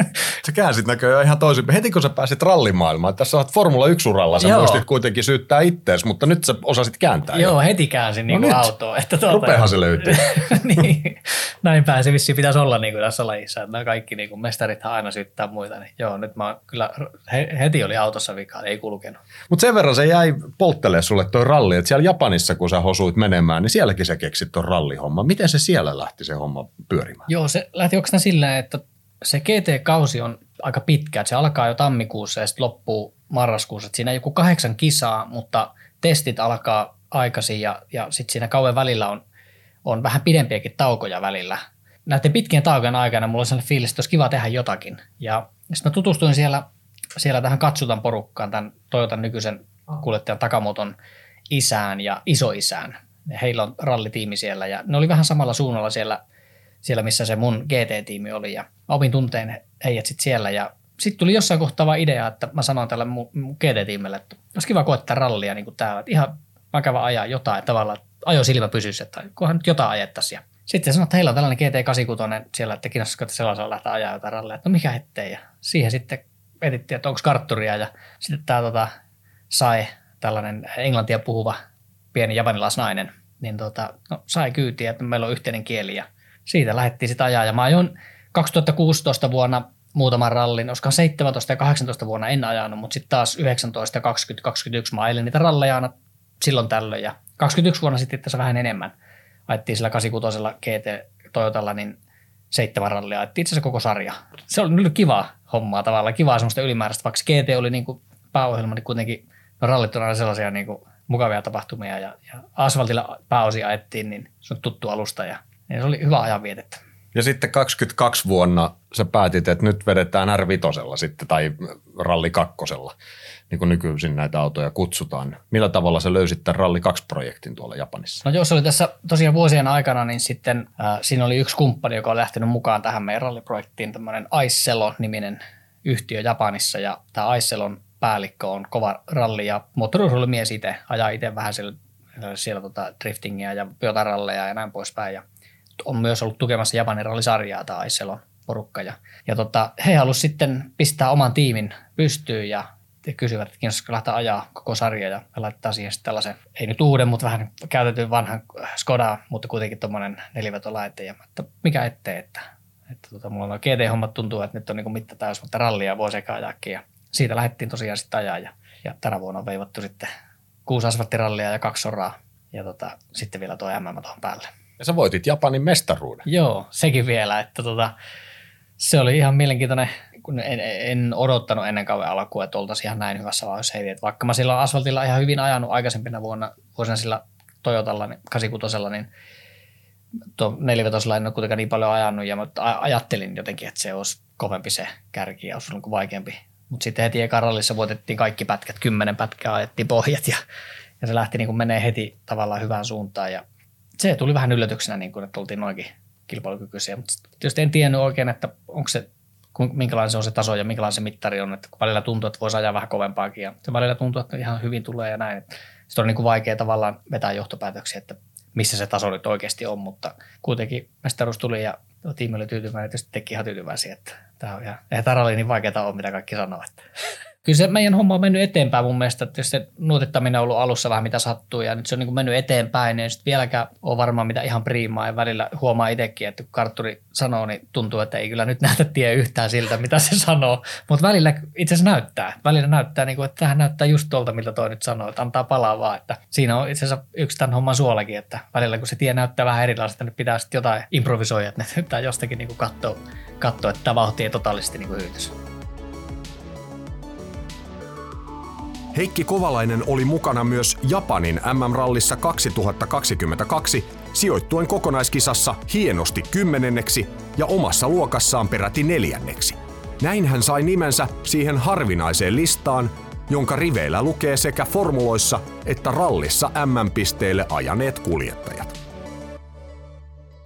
Sä käänsit näköjään ihan toisin. Heti kun sä pääsit rallimaailmaan, tässä olet Formula 1-uralla, sä Joo. muistit kuitenkin syyttää ittees, mutta nyt sä osasit kääntää. Joo, jo. heti käänsin niin no autoa. Että tuota, Rupeahan se löytyy. niin, näin pääsi vissiin pitäisi olla niin kuin tässä lajissa, että nämä kaikki niin kuin mestarithan aina syyttää muita. Niin joo, nyt mä kyllä he, heti oli autossa vika, ei kulkenut. Mutta sen verran se jäi polttelee sulle toi ralli, että siellä Japanissa kun sä hosuit menemään, niin sielläkin sä keksit ton rallihomma. Miten se siellä lähti se homma pyörimään? Joo, se lähti oikeastaan silleen, että se GT-kausi on aika pitkä, että se alkaa jo tammikuussa ja sitten loppuu marraskuussa. Että siinä on joku kahdeksan kisaa, mutta testit alkaa aikaisin ja, ja sitten siinä kauan välillä on, on vähän pidempiäkin taukoja välillä. Näiden pitkien taukojen aikana mulla oli sellainen fiilis, että olisi kiva tehdä jotakin. Ja sitten mä tutustuin siellä, siellä tähän Katsutan porukkaan, tämän Toyotan nykyisen kuljettajan Takamoton isään ja isoisään. Heillä on rallitiimi siellä ja ne oli vähän samalla suunnalla siellä – siellä, missä se mun GT-tiimi oli ja mä opin tunteen heidät sitten siellä ja sitten tuli jossain kohtaa vaan idea, että mä sanoin tälle mun, GT-tiimille, että olisi kiva koettaa rallia niin kuin täällä, että ihan vakava ajaa jotain, että tavallaan ajo silmä pysyisi, että kunhan nyt jotain ajettaisiin. Sitten sanoin, että heillä on tällainen GT86 siellä, että kiinnostaisiko, että sellaisella lähteä ajaa jotain rallia, että no mikä ettei. Ja siihen sitten etittiin, että onko kartturia ja sitten tämä tota, sai tällainen englantia puhuva pieni japanilaisnainen, niin tota, no, sai kyytiä, että meillä on yhteinen kieli ja siitä lähdettiin sitä ajaa. Ja mä ajoin 2016 vuonna muutaman rallin, koska 17 ja 18 vuonna en ajanut, mutta sitten taas 19, 20, 21 mä ajelin niitä ralleja aina silloin tällöin. Ja 21 vuonna sitten tässä vähän enemmän. Ajettiin sillä 86 GT Toyotalla, niin seitsemän rallia, ajettiin itse asiassa koko sarja. Se oli nyt kiva hommaa tavallaan, kivaa semmoista ylimääräistä, vaikka GT oli niin kuin pääohjelma, niin kuitenkin no rallit on aina sellaisia niin kuin mukavia tapahtumia ja, ja asfaltilla pääosia ajettiin, niin se on tuttu alusta ja niin se oli hyvä ajanvietettä. Ja sitten 22 vuonna sä päätit, että nyt vedetään r sitten tai ralli kakkosella, niin kuin nykyisin näitä autoja kutsutaan. Millä tavalla sä löysit tämän ralli 2-projektin tuolla Japanissa? No jos oli tässä tosiaan vuosien aikana, niin sitten äh, siinä oli yksi kumppani, joka oli lähtenyt mukaan tähän meidän ralliprojektiin, tämmöinen Aisselo-niminen yhtiö Japanissa ja tämä Aisselon päällikkö on kova ralli ja moottoriurheilumies itse, ajaa itse vähän siellä, siellä tota driftingia ja piotaralleja ja näin poispäin ja on myös ollut tukemassa Japanin rallisarjaa tämä Aisselon porukka ja, ja tota, he halusivat sitten pistää oman tiimin pystyyn ja kysyvät, että kiinnostaisiko lähteä ajaa koko sarja ja laittaa siihen sitten tällaisen, ei nyt uuden, mutta vähän käytetyn vanhan Skoda, mutta kuitenkin tuommoinen nelivetolaite ja että mikä ettei, että että tota, mulla on GT-hommat tuntuu, että nyt on niin mitta täys, mutta rallia voisi ehkä ajaakin. Ja siitä lähdettiin tosiaan sitten ajaa ja, ja tänä vuonna on veivattu sitten kuusi asfalttirallia ja kaksi soraa ja tota, sitten vielä tuo MM tuohon päälle. Ja sä voitit Japanin mestaruuden. Joo, sekin vielä, että tota, se oli ihan mielenkiintoinen, kun en, en odottanut ennen kauan alkua, että oltaisiin ihan näin hyvässä vaiheessa heti. Vaikka mä silloin asfaltilla ihan hyvin ajanut aikaisempina vuonna, vuosina sillä Toyotalla, niin 86 niin tuo nelivetosella en ole kuitenkaan niin paljon ajanut, ja mutta ajattelin jotenkin, että se olisi kovempi se kärki ja olisi ollut vaikeampi. Mutta sitten heti eka rallissa voitettiin kaikki pätkät, kymmenen pätkää ajettiin pohjat ja, ja se lähti niin menee heti tavallaan hyvään suuntaan ja se tuli vähän yllätyksenä, niin kuin, että oltiin noinkin kilpailukykyisiä, mutta tietysti en tiennyt oikein, että onko se, minkälainen se on se taso ja minkälainen se mittari on, että välillä tuntuu, että voisi ajaa vähän kovempaakin ja välillä tuntuu, että ihan hyvin tulee ja näin. Sitten on niin kuin vaikea tavallaan vetää johtopäätöksiä, että missä se taso nyt oikeasti on, mutta kuitenkin mestaruus tuli ja tiimi oli tyytyväinen tietysti teki ihan tyytyväisiä, että tämä on ihan, eihän tämä niin vaikeaa ole, mitä kaikki sanoo. Että kyllä se meidän homma on mennyt eteenpäin mun mielestä. Että se nuotittaminen on ollut alussa vähän mitä sattuu ja nyt se on niin kuin mennyt eteenpäin, niin sitten vieläkään ole varmaan mitä ihan priimaa ja välillä huomaa itsekin, että kun kartturi sanoo, niin tuntuu, että ei kyllä nyt näytä tie yhtään siltä, mitä se sanoo. Mutta välillä itse asiassa näyttää. Välillä näyttää, niin kuin, että tähän näyttää just tuolta, miltä toi nyt sanoo, että antaa palaa vaan. Että siinä on itse asiassa yksi tämän homman suolakin, että välillä kun se tie näyttää vähän erilaiselta, niin pitää sitten jotain improvisoida, että ne pitää jostakin niin katsoa, katsoa, että tämä vauhti ei totaalisesti niin hyytys. Heikki Kovalainen oli mukana myös Japanin MM-rallissa 2022 sijoittuen kokonaiskisassa hienosti kymmenenneksi ja omassa luokassaan peräti neljänneksi. Näin hän sai nimensä siihen harvinaiseen listaan, jonka riveillä lukee sekä formuloissa että rallissa MM-pisteille ajaneet kuljettajat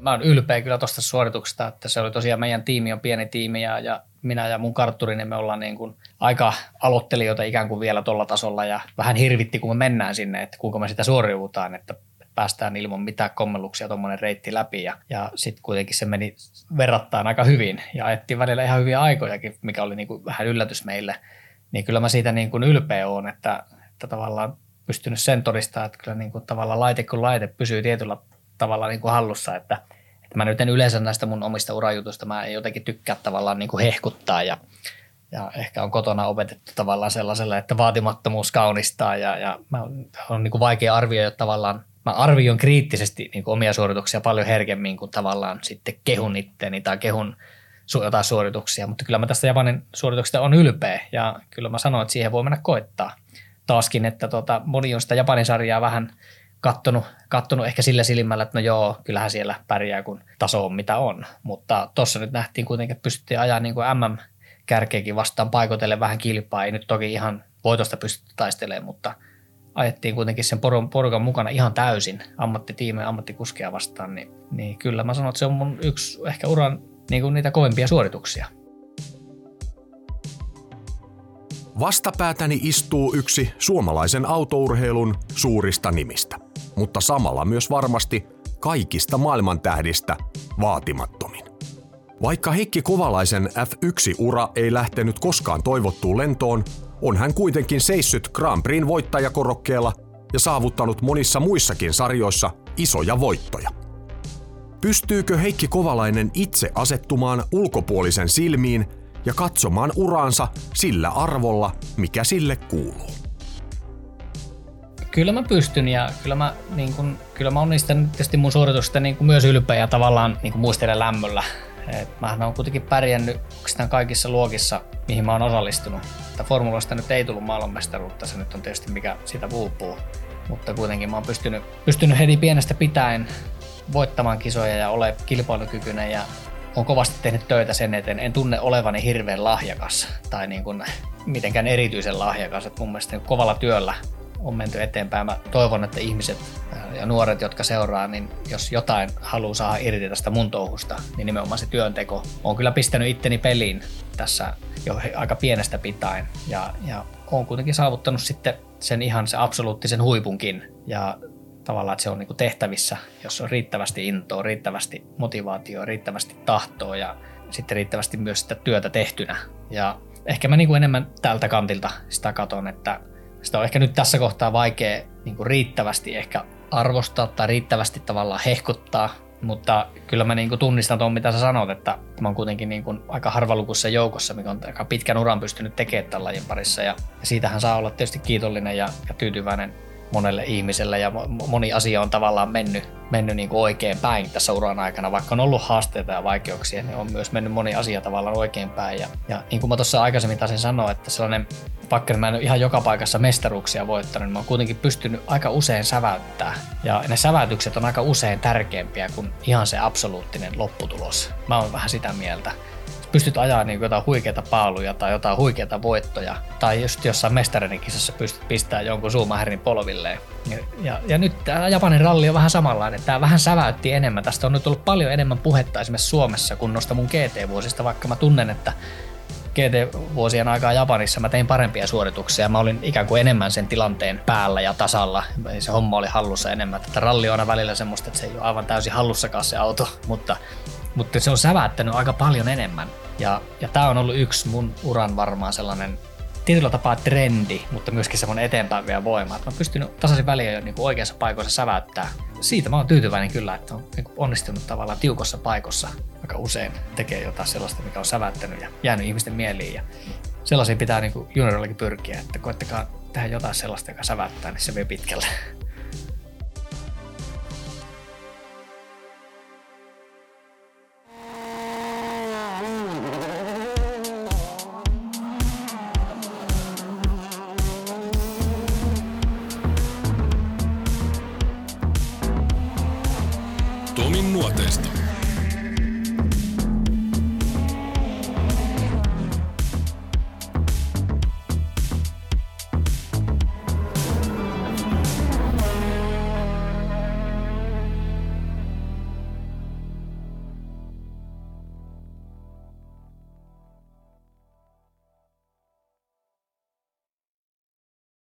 mä oon ylpeä kyllä tuosta suorituksesta, että se oli tosiaan meidän tiimi on pieni tiimi ja, ja minä ja mun kartturi, niin me ollaan niin kuin aika aloittelijoita ikään kuin vielä tuolla tasolla ja vähän hirvitti, kun me mennään sinne, että kuinka me sitä suoriudutaan, että päästään ilman mitään kommelluksia tuommoinen reitti läpi ja, ja sitten kuitenkin se meni verrattain aika hyvin ja ajettiin välillä ihan hyviä aikojakin, mikä oli niin kuin vähän yllätys meille. Niin kyllä mä siitä niin kuin ylpeä oon, että, että tavallaan pystynyt sen todistamaan, että kyllä niin kuin tavallaan laite kun laite pysyy tietyllä tavalla niin kuin hallussa, että – mä nyt en yleensä näistä mun omista urajutusta, mä en jotenkin tykkää tavallaan niin kuin hehkuttaa ja, ja ehkä on kotona opetettu tavallaan sellaiselle, että vaatimattomuus kaunistaa ja, ja mä on niin kuin vaikea arvioida tavallaan, mä arvioin kriittisesti niin kuin omia suorituksia paljon herkemmin kuin tavallaan sitten kehun itteeni tai kehun jotain suorituksia, mutta kyllä mä tästä Japanin suorituksesta on ylpeä ja kyllä mä sanoin, että siihen voi mennä koettaa. Taaskin, että tota, moni on sitä Japanin sarjaa vähän – kattonut, kattonut ehkä sillä silmällä, että no joo, kyllähän siellä pärjää, kun taso on mitä on. Mutta tuossa nyt nähtiin kuitenkin, että pystyttiin ajaa niin kuin MM-kärkeäkin vastaan paikotelle vähän kilpaa. Ei nyt toki ihan voitosta pystytty taistelemaan, mutta ajettiin kuitenkin sen porukan mukana ihan täysin ammattitiimejä, ammattikuskia vastaan, niin, niin kyllä mä sanon, että se on mun yksi ehkä uran niin kuin niitä kovempia suorituksia. Vastapäätäni istuu yksi suomalaisen autourheilun suurista nimistä mutta samalla myös varmasti kaikista maailmantähdistä vaatimattomin. Vaikka Heikki Kovalaisen F1-ura ei lähtenyt koskaan toivottuun lentoon, on hän kuitenkin seissyt Grand Prixn voittajakorokkeella ja saavuttanut monissa muissakin sarjoissa isoja voittoja. Pystyykö Heikki Kovalainen itse asettumaan ulkopuolisen silmiin ja katsomaan uraansa sillä arvolla, mikä sille kuuluu? Kyllä mä pystyn ja kyllä mä, niin kun, kyllä mä onnistan tietysti mun suoritusta niin myös ylpeä ja tavallaan niin muistelen lämmöllä. Et mähän on kuitenkin pärjännyt kaikissa luokissa, mihin mä oon osallistunut. Että formuloista nyt ei tullut maailmanmestaruutta, se nyt on tietysti mikä sitä puupuu. Mutta kuitenkin mä oon pystynyt, pystynyt heti pienestä pitäen voittamaan kisoja ja ole kilpailukykyinen ja on kovasti tehnyt töitä sen eteen. En tunne olevani hirveän lahjakas tai niin kuin mitenkään erityisen lahjakas. Että mun mielestä niin kovalla työllä on menty eteenpäin. Mä toivon, että ihmiset ja nuoret, jotka seuraa, niin jos jotain haluaa saada irti tästä mun touhusta, niin nimenomaan se työnteko. on kyllä pistänyt itteni peliin tässä jo aika pienestä pitäen ja, ja on kuitenkin saavuttanut sitten sen ihan se absoluuttisen huipunkin ja tavallaan, että se on niin tehtävissä, jos on riittävästi intoa, riittävästi motivaatioa, riittävästi tahtoa ja sitten riittävästi myös sitä työtä tehtynä. Ja ehkä mä niin kuin enemmän tältä kantilta sitä katon, että sitä on ehkä nyt tässä kohtaa vaikea niin kuin riittävästi ehkä arvostaa tai riittävästi tavallaan hehkuttaa, mutta kyllä mä niin kuin tunnistan tuon, mitä sä sanot, että mä oon kuitenkin niin kuin aika harvalukussa joukossa, mikä on aika pitkän uran pystynyt tekemään tämän lajin parissa. Ja, ja siitähän saa olla tietysti kiitollinen ja, ja tyytyväinen monelle ihmiselle ja moni asia on tavallaan mennyt, mennyt niin kuin oikein päin tässä uran aikana. Vaikka on ollut haasteita ja vaikeuksia, niin on myös mennyt moni asia tavallaan oikein päin. Ja, ja niin kuin mä tuossa aikaisemmin taisin sanoa, että sellainen, vaikka mä en ole ihan joka paikassa mestaruuksia voittanut, niin mä oon kuitenkin pystynyt aika usein säväyttää. Ja ne säväytykset on aika usein tärkeämpiä kuin ihan se absoluuttinen lopputulos. Mä oon vähän sitä mieltä pystyt ajaa niin jotain huikeita paaluja tai jotain huikeita voittoja, tai just jossain mestareiden kisassa pystyt pistämään jonkun Schumacherin polvilleen. Ja, ja, ja nyt tämä Japanin ralli on vähän samanlainen. Tämä vähän säväytti enemmän. Tästä on nyt ollut paljon enemmän puhetta esimerkiksi Suomessa kuin noista mun GT-vuosista, vaikka mä tunnen, että GT-vuosien aikaa Japanissa mä tein parempia suorituksia. Mä olin ikään kuin enemmän sen tilanteen päällä ja tasalla. Se homma oli hallussa enemmän. Että ralli on aina välillä semmoista, että se ei ole aivan täysin hallussakaan se auto, mutta, mutta se on sävättänyt aika paljon enemmän. Ja, ja tämä on ollut yksi mun uran varmaan sellainen tietyllä tapaa trendi, mutta myöskin semmoinen eteenpäin vielä voima. Että mä pystyn tasaisin väliin jo niin oikeassa paikoissa säväyttää. Siitä mä oon tyytyväinen kyllä, että on niin onnistunut tavallaan tiukossa paikossa aika usein tekee jotain sellaista, mikä on sävättänyt ja jäänyt ihmisten mieliin. Ja sellaisiin pitää niin juniorillakin pyrkiä, että koettakaa tehdä jotain sellaista, joka sävättää, niin se vie pitkälle.